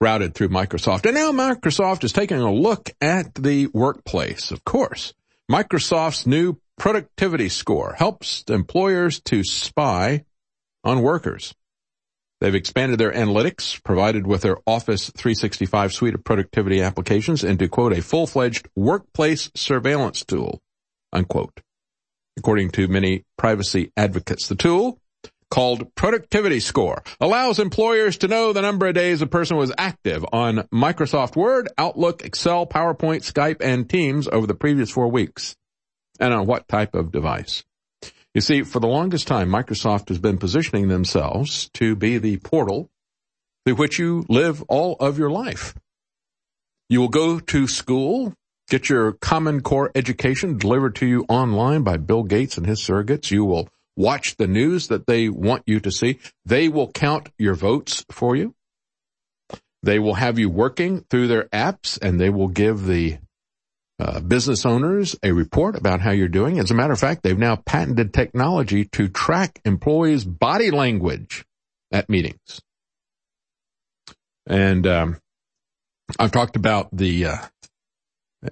routed through Microsoft. And now Microsoft is taking a look at the workplace, of course. Microsoft's new productivity score helps employers to spy on workers. They've expanded their analytics provided with their Office 365 suite of productivity applications into, quote, a full-fledged workplace surveillance tool, unquote. According to many privacy advocates, the tool, called Productivity Score, allows employers to know the number of days a person was active on Microsoft Word, Outlook, Excel, PowerPoint, Skype, and Teams over the previous four weeks, and on what type of device. You see, for the longest time, Microsoft has been positioning themselves to be the portal through which you live all of your life. You will go to school, get your Common Core education delivered to you online by Bill Gates and his surrogates. You will watch the news that they want you to see. They will count your votes for you. They will have you working through their apps and they will give the uh, business owners a report about how you're doing. As a matter of fact, they've now patented technology to track employees' body language at meetings. And um, I've talked about the uh,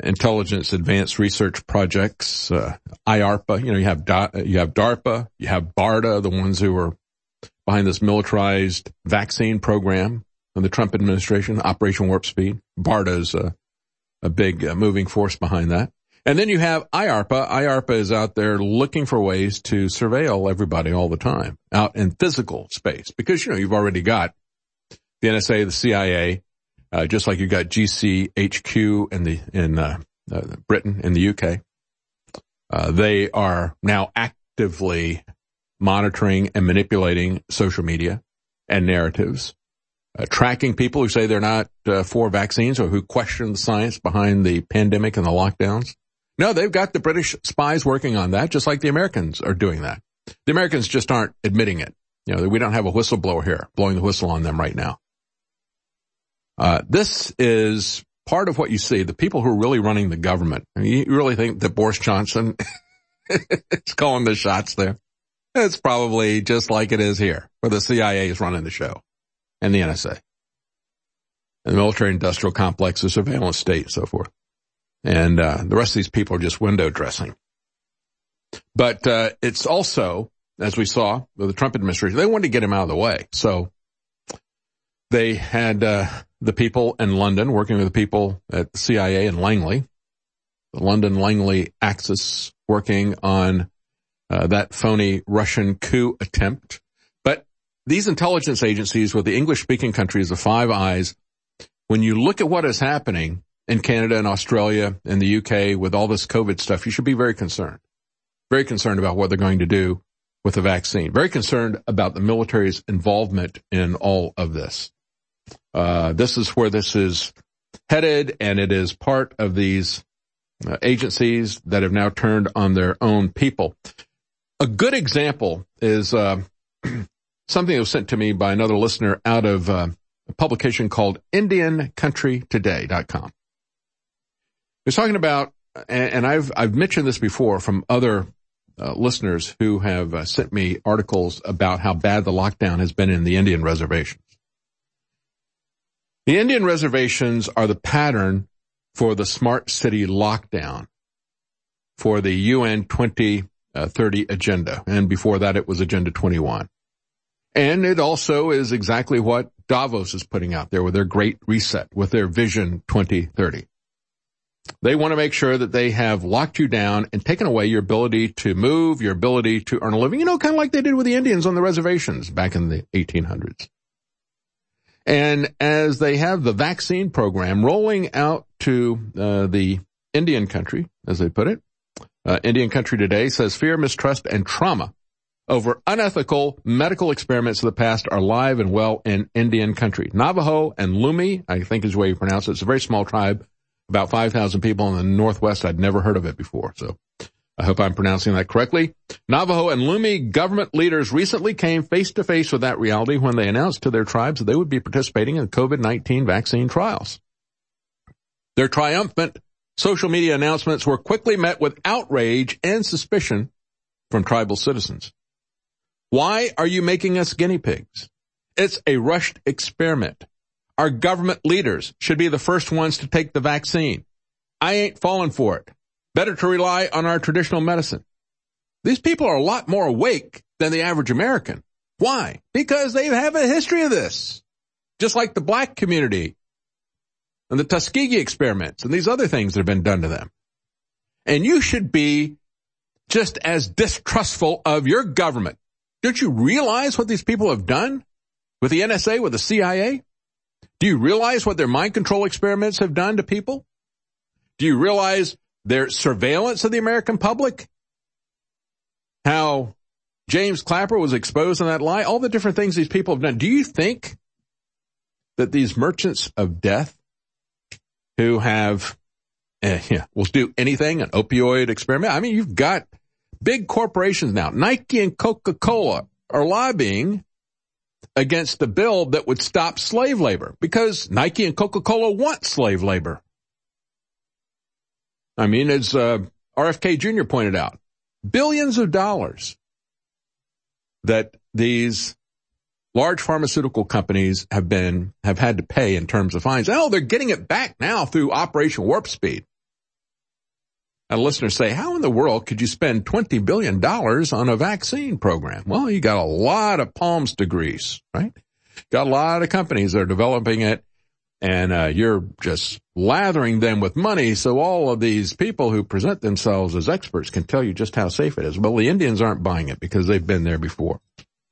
intelligence advanced research projects, uh, IARPA. You know, you have you have DARPA, you have BARDA, the ones who are behind this militarized vaccine program in the Trump administration, Operation Warp Speed. BARDA is uh, a big uh, moving force behind that. And then you have IARPA. IARPA is out there looking for ways to surveil everybody all the time out in physical space because, you know, you've already got the NSA, the CIA, uh, just like you got GCHQ in the, in, uh, uh, Britain, in the UK. Uh, they are now actively monitoring and manipulating social media and narratives uh, tracking people who say they're not uh, for vaccines or who question the science behind the pandemic and the lockdowns. No, they've got the British spies working on that, just like the Americans are doing that. The Americans just aren't admitting it. You know, we don't have a whistleblower here blowing the whistle on them right now. Uh, this is part of what you see. The people who are really running the government. I mean, you really think that Boris Johnson is calling the shots there? It's probably just like it is here, where the CIA is running the show and the NSA. And the military industrial complex, the surveillance state, and so forth. And, uh, the rest of these people are just window dressing. But, uh, it's also, as we saw with the Trump administration, they wanted to get him out of the way. So they had, uh, the people in London working with the people at the CIA in Langley, the London Langley Axis working on, uh, that phony Russian coup attempt these intelligence agencies with the English speaking countries, the Five Eyes, when you look at what is happening in Canada and Australia and the UK with all this COVID stuff, you should be very concerned. Very concerned about what they're going to do with the vaccine. Very concerned about the military's involvement in all of this. Uh, this is where this is headed, and it is part of these uh, agencies that have now turned on their own people. A good example is uh, something that was sent to me by another listener out of uh, a publication called IndianCountryToday.com. He's talking about, and I've I've mentioned this before from other uh, listeners who have uh, sent me articles about how bad the lockdown has been in the Indian reservations. The Indian reservations are the pattern for the smart city lockdown for the UN 2030 uh, agenda. And before that, it was Agenda 21. And it also is exactly what Davos is putting out there with their great reset, with their vision 2030. They want to make sure that they have locked you down and taken away your ability to move, your ability to earn a living, you know, kind of like they did with the Indians on the reservations back in the 1800s. And as they have the vaccine program rolling out to uh, the Indian country, as they put it, uh, Indian country today says fear, mistrust, and trauma over unethical medical experiments of the past are live and well in Indian country. Navajo and Lummi, I think is the way you pronounce it. It's a very small tribe about 5,000 people in the Northwest. I'd never heard of it before. So I hope I'm pronouncing that correctly. Navajo and Lummi government leaders recently came face to face with that reality when they announced to their tribes that they would be participating in COVID-19 vaccine trials. Their triumphant social media announcements were quickly met with outrage and suspicion from tribal citizens. Why are you making us guinea pigs? It's a rushed experiment. Our government leaders should be the first ones to take the vaccine. I ain't falling for it. Better to rely on our traditional medicine. These people are a lot more awake than the average American. Why? Because they have a history of this. Just like the black community and the Tuskegee experiments and these other things that have been done to them. And you should be just as distrustful of your government. Don't you realize what these people have done with the NSA, with the CIA? Do you realize what their mind control experiments have done to people? Do you realize their surveillance of the American public? How James Clapper was exposed in that lie? All the different things these people have done. Do you think that these merchants of death who have, eh, yeah, will do anything, an opioid experiment? I mean, you've got big corporations now. Nike and Coca-Cola are lobbying against the bill that would stop slave labor because Nike and Coca-Cola want slave labor. I mean, as uh, RFK Jr. pointed out, billions of dollars that these large pharmaceutical companies have been have had to pay in terms of fines. Oh, they're getting it back now through Operation Warp Speed. And listeners say, how in the world could you spend $20 billion on a vaccine program? Well, you got a lot of palms to grease, right? Got a lot of companies that are developing it and uh, you're just lathering them with money so all of these people who present themselves as experts can tell you just how safe it is. Well, the Indians aren't buying it because they've been there before.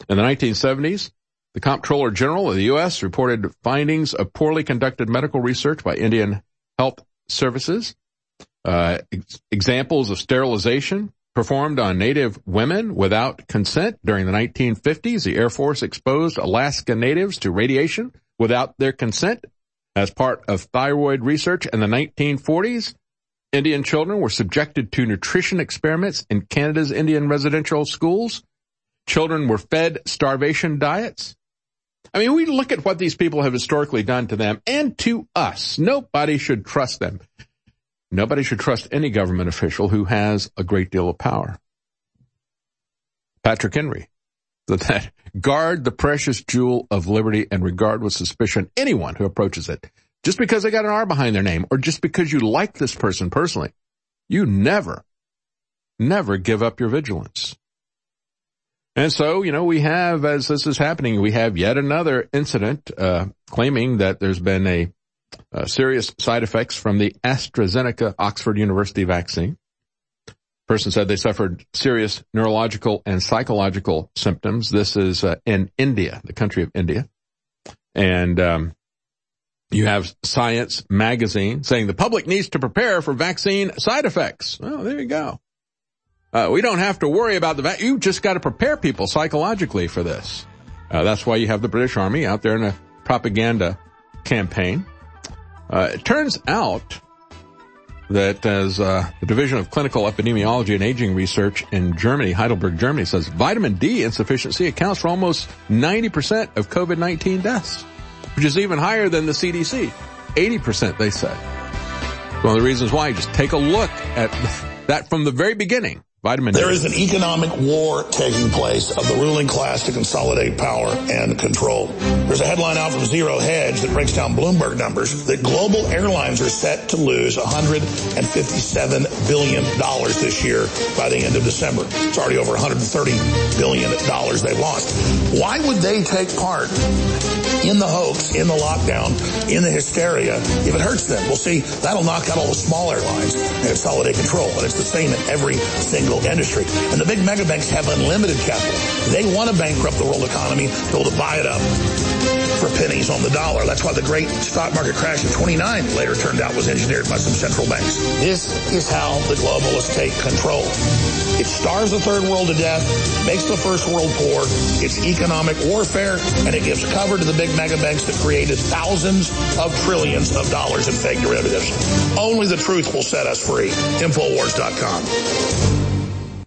In the 1970s, the Comptroller General of the U.S. reported findings of poorly conducted medical research by Indian Health Services uh, ex- examples of sterilization performed on native women without consent during the 1950s. The Air Force exposed Alaska natives to radiation without their consent as part of thyroid research in the 1940s. Indian children were subjected to nutrition experiments in Canada's Indian residential schools. Children were fed starvation diets. I mean, we look at what these people have historically done to them and to us. Nobody should trust them. Nobody should trust any government official who has a great deal of power. Patrick Henry, that guard the precious jewel of liberty and regard with suspicion anyone who approaches it. Just because they got an R behind their name or just because you like this person personally, you never, never give up your vigilance. And so, you know, we have, as this is happening, we have yet another incident, uh, claiming that there's been a uh, serious side effects from the AstraZeneca Oxford University vaccine. Person said they suffered serious neurological and psychological symptoms. This is uh, in India, the country of India. And um, You have Science Magazine saying the public needs to prepare for vaccine side effects. Well, there you go. Uh, we don't have to worry about the vaccine. You just got to prepare people psychologically for this. Uh, that's why you have the British Army out there in a propaganda campaign. Uh, it turns out that as uh, the Division of Clinical Epidemiology and Aging Research in Germany, Heidelberg, Germany, says vitamin D insufficiency accounts for almost 90% of COVID-19 deaths which is even higher than the CDC. 80% they say. One of the reasons why, just take a look at that from the very beginning. Vitamin There is an economic war taking place of the ruling class to consolidate power and control. There's a headline out from Zero Hedge that breaks down Bloomberg numbers that global airlines are set to lose $157 billion this year by the end of December. It's already over $130 billion they've lost. Why would they take part in the hoax, in the lockdown, in the hysteria if it hurts them? Well, see, that'll knock out all the small airlines and consolidate control. And it's the same in every single single industry. And the big mega banks have unlimited capital. They want to bankrupt the world economy, be able to buy it up for pennies on the dollar. That's why the great stock market crash of 29 later turned out was engineered by some central banks. This is how the globalists take control. It starves the third world to death, makes the first world poor, it's economic warfare, and it gives cover to the big mega banks that created thousands of trillions of dollars in fake derivatives. Only the truth will set us free. Infowars.com.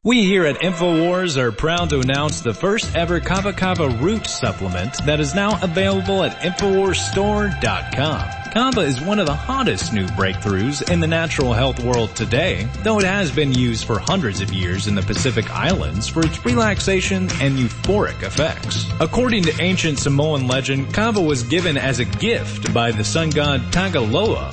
We here at InfoWars are proud to announce the first ever Kava Kava root supplement that is now available at InfoWarsStore.com. Kava is one of the hottest new breakthroughs in the natural health world today, though it has been used for hundreds of years in the Pacific Islands for its relaxation and euphoric effects. According to ancient Samoan legend, Kava was given as a gift by the sun god Tagaloa,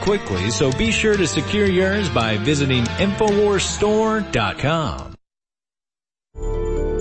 quickly, so be sure to secure yours by visiting InfoWarsStore.com.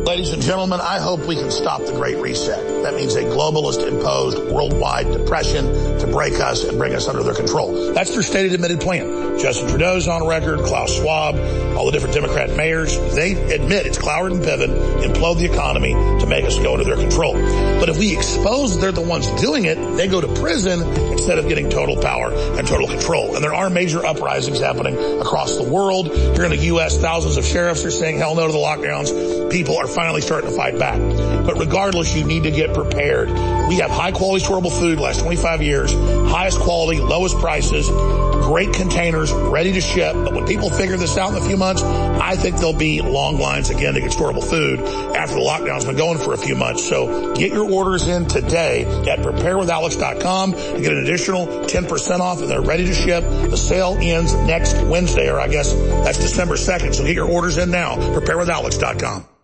Ladies and gentlemen, I hope we can stop the Great Reset. That means a globalist imposed worldwide depression to break us and bring us under their control. That's their stated admitted plan. Justin Trudeau's on record, Klaus Schwab, all the different Democrat mayors, they admit it's Cloward and Piven implode the economy to make us go under their control. But if we expose they're the ones doing it, they go to prison instead of getting total power and total control. And there are major uprisings happening across the world. Here in the U.S., thousands of sheriffs are saying hell no to the lockdowns. People are finally starting to fight back. But regardless, you need to get prepared. We have high quality storable food last 25 years, highest quality, lowest prices, great containers, ready to ship. But when people figure this out in a few months, I think there'll be long lines again to get storable food after the lockdown's been going for a few months. So get your orders in today at preparewithalex.com to get an additional 10% off and they're ready to ship. The sale ends next Wednesday, or I guess that's December 2nd. So get your orders in now. Preparewithalex.com.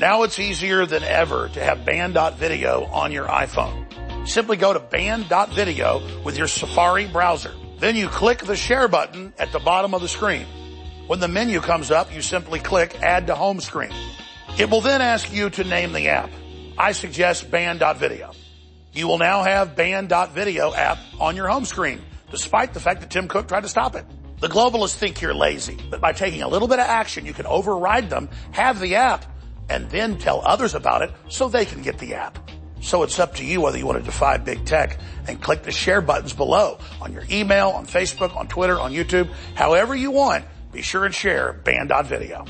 Now it's easier than ever to have banned.video on your iPhone. Simply go to banned.video with your Safari browser. Then you click the share button at the bottom of the screen. When the menu comes up, you simply click add to home screen. It will then ask you to name the app. I suggest banned.video. You will now have banned.video app on your home screen, despite the fact that Tim Cook tried to stop it. The globalists think you're lazy, but by taking a little bit of action, you can override them, have the app, and then tell others about it so they can get the app. So it's up to you whether you want to defy big tech and click the share buttons below on your email, on Facebook, on Twitter, on YouTube, however you want. Be sure and share banned.video.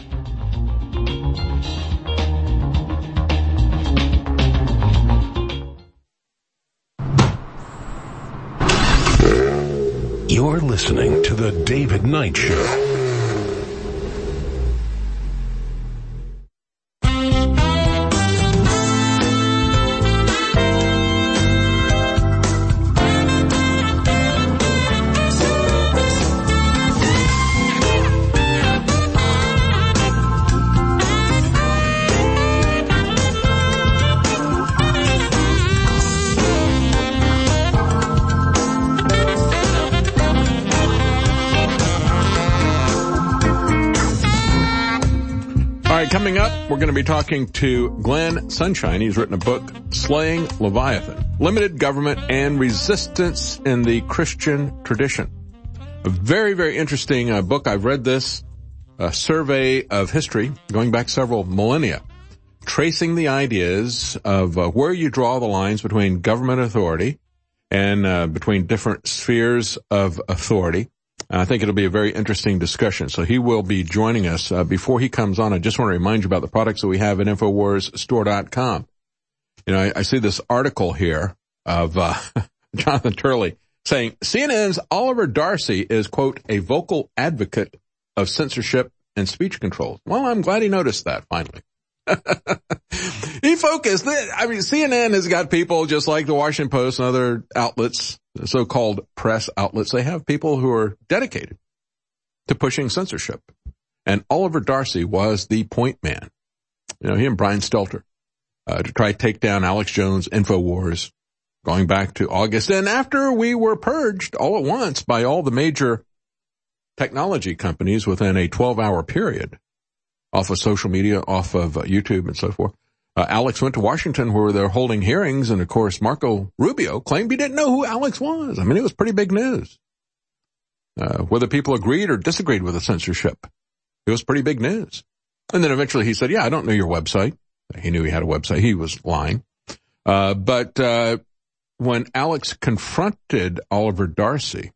You're listening to The David Knight Show. Right, coming up, we're going to be talking to Glenn Sunshine. He's written a book, Slaying Leviathan, Limited Government and Resistance in the Christian Tradition. A very, very interesting uh, book. I've read this, a survey of history going back several millennia, tracing the ideas of uh, where you draw the lines between government authority and uh, between different spheres of authority I think it'll be a very interesting discussion. So he will be joining us. Uh, before he comes on, I just want to remind you about the products that we have at InfoWarsStore.com. You know, I, I see this article here of uh, Jonathan Turley saying CNN's Oliver Darcy is, quote, a vocal advocate of censorship and speech controls. Well, I'm glad he noticed that finally. he focused. I mean, CNN has got people just like the Washington Post and other outlets so-called press outlets, they have people who are dedicated to pushing censorship. And Oliver Darcy was the point man. You know, he and Brian Stelter, uh, to try to take down Alex Jones, InfoWars, going back to August. And after we were purged all at once by all the major technology companies within a 12 hour period off of social media, off of uh, YouTube and so forth, uh, Alex went to Washington where they're holding hearings, and of course, Marco Rubio claimed he didn't know who Alex was. I mean, it was pretty big news. Uh, whether people agreed or disagreed with the censorship, it was pretty big news. And then eventually he said, yeah, I don't know your website. He knew he had a website. He was lying. Uh, but, uh, when Alex confronted Oliver Darcy,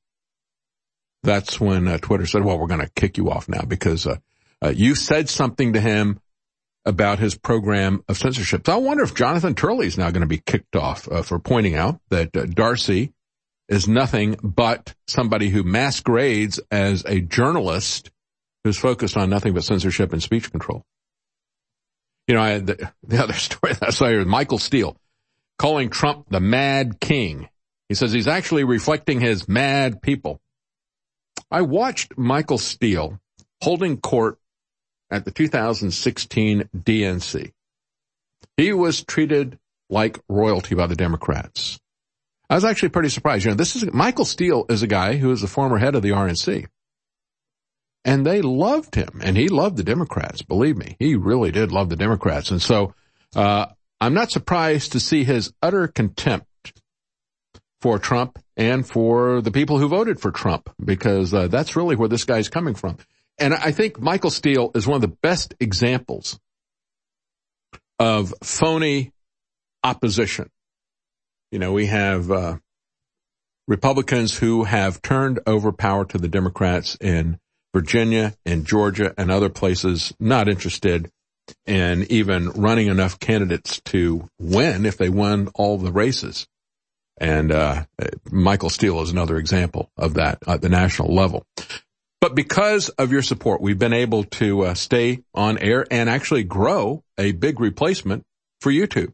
that's when uh, Twitter said, well, we're going to kick you off now because, uh, uh, you said something to him about his program of censorship. So I wonder if Jonathan Turley is now going to be kicked off uh, for pointing out that uh, Darcy is nothing but somebody who masquerades as a journalist who's focused on nothing but censorship and speech control. You know, I the, the other story that I saw here Michael Steele calling Trump the mad king. He says he's actually reflecting his mad people. I watched Michael Steele holding court at the 2016 DNC. He was treated like royalty by the Democrats. I was actually pretty surprised. You know, this is Michael Steele is a guy who is the former head of the RNC. And they loved him and he loved the Democrats. Believe me, he really did love the Democrats. And so, uh, I'm not surprised to see his utter contempt for Trump and for the people who voted for Trump because uh, that's really where this guy's coming from. And I think Michael Steele is one of the best examples of phony opposition. You know, we have uh, Republicans who have turned over power to the Democrats in Virginia and Georgia and other places, not interested in even running enough candidates to win if they won all the races. And uh, Michael Steele is another example of that at the national level. But because of your support, we've been able to uh, stay on air and actually grow a big replacement for YouTube.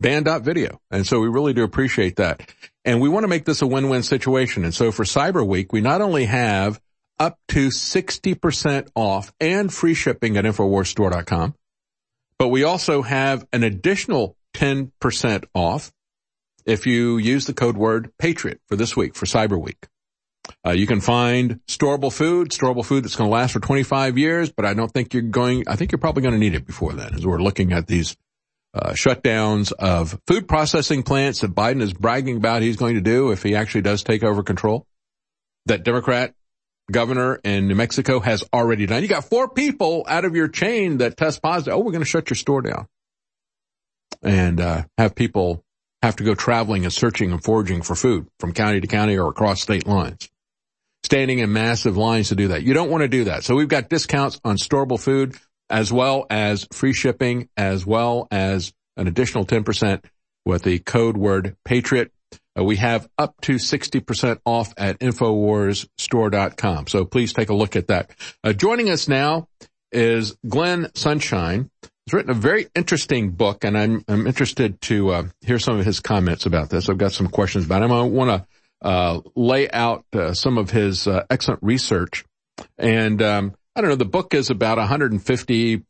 Banned.video. And so we really do appreciate that. And we want to make this a win-win situation. And so for Cyber Week, we not only have up to 60% off and free shipping at InfoWarsStore.com, but we also have an additional 10% off if you use the code word Patriot for this week, for Cyber Week. Uh, you can find storable food, storable food that's going to last for 25 years, but I don't think you're going, I think you're probably going to need it before then as we're looking at these uh, shutdowns of food processing plants that Biden is bragging about he's going to do if he actually does take over control. That Democrat governor in New Mexico has already done. You got four people out of your chain that test positive. Oh, we're going to shut your store down and uh, have people have to go traveling and searching and foraging for food from county to county or across state lines standing in massive lines to do that. You don't want to do that. So we've got discounts on storable food as well as free shipping as well as an additional 10% with the code word Patriot. Uh, we have up to 60% off at InfoWarsStore.com. So please take a look at that. Uh, joining us now is Glenn Sunshine. He's written a very interesting book and I'm, I'm interested to uh, hear some of his comments about this. I've got some questions about him. I want to uh, lay out uh, some of his uh, excellent research. And um, I don't know, the book is about 150,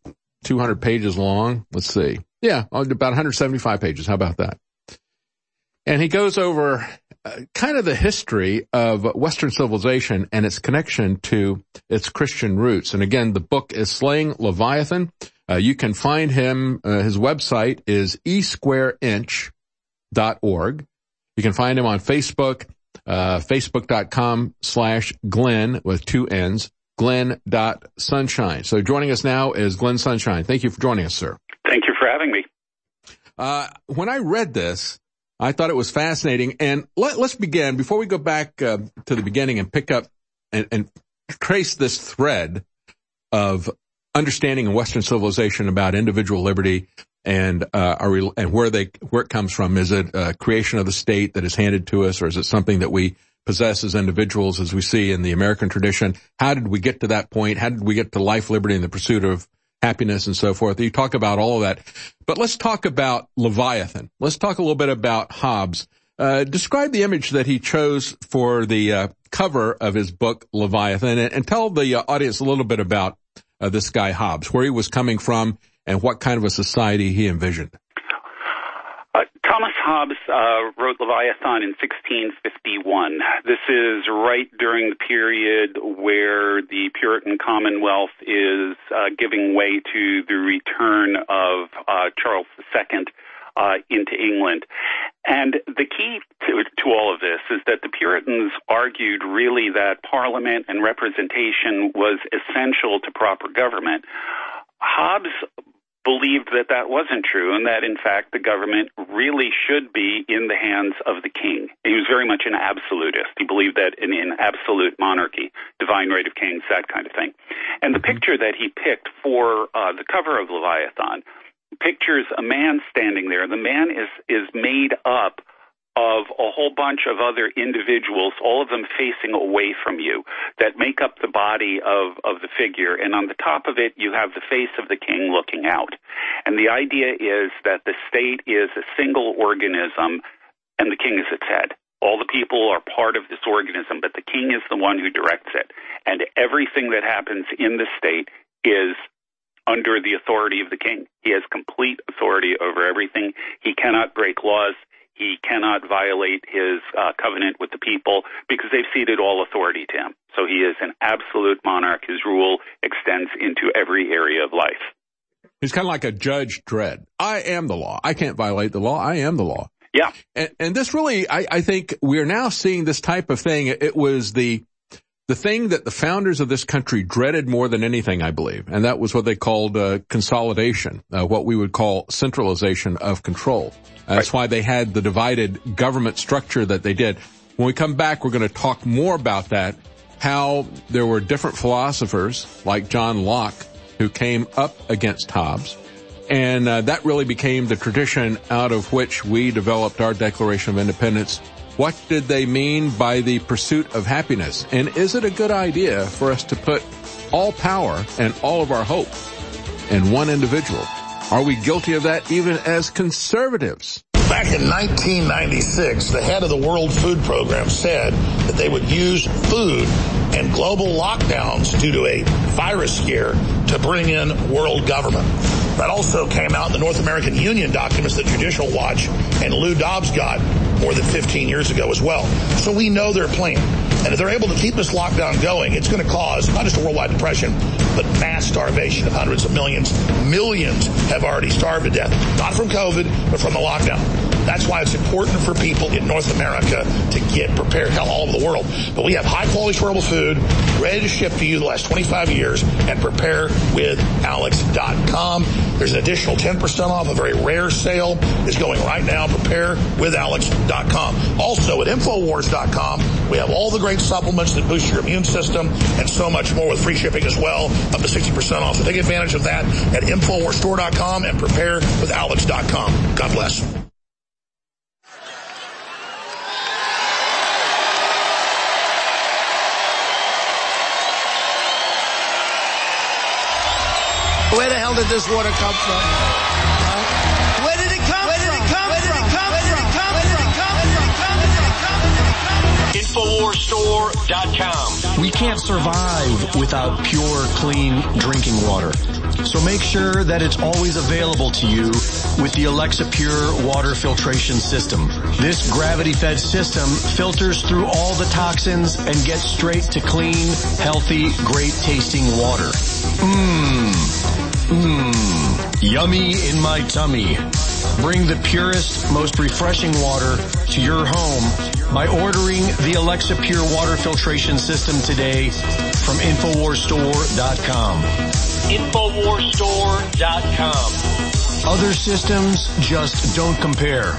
200 pages long. Let's see. Yeah, about 175 pages. How about that? And he goes over uh, kind of the history of Western civilization and its connection to its Christian roots. And again, the book is Slaying Leviathan. Uh, you can find him, uh, his website is esquareinch.org. You can find him on Facebook, uh, facebook.com slash Glenn with two N's, Glenn.sunshine. So joining us now is Glenn Sunshine. Thank you for joining us, sir. Thank you for having me. Uh, when I read this, I thought it was fascinating. And let, us begin before we go back uh, to the beginning and pick up and, and trace this thread of understanding in Western civilization about individual liberty and uh, are and where they where it comes from. Is it a creation of the state that is handed to us, or is it something that we possess as individuals, as we see in the American tradition? How did we get to that point? How did we get to life, liberty, and the pursuit of happiness and so forth? You talk about all of that, but let's talk about Leviathan. Let's talk a little bit about Hobbes. Uh, describe the image that he chose for the uh, cover of his book Leviathan, and, and tell the uh, audience a little bit about uh, this guy Hobbes, where he was coming from, and what kind of a society he envisioned. Uh, Thomas Hobbes uh, wrote Leviathan in 1651. This is right during the period where the Puritan Commonwealth is uh, giving way to the return of uh, Charles II uh, into England. And the key to, to all of this is that the Puritans argued really that Parliament and representation was essential to proper government. Hobbes believed that that wasn't true and that in fact the government really should be in the hands of the king. He was very much an absolutist. He believed that in an absolute monarchy, divine right of kings, that kind of thing. And the picture that he picked for uh, the cover of Leviathan pictures a man standing there. The man is is made up of a whole bunch of other individuals, all of them facing away from you, that make up the body of, of the figure. And on the top of it, you have the face of the king looking out. And the idea is that the state is a single organism and the king is its head. All the people are part of this organism, but the king is the one who directs it. And everything that happens in the state is under the authority of the king. He has complete authority over everything. He cannot break laws. He cannot violate his uh, covenant with the people because they've ceded all authority to him. So he is an absolute monarch. His rule extends into every area of life. He's kind of like a Judge Dredd. I am the law. I can't violate the law. I am the law. Yeah. And, and this really, I, I think we're now seeing this type of thing. It was the the thing that the founders of this country dreaded more than anything, I believe, and that was what they called uh, consolidation, uh, what we would call centralization of control. That's right. why they had the divided government structure that they did. When we come back, we're going to talk more about that, how there were different philosophers like John Locke who came up against Hobbes. And uh, that really became the tradition out of which we developed our Declaration of Independence what did they mean by the pursuit of happiness? And is it a good idea for us to put all power and all of our hope in one individual? Are we guilty of that even as conservatives? Back in 1996, the head of the World Food Program said that they would use food and global lockdowns due to a virus scare to bring in world government. That also came out in the North American Union documents that Judicial Watch and Lou Dobbs got more than 15 years ago as well. So we know their plan. And if they're able to keep this lockdown going, it's going to cause not just a worldwide depression, but mass starvation of hundreds of millions. Millions have already starved to death, not from COVID, but from the lockdown. That's why it's important for people in North America to get prepared, hell, all over the world. But we have high quality storable food ready to ship to you the last 25 years and prepare with Alex.com. There's an additional 10% off a very rare sale is going right now. Prepare with Alex.com. Also at Infowars.com, we have all the great supplements that boost your immune system and so much more with free shipping as well, up to 60% off. So take advantage of that at InfoWarsStore.com and prepare with Alex.com. God bless. Where the hell did this water come from? Infowars.com. We can't survive without pure, clean drinking water. So make sure that it's always available to you with the Alexa Pure water filtration system. This gravity-fed system filters through all the toxins and gets straight to clean, healthy, great tasting water. Mmm. Mmm. Yummy in my tummy. Bring the purest, most refreshing water to your home by ordering the Alexa Pure water filtration system today from InfoWarsStore.com. InfoWarsStore.com. Other systems just don't compare.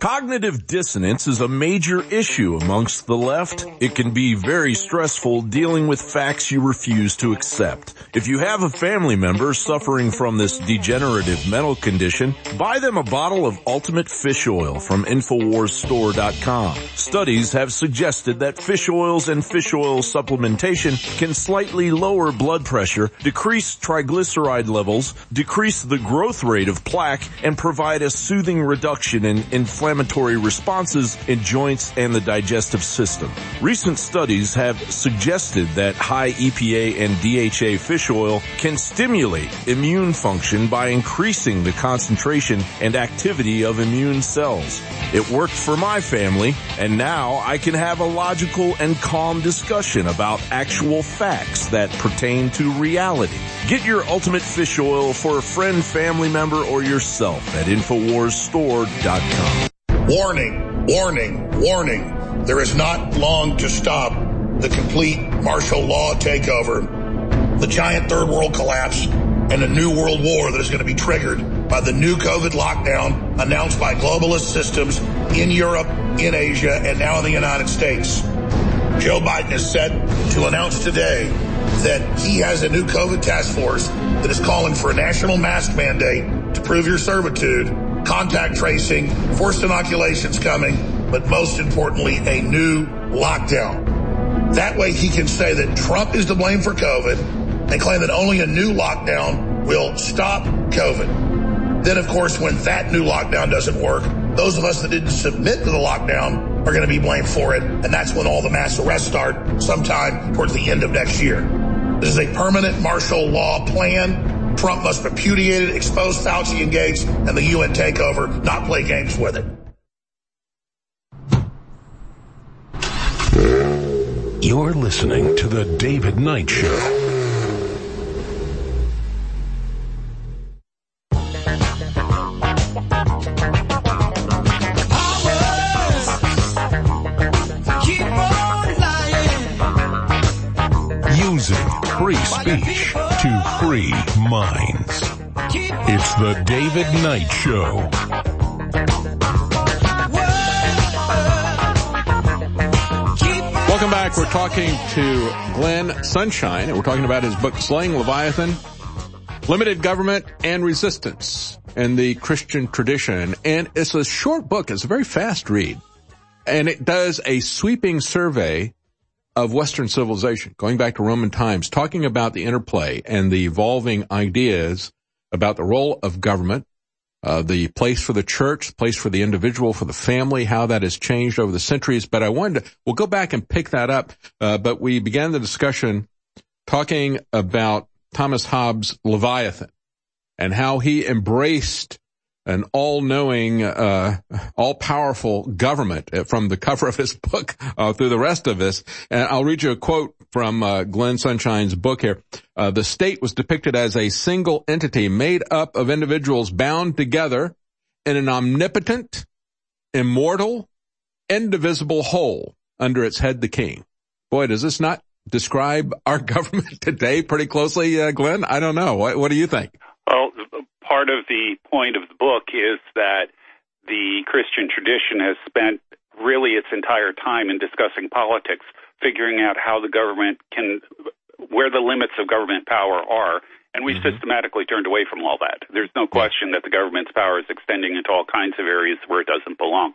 Cognitive dissonance is a major issue amongst the left. It can be very stressful dealing with facts you refuse to accept. If you have a family member suffering from this degenerative mental condition, buy them a bottle of Ultimate Fish Oil from InfoWarsStore.com. Studies have suggested that fish oils and fish oil supplementation can slightly lower blood pressure, decrease triglyceride levels, decrease the growth rate of plaque, and provide a soothing reduction in inflammation inflammatory responses in joints and the digestive system. Recent studies have suggested that high EPA and DHA fish oil can stimulate immune function by increasing the concentration and activity of immune cells. It worked for my family, and now I can have a logical and calm discussion about actual facts that pertain to reality. Get your ultimate fish oil for a friend, family member, or yourself at InfoWarsStore.com. Warning, warning, warning. There is not long to stop the complete martial law takeover, the giant third world collapse, and a new world war that is going to be triggered by the new COVID lockdown announced by globalist systems in Europe, in Asia, and now in the United States. Joe Biden is set to announce today that he has a new COVID task force that is calling for a national mask mandate to prove your servitude contact tracing, forced inoculations coming, but most importantly, a new lockdown. That way he can say that Trump is to blame for COVID and claim that only a new lockdown will stop COVID. Then, of course, when that new lockdown doesn't work, those of us that didn't submit to the lockdown are going to be blamed for it. And that's when all the mass arrests start sometime towards the end of next year. This is a permanent martial law plan Trump must repudiate it, expose Fauci and Gates and the UN takeover, not play games with it. You're listening to The David Knight Show. Using free speech to free minds. It's the David Knight Show. Welcome back. We're talking to Glenn Sunshine, and we're talking about his book, Slaying Leviathan, Limited Government and Resistance in the Christian Tradition. And it's a short book. It's a very fast read. And it does a sweeping survey of Western civilization, going back to Roman times, talking about the interplay and the evolving ideas about the role of government, uh, the place for the church, place for the individual, for the family, how that has changed over the centuries. But I wanted to, we'll go back and pick that up. Uh, but we began the discussion talking about Thomas Hobbes' Leviathan and how he embraced an all-knowing, uh, all-powerful government from the cover of his book uh, through the rest of this. And I'll read you a quote from uh, Glenn Sunshine's book here. Uh, the state was depicted as a single entity made up of individuals bound together in an omnipotent, immortal, indivisible whole under its head, the king. Boy, does this not describe our government today pretty closely, uh, Glenn? I don't know. What, what do you think? Well, part of the point of the book is that the Christian tradition has spent really its entire time in discussing politics, figuring out how the government can, where the limits of government power are. And we've mm-hmm. systematically turned away from all that. There's no question that the government's power is extending into all kinds of areas where it doesn't belong.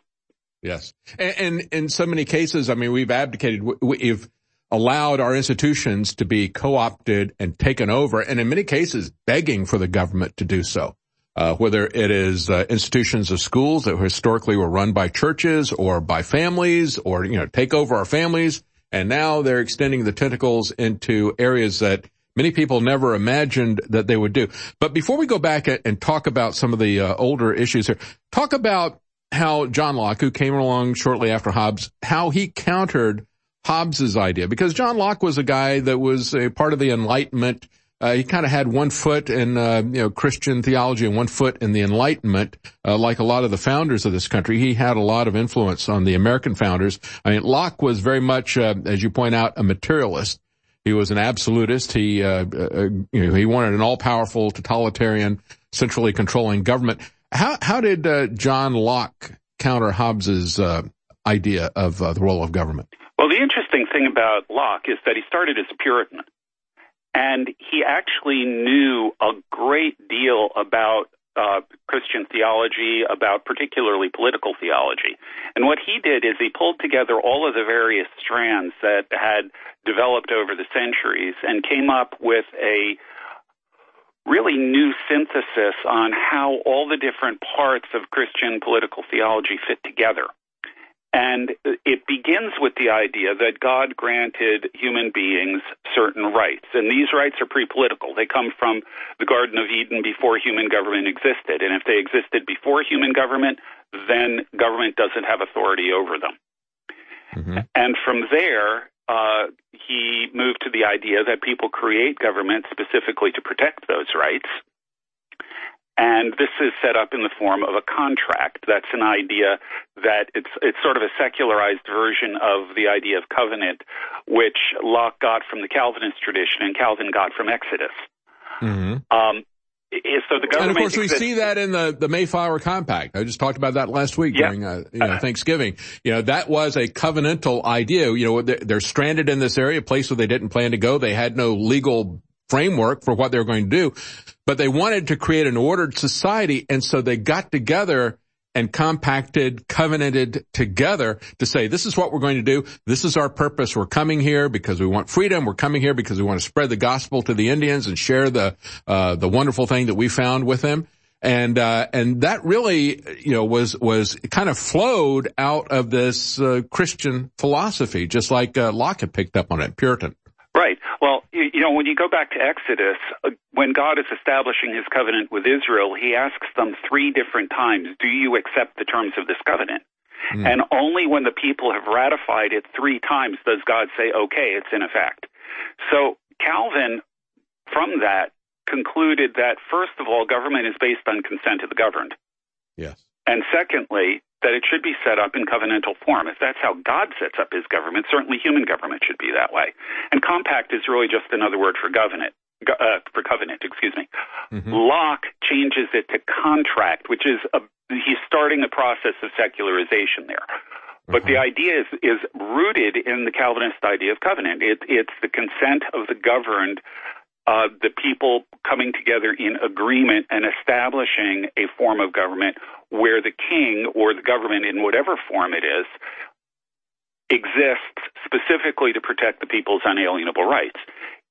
Yes. And, and in so many cases, I mean, we've abdicated, we've allowed our institutions to be co-opted and taken over, and in many cases begging for the government to do so. Uh, whether it is uh, institutions of schools that historically were run by churches or by families or you know take over our families And now they're extending the tentacles into areas that many people never imagined that they would do. But before we go back and talk about some of the uh, older issues here, talk about how John Locke, who came along shortly after Hobbes, how he countered Hobbes's idea. Because John Locke was a guy that was a part of the Enlightenment. Uh, he kind of had one foot in, uh, you know, Christian theology and one foot in the Enlightenment, uh, like a lot of the founders of this country. He had a lot of influence on the American founders. I mean, Locke was very much, uh, as you point out, a materialist. He was an absolutist. He, uh, uh, you know, he wanted an all-powerful, totalitarian, centrally controlling government. How how did John Locke counter Hobbes's idea of the role of government? Well, the interesting thing about Locke is that he started as a Puritan. And he actually knew a great deal about uh, Christian theology, about particularly political theology. And what he did is he pulled together all of the various strands that had developed over the centuries and came up with a really new synthesis on how all the different parts of Christian political theology fit together. And it begins with the idea that God granted human beings certain rights. And these rights are pre political. They come from the Garden of Eden before human government existed. And if they existed before human government, then government doesn't have authority over them. Mm-hmm. And from there, uh, he moved to the idea that people create government specifically to protect those rights. And this is set up in the form of a contract. That's an idea that it's it's sort of a secularized version of the idea of covenant, which Locke got from the Calvinist tradition and Calvin got from Exodus. Mm-hmm. Um, so the government and of course exists. we see that in the, the Mayflower Compact. I just talked about that last week yeah. during uh, you know, Thanksgiving. You know that was a covenantal idea. You know they're stranded in this area, a place where they didn't plan to go. They had no legal framework for what they were going to do, but they wanted to create an ordered society. And so they got together and compacted, covenanted together to say, this is what we're going to do. This is our purpose. We're coming here because we want freedom. We're coming here because we want to spread the gospel to the Indians and share the, uh, the wonderful thing that we found with them. And, uh, and that really, you know, was, was kind of flowed out of this, uh, Christian philosophy, just like, uh, Locke had picked up on it, Puritan. Right. Well, you know, when you go back to Exodus, uh, when God is establishing his covenant with Israel, he asks them three different times, do you accept the terms of this covenant? Mm. And only when the people have ratified it three times does God say, okay, it's in effect. So Calvin, from that, concluded that first of all, government is based on consent of the governed. Yes. And secondly, that it should be set up in covenantal form. If that's how God sets up his government, certainly human government should be that way. And compact is really just another word for covenant. Uh, for covenant, excuse me. Mm-hmm. Locke changes it to contract, which is a, he's starting a process of secularization there. But the mm-hmm. idea is, is rooted in the Calvinist idea of covenant. It, it's the consent of the governed uh, the people coming together in agreement and establishing a form of government where the king or the government, in whatever form it is, exists specifically to protect the people's unalienable rights.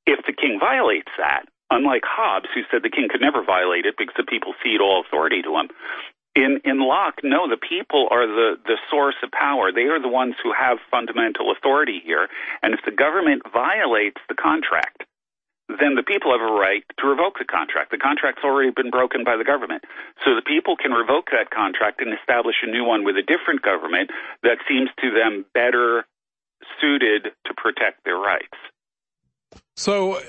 If the king violates that, unlike Hobbes, who said the king could never violate it because the people cede all authority to him, in in Locke, no, the people are the the source of power. They are the ones who have fundamental authority here. And if the government violates the contract, then the people have a right to revoke the contract. The contract's already been broken by the government. So the people can revoke that contract and establish a new one with a different government that seems to them better suited to protect their rights. So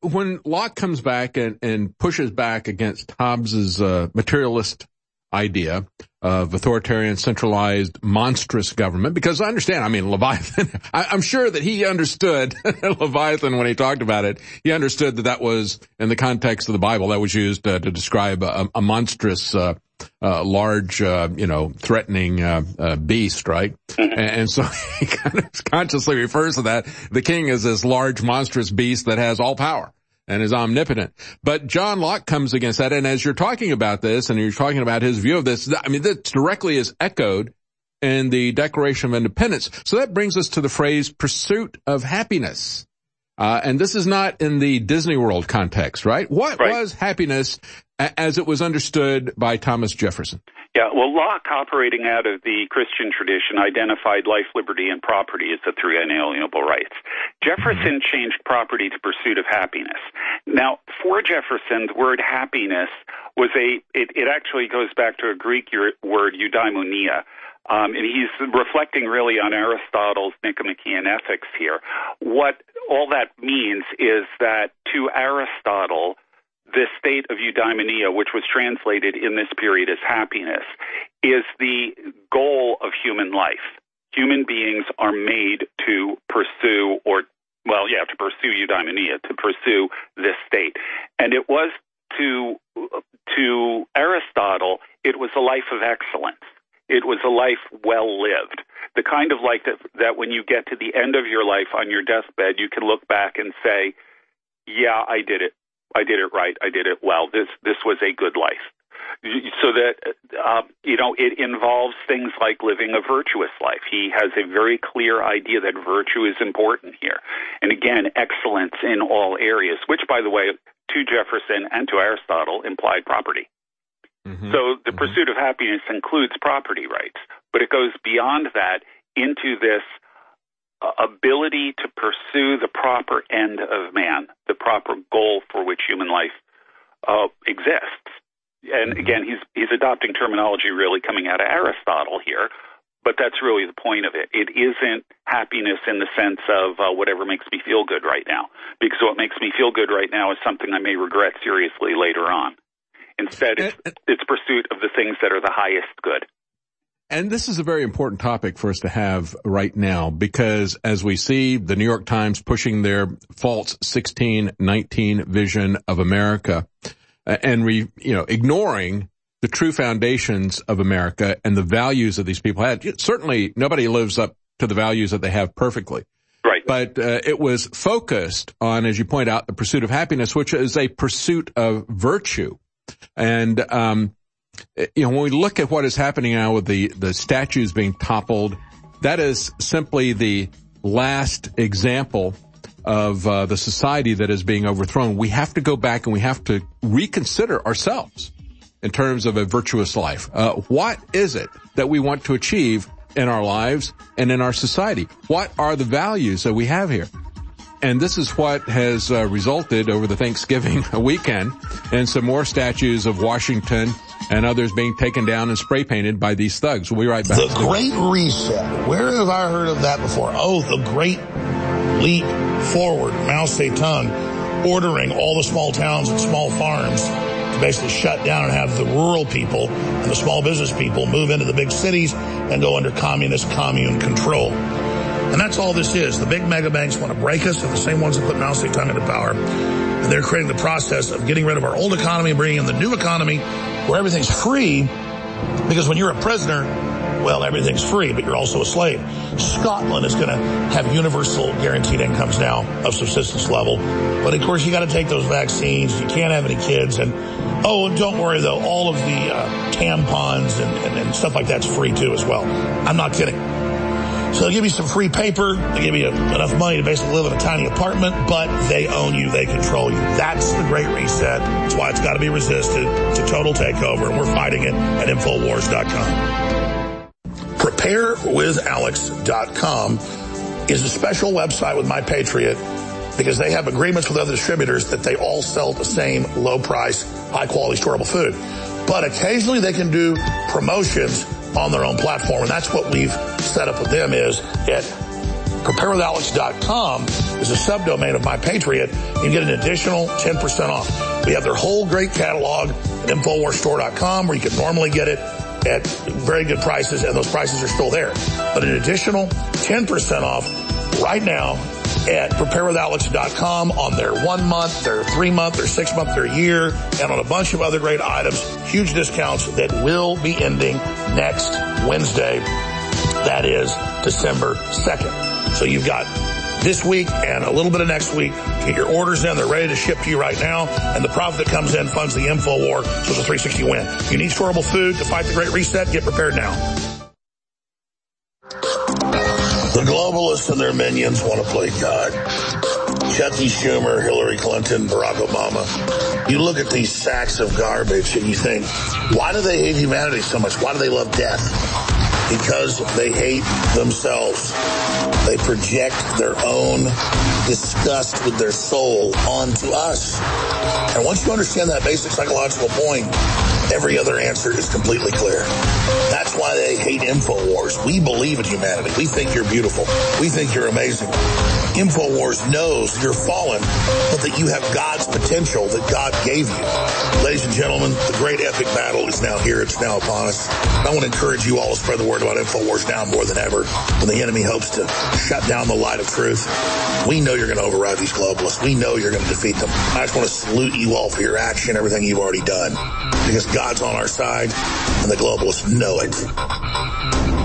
when Locke comes back and, and pushes back against Hobbes's uh, materialist idea of authoritarian, centralized, monstrous government. Because I understand, I mean, Leviathan, I, am sure that he understood Leviathan when he talked about it. He understood that that was, in the context of the Bible, that was used uh, to describe a, a monstrous, uh, uh, large, uh, you know, threatening uh, uh, beast, right? And, and, so he kind of consciously refers to that. The king is this large, monstrous beast that has all power and is omnipotent. But John Locke comes against that. And as you're talking about this and you're talking about his view of this, I mean, this directly is echoed in the Declaration of Independence. So that brings us to the phrase pursuit of happiness. Uh, and this is not in the Disney World context, right? What Right. was happiness a- as it was understood by Thomas Jefferson? Yeah, well, Locke, operating out of the Christian tradition, identified life, liberty, and property as the three unalienable rights. Jefferson changed property to pursuit of happiness. Now, for Jefferson, the word happiness was a, it, it actually goes back to a Greek word, eudaimonia. Um, and he's reflecting really on Aristotle's Nicomachean Ethics here. What all that means is that to Aristotle, the state of eudaimonia, which was translated in this period as happiness, is the goal of human life. Human beings are made to pursue, or, well, yeah, to pursue eudaimonia, to pursue this state. And it was to, to Aristotle, it was a life of excellence. It was a life well lived. The kind of life that, that when you get to the end of your life on your deathbed, you can look back and say, yeah, I did it. I did it right. I did it well. This this was a good life. So that uh, you know, it involves things like living a virtuous life. He has a very clear idea that virtue is important here, and again, excellence in all areas. Which, by the way, to Jefferson and to Aristotle, implied property. So the pursuit of happiness includes property rights, but it goes beyond that into this uh, ability to pursue the proper end of man, the proper goal for which human life uh, exists. And again, he's he's adopting terminology really coming out of Aristotle here, but that's really the point of it. It isn't happiness in the sense of uh, whatever makes me feel good right now, because what makes me feel good right now is something I may regret seriously later on. Instead, it's, it's pursuit of the things that are the highest good. And this is a very important topic for us to have right now because as we see the New York Times pushing their false 1619 vision of America uh, and re, you know, ignoring the true foundations of America and the values that these people had. Certainly nobody lives up to the values that they have perfectly. Right. But uh, it was focused on, as you point out, the pursuit of happiness, which is a pursuit of virtue. And, um, you know, when we look at what is happening now with the, the statues being toppled, that is simply the last example of uh, the society that is being overthrown. We have to go back and we have to reconsider ourselves in terms of a virtuous life. Uh, what is it that we want to achieve in our lives and in our society? What are the values that we have here? And this is what has uh, resulted over the Thanksgiving weekend in some more statues of Washington and others being taken down and spray painted by these thugs. We'll be right back. The Great Reset. Where have I heard of that before? Oh, the Great Leap Forward. Mao Zedong ordering all the small towns and small farms to basically shut down and have the rural people and the small business people move into the big cities and go under communist commune control. And that's all this is. The big mega banks want to break us. They're the same ones that put Mao Zedong into power. And they're creating the process of getting rid of our old economy and bringing in the new economy where everything's free. Because when you're a prisoner, well, everything's free, but you're also a slave. Scotland is going to have universal guaranteed incomes now of subsistence level. But of course, you got to take those vaccines. You can't have any kids. And oh, don't worry though, all of the uh, tampons and, and, and stuff like that's free too as well. I'm not kidding. So they'll give you some free paper. They give you enough money to basically live in a tiny apartment, but they own you. They control you. That's the great reset. That's why it's got to be resisted. It's a total takeover and we're fighting it at Infowars.com. PrepareWithAlex.com is a special website with My Patriot because they have agreements with other distributors that they all sell the same low price, high quality storable food. But occasionally they can do promotions on their own platform. And that's what we've set up with them is at preparewithalex.com is a subdomain of My Patriot. You get an additional 10% off. We have their whole great catalog at InfoWarsStore.com where you can normally get it at very good prices and those prices are still there. But an additional 10% off right now at preparewithalex.com on their one month, their three month, their six month, their year, and on a bunch of other great items. Huge discounts that will be ending next Wednesday. That is December 2nd. So you've got this week and a little bit of next week get your orders in. They're ready to ship to you right now. And the profit that comes in funds the info war. So it's a 360 win. You need storable food to fight the great reset. Get prepared now. The globalists and their minions want to play God. Chucky Schumer, Hillary Clinton, Barack Obama. You look at these sacks of garbage and you think, why do they hate humanity so much? Why do they love death? Because they hate themselves. They project their own disgust with their soul onto us. And once you understand that basic psychological point, every other answer is completely clear. That's why they hate InfoWars. We believe in humanity. We think you're beautiful. We think you're amazing. InfoWars knows you're fallen, but that you have God's potential that God gave you. Ladies and gentlemen, the great epic battle is now here. It's now upon us. I want to encourage you all to spread the word about InfoWars now more than ever when the enemy hopes to shut down the light of truth. We know you're going to override these globalists. We know you're going to defeat them. I just want to salute you all for your action, everything you've already done, because God's on our side and the globalists know it.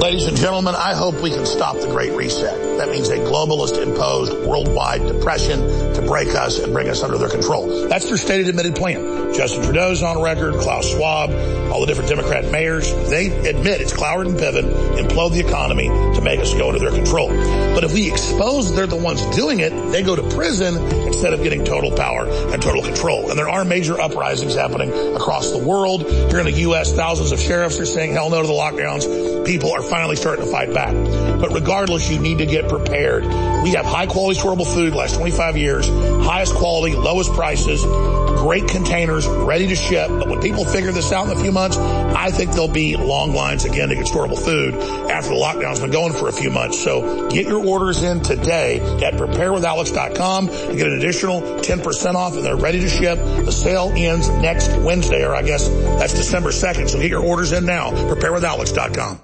Ladies and gentlemen, I hope we can stop the Great Reset. That means a globalist imposed worldwide depression to break us and bring us under their control. That's their stated admitted plan. Justin Trudeau's on record, Klaus Schwab, all the different Democrat mayors, they admit it's Cloward and Piven implode the economy to make us go under their control. But if we expose they're the ones doing it, they go to prison instead of getting total power and total control. And there are major uprisings happening across the world. Here in the U.S., thousands of sheriffs are saying hell no to the lockdowns. People are finally starting to fight back. But regardless, you need to get prepared. We have high quality storable food last 25 years, highest quality, lowest prices, great containers, ready to ship. But when people figure this out in a few months, I think there'll be long lines again to get storable food after the lockdown's been going for a few months. So get your orders in today at preparewithalex.com and get an additional 10% off and they're ready to ship. The sale ends next Wednesday, or I guess that's December 2nd. So get your orders in now. Preparewithalex.com.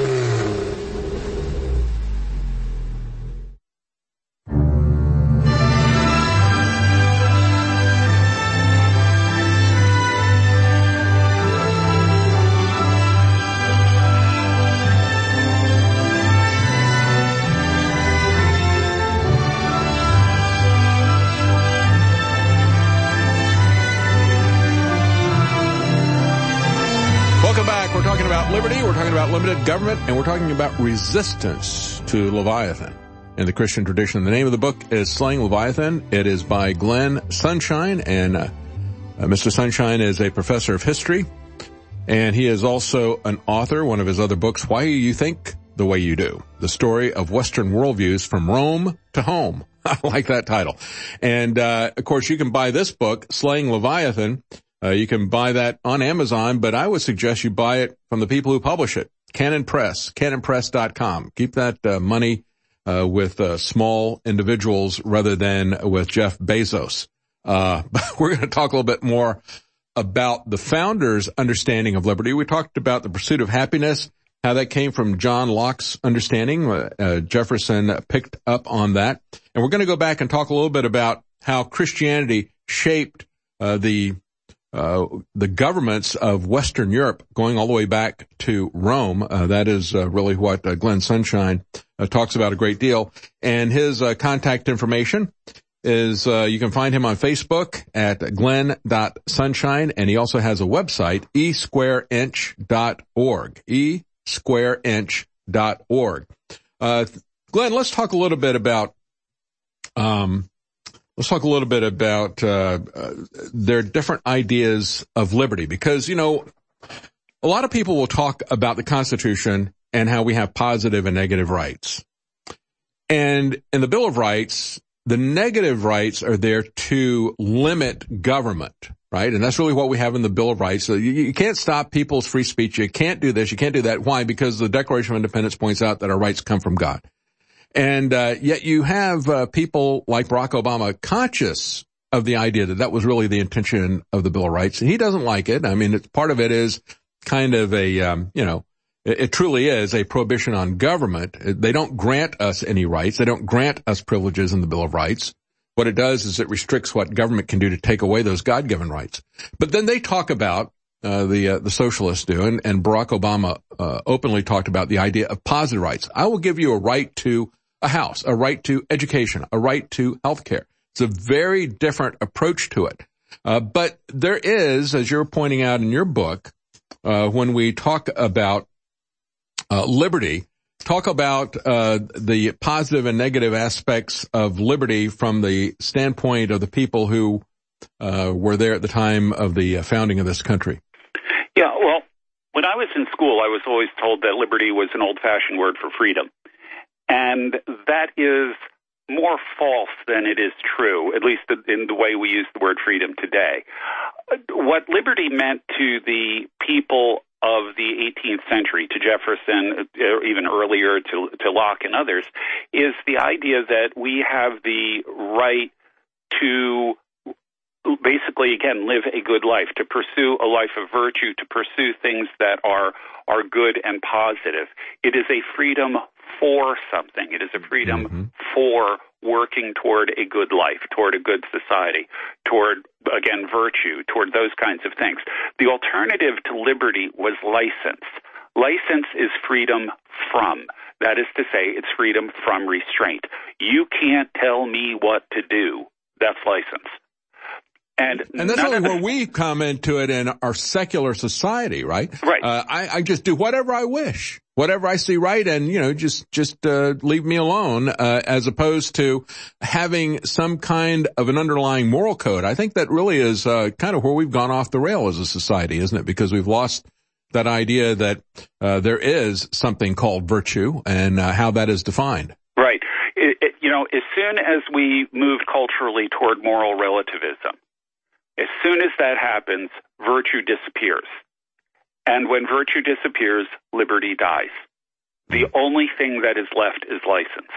Government and we're talking about resistance to Leviathan in the Christian tradition. The name of the book is Slaying Leviathan. It is by Glenn Sunshine and uh, uh, Mr. Sunshine is a professor of history and he is also an author. One of his other books, Why You Think the Way You Do, the story of Western worldviews from Rome to home. I like that title. And, uh, of course you can buy this book, Slaying Leviathan. Uh, you can buy that on Amazon, but I would suggest you buy it from the people who publish it. Canon Press, canonpress.com. Keep that uh, money uh, with uh, small individuals rather than with Jeff Bezos. Uh, we're going to talk a little bit more about the founder's understanding of liberty. We talked about the pursuit of happiness, how that came from John Locke's understanding. Uh, Jefferson picked up on that. And we're going to go back and talk a little bit about how Christianity shaped the uh, the governments of Western Europe going all the way back to Rome. Uh, that is uh, really what uh, Glenn Sunshine uh, talks about a great deal. And his uh, contact information is you can find him on Facebook at glenn.sunshine and he also has a website esquareinch.org esquareinch.org. Uh Glenn, let's talk a little bit about um, Let's talk a little bit about uh, uh, their different ideas of liberty, because you know, a lot of people will talk about the Constitution and how we have positive and negative rights. And in the Bill of Rights, the negative rights are there to limit government, right? And that's really what we have in the Bill of Rights. So you, you, can't stop people's free speech. You can't do this. You can't do that. Why? Because the Declaration of Independence points out that our rights come from God. And uh, yet you have uh, people like Barack Obama conscious of the idea that that was really the intention of the Bill of Rights, and he doesn't like it. I mean, part of it is kind of a um, you know. It, it truly is a prohibition on government. They don't grant us any rights. They don't grant us privileges in the Bill of Rights. What it does is it restricts what government can do to take away those God-given rights. But then they talk about uh, the uh, the socialists do, and, and Barack Obama uh, openly talked about the idea of positive rights. I will give you a right to a house, a right to education, a right to health care. It's a very different approach to it. Uh, but there is, as you're pointing out in your book, uh, when we talk about uh, liberty, talk about uh, the positive and negative aspects of liberty from the standpoint of the people who uh, were there at the time of the uh, founding of this country. Yeah, well, when I was in school, I was always told that liberty was an old-fashioned word for freedom, and that is more false than it is true, at least in the way we use the word freedom today. What liberty meant to the people of the 18th century, to Jefferson, uh, even earlier to, to Locke and others, is the idea that we have the right to basically again live a good life to pursue a life of virtue to pursue things that are are good and positive it is a freedom for something. It is a freedom mm-hmm. for working toward a good life, toward a good society, toward, again, virtue, toward those kinds of things. The alternative to liberty was license. License is freedom from. That is to say, it's freedom from restraint. You can't tell me what to do. That's license. And, and that's really where we come into it in our secular society, right? Right. Uh, I, I just do whatever I wish whatever I see right and, you know, just, just, uh, leave me alone, uh, as opposed to having some kind of an underlying moral code. I think that really is, uh, kind of where we've gone off the rail as a society, isn't it? Because we've lost that idea that, uh, there is something called virtue and, uh, how that is defined. Right. It, it, you know, as soon as we move culturally toward moral relativism, as soon as that happens, virtue disappears. And when virtue disappears, liberty dies. The hmm. only thing that is left is license.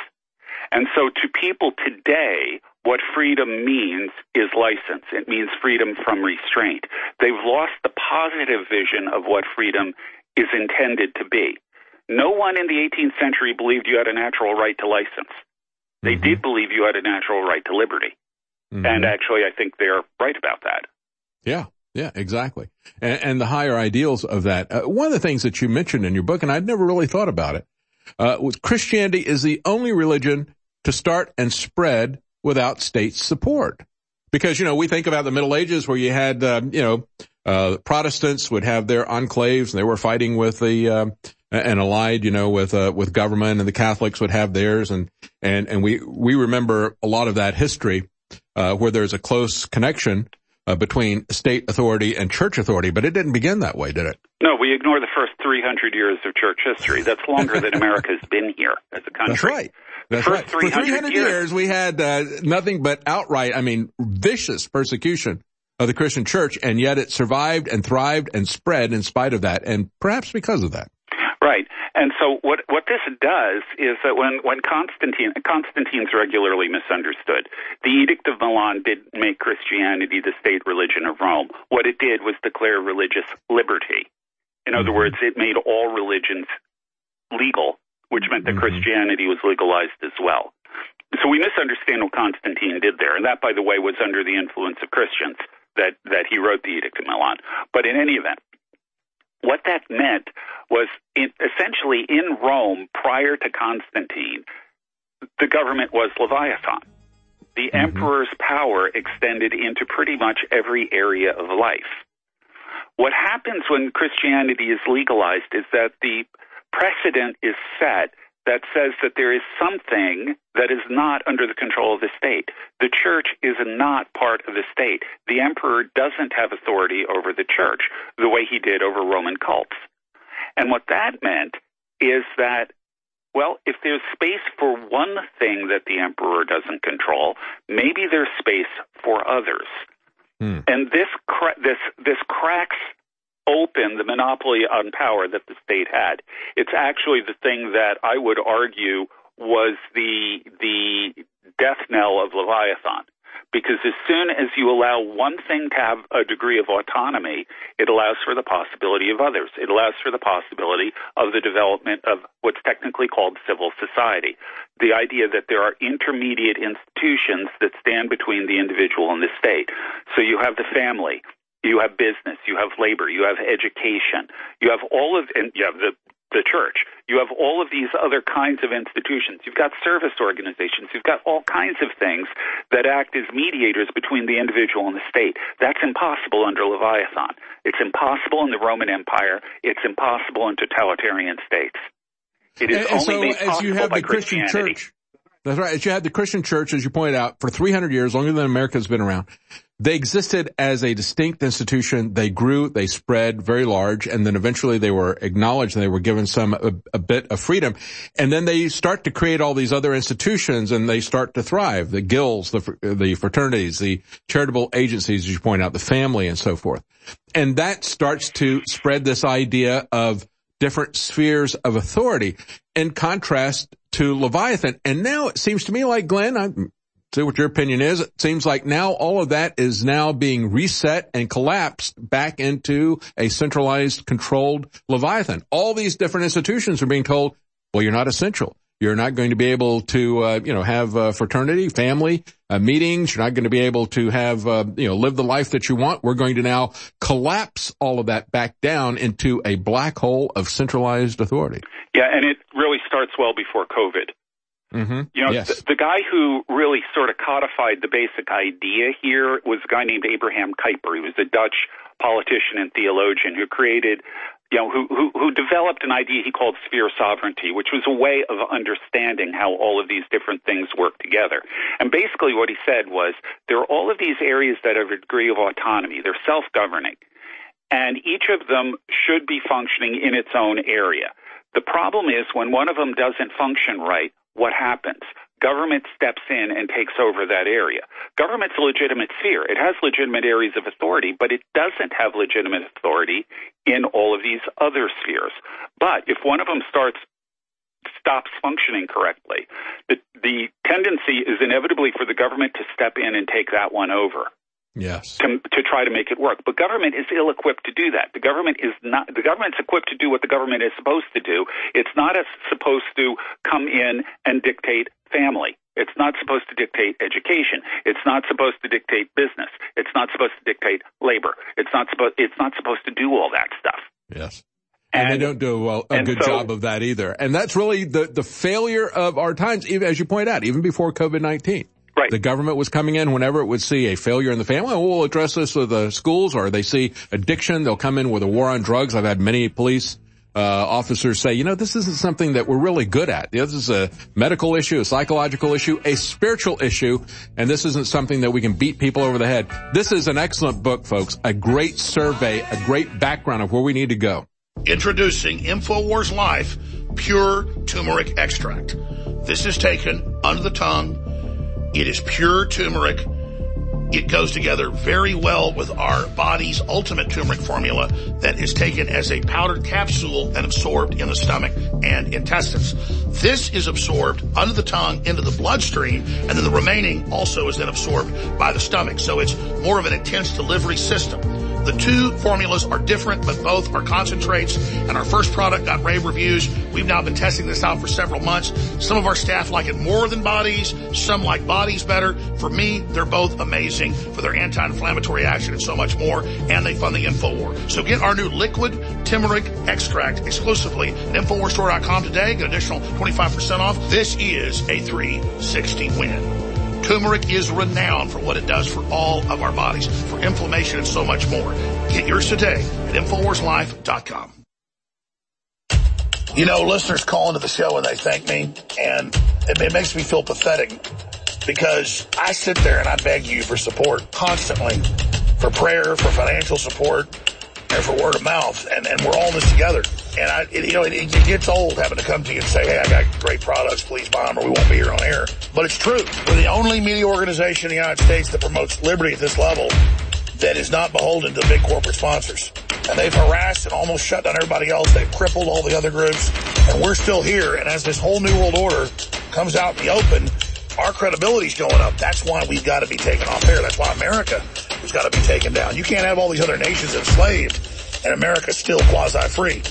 And so to people today, what freedom means is license. It means freedom from restraint. They've lost the positive vision of what freedom is intended to be. No one in the 18th century believed you had a natural right to license. They mm-hmm. did believe you had a natural right to liberty. Mm-hmm. And actually, I think they're right about that. Yeah. Yeah, exactly. And, and the higher ideals of that. Uh, one of the things that you mentioned in your book, and I'd never really thought about it, uh, was Christianity is the only religion to start and spread without state support. Because, you know, we think about the Middle Ages where you had, uh, you know, uh, Protestants would have their enclaves and they were fighting with the, uh, and allied, you know, with, uh, with government and the Catholics would have theirs. And, and, and we, we remember a lot of that history, uh, where there's a close connection uh, between state authority and church authority, but it didn't begin that way, did it? No, we ignore the first 300 years of church history. That's longer than America's been here as a country. That's right. That's right. 300 For 300 years, years we had uh, nothing but outright, I mean, vicious persecution of the Christian church, and yet it survived and thrived and spread in spite of that, and perhaps because of that. Right. And so what what this does is that when when Constantine Constantine's regularly misunderstood. The Edict of Milan did make Christianity the state religion of Rome. What it did was declare religious liberty. In other mm-hmm. words, it made all religions legal, which meant that mm-hmm. Christianity was legalized as well. So we misunderstand what Constantine did there, and that, by the way, was under the influence of Christians that that he wrote the Edict of Milan. But in any event, what that meant was in, essentially in Rome prior to Constantine, the government was Leviathan. The mm-hmm. emperor's power extended into pretty much every area of life. What happens when Christianity is legalized is that the precedent is set that says that there is something that is not under the control of the state. The church is not part of the state. The emperor doesn't have authority over the church the way he did over Roman cults. And what that meant is that, well, if there's space for one thing that the emperor doesn't control, maybe there's space for others. Hmm. And this cra- this this cracks open the monopoly on power that the state had. It's actually the thing that I would argue was the the death knell of Leviathan. Because as soon as you allow one thing to have a degree of autonomy, it allows for the possibility of others. It allows for the possibility of the development of what's technically called civil society. The idea that there are intermediate institutions that stand between the individual and the state. So you have the family, you have business, you have labor, you have education, you have all of, and you have the the church. You have all of these other kinds of institutions. You've got service organizations. You've got all kinds of things that act as mediators between the individual and the state. That's impossible under Leviathan. It's impossible in the Roman Empire. It's impossible in totalitarian states. It is and, and only so made as possible you have by the Christian church, that's right. As you had the Christian church, as you pointed out, for 300 years, longer than America's been around. They existed as a distinct institution. They grew, they spread very large, and then eventually they were acknowledged and they were given some, a, a bit of freedom. And then they start to create all these other institutions and they start to thrive. The guilds, the, the fraternities, the charitable agencies, as you point out, the family and so forth. And that starts to spread this idea of different spheres of authority in contrast to Leviathan. And now it seems to me like, Glenn, I see what your opinion is. It seems like now all of that is now being reset and collapsed back into a centralized, controlled Leviathan. All these different institutions are being told, well, you're not essential. You're not going to be able to, uh, you know, have uh, fraternity, family uh, meetings. You're not going to be able to have, uh, you know, live the life that you want. We're going to now collapse all of that back down into a black hole of centralized authority. Yeah, and it really starts well before COVID. Mm-hmm. You know, yes. the, the guy who really sort of codified the basic idea here was a guy named Abraham Kuyper. He was a Dutch politician and theologian who created, you know, who, who, who developed an idea he called sphere sovereignty, which was a way of understanding how all of these different things work together. And basically what he said was there are all of these areas that have a degree of autonomy. They're self-governing. And each of them should be functioning in its own area. The problem is when one of them doesn't function right, what happens? Government steps in and takes over that area. Government's a legitimate sphere. It has legitimate areas of authority, but it doesn't have legitimate authority in all of these other spheres. But if one of them starts stops functioning correctly, the, the tendency is inevitably for the government to step in and take that one over Yes. to, to try to make it work. But government is ill equipped to do that. The government is not, the government's equipped to do what the government is supposed to do. It's not as supposed to come in and dictate family. It's not supposed to dictate education. It's not supposed to dictate business. It's not supposed to dictate labor. It's not supposed, it's not supposed to do all that stuff. Yes. And, they don't do a, a good so- job of that either. And that's really the, the failure of our times, even as you point out, even before COVID-19. Right. The government was coming in whenever it would see a failure in the family. Oh, we'll address this with the schools or they see addiction. They'll come in with a war on drugs. I've had many police uh, officers say, you know, this isn't something that we're really good at. This is a medical issue, a psychological issue, a spiritual issue, and this isn't something that we can beat people over the head. This is an excellent book, folks. A great survey, a great background of where we need to go. Introducing InfoWars Life Pure Turmeric Extract. This is taken under the tongue. It is pure turmeric. It goes together very well with our body's ultimate turmeric formula that is taken as a powdered capsule and absorbed in the stomach and intestines. This is absorbed under the tongue into the bloodstream and then the remaining also is then absorbed by the stomach. So it's more of an intense delivery system. The two formulas are different, but both are concentrates. And our first product got rave reviews. We've now been testing this out for several months. Some of our staff like it more than bodies. Some like bodies better. For me, they're both amazing for their anti-inflammatory action and so much more. And they fund the InfoWar. So get our new liquid turmeric extract exclusively at InfoWarsStore.com today. Get an additional 25% off. This is a 360 win. Turmeric is renowned for what it does for all of our bodies, for inflammation and so much more. Get yours today at InfoWarsLife.com. You know, listeners call into the show and they thank me, and it, it makes me feel pathetic because I sit there and I beg you for support constantly, for prayer, for financial support, and for word of mouth, and, and we're all in this together. And I, it, you know, it, it gets old having to come to you and say, hey, I got great products, please buy them or we won't be here on air. But it's true. We're the only media organization in the United States that promotes liberty at this level that is not beholden to big corporate sponsors. And they've harassed and almost shut down everybody else. They've crippled all the other groups. And we're still here. And as this whole new world order comes out in the open, our credibility's going up. That's why we've got to be taken off air. That's why America has got to be taken down. You can't have all these other nations enslaved and America's still quasi-free.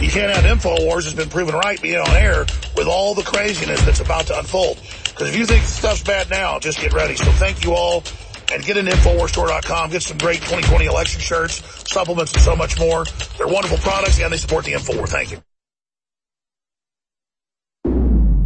You can't have InfoWars has been proven right being on air with all the craziness that's about to unfold. Because if you think stuff's bad now, just get ready. So thank you all. And get into InfoWarsStore.com. Get some great 2020 election shirts, supplements, and so much more. They're wonderful products, and they support the InfoWar. Thank you.